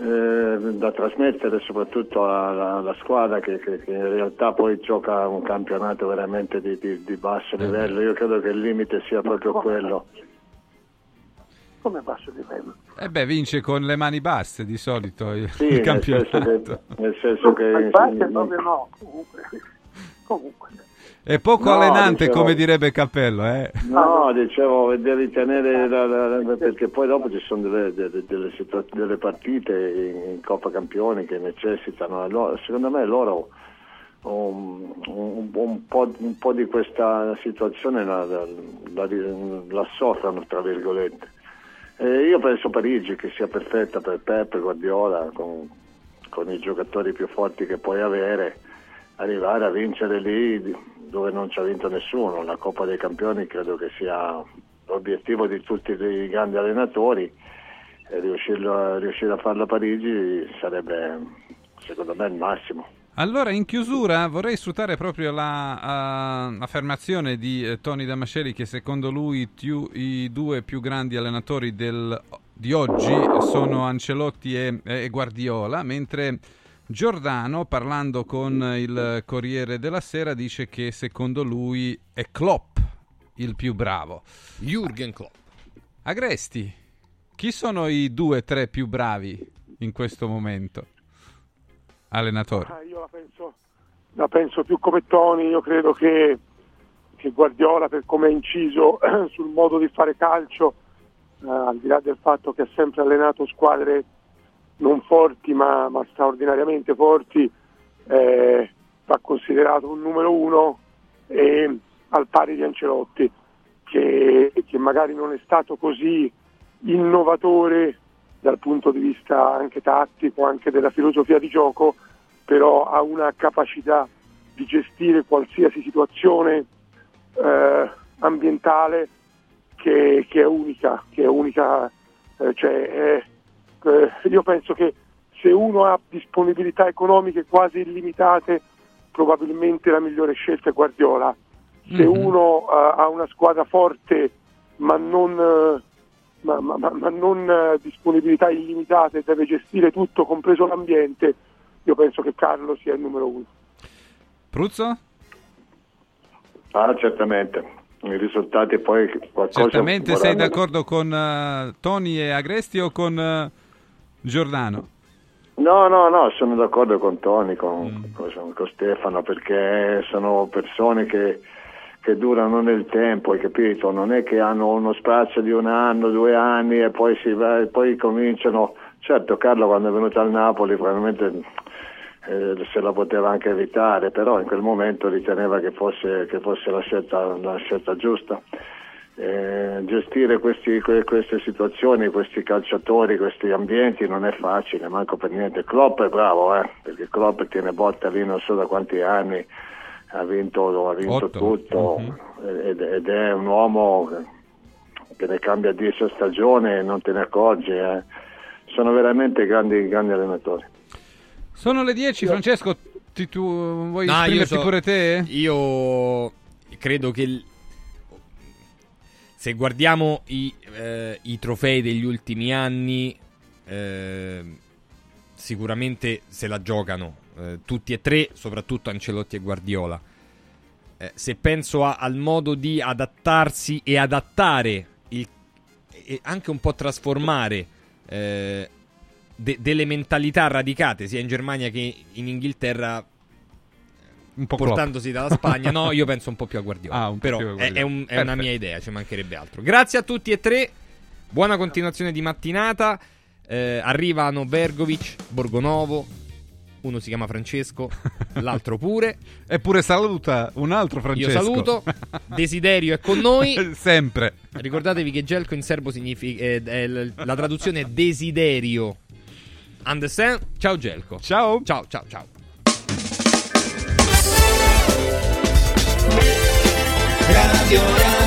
eh, da trasmettere soprattutto alla, alla squadra che, che- che in realtà poi gioca un campionato veramente di, di- di basso livello. Io credo che il limite sia proprio quello. Come basso livello? Eh beh, vince con le mani basse di solito il, Sì, il nel campionato. senso che, nel senso che infatti proprio no, comunque. comunque. È poco No, allenante, dicevo- come direbbe Cappello, eh? No, dicevo, devi tenere la- la- la- perché poi dopo ci sono delle, delle- delle delle partite in, Coppa Campioni che necessitano, loro- secondo me loro un, un- un po', un po' di questa situazione la, la, la, la soffrono, tra virgolette. E io penso Parigi che sia perfetta per Peppe, Guardiola, con, con i giocatori più forti che puoi avere, arrivare a vincere lì dove non ci ha vinto nessuno. La Coppa dei Campioni credo che sia l'obiettivo di tutti i grandi allenatori e riuscirlo- riuscire a farlo a Parigi sarebbe secondo me il massimo. Allora, in chiusura vorrei sfruttare proprio l'affermazione di eh, Tony Damasceli che secondo lui tiu- i due più grandi allenatori del- di oggi sono Ancelotti e, e Guardiola, mentre Giordano, parlando con il Corriere della Sera, dice che secondo lui è Klopp il più bravo. Jürgen Klopp. Agresti, chi sono i due, tre più bravi in questo momento? Allenatori. Ah, io la penso, la penso più come Tony, io credo che, che Guardiola per come ha inciso sul modo di fare calcio, eh, al di là del fatto che ha sempre allenato squadre non forti ma, ma straordinariamente forti, eh, va considerato un numero uno e al pari di Ancelotti, che, che magari non è stato così innovatore dal punto di vista anche tattico, anche della filosofia di gioco, però ha una capacità di gestire qualsiasi situazione eh, ambientale che, che è unica, che è unica, eh, cioè, è- eh, io penso che se uno ha disponibilità economiche quasi illimitate, probabilmente la migliore scelta è Guardiola. Se Mhm. uno eh, ha una squadra forte ma non, eh, ma, ma- ma- ma non eh, disponibilità illimitate, deve gestire tutto, compreso l'ambiente, io penso che Carlo sia il numero uno. Pruzzo? Ah, certamente. I risultati poi qualcosa... Certamente sei d'accordo con Tony e Agresti o con Giordano? No, no, no, sono d'accordo con Tony, Mm. con, con- con Stefano, perché sono persone che, che durano nel tempo, hai capito? Non è che hanno uno spazio di un anno, due anni e poi, si va, e poi cominciano... Certo, Carlo quando è venuto al Napoli probabilmente eh, se la poteva anche evitare, però in quel momento riteneva che fosse, che fosse la, scelta, la scelta giusta. Eh, gestire questi- que- queste situazioni, questi calciatori, questi ambienti non è facile, manco per niente. Klopp è bravo, eh, perché Klopp tiene botta lì non so da quanti anni, ha vinto, ha vinto tutto ed, ed è un uomo che ne cambia 10 a stagione e non te ne accorgi. eh. Sono veramente grandi, grandi allenatori. Sono le 10, Francesco, ti- tu vuoi No, io esprimerti so- pure te? Io credo che se guardiamo i, eh, i trofei degli ultimi anni, eh, sicuramente se la giocano eh, tutti e tre, soprattutto Ancelotti e Guardiola. Eh, se penso a- al modo di adattarsi e adattare il- e anche un po' trasformare eh, de- delle mentalità radicate sia in Germania che in Inghilterra un po' portandosi Klopp. dalla Spagna. No io penso un po' più a Guardiola. Ah, però più a è, Guardiola. è un- è una mia idea ci mancherebbe altro. Grazie a tutti e tre. Buona continuazione di mattinata. Eh, arrivano Bergovic Borgonovo. Uno si chiama Francesco l'altlo pure. Eppure saluta un altro Francesco. io saluto. Desiderio è con noi. Sempre. ricordatevi che Gelco in serbo significa eh, l- la traduzione è desiderio. Understand? Ciao Gelco. Ciao. Ciao ciao ciao Radio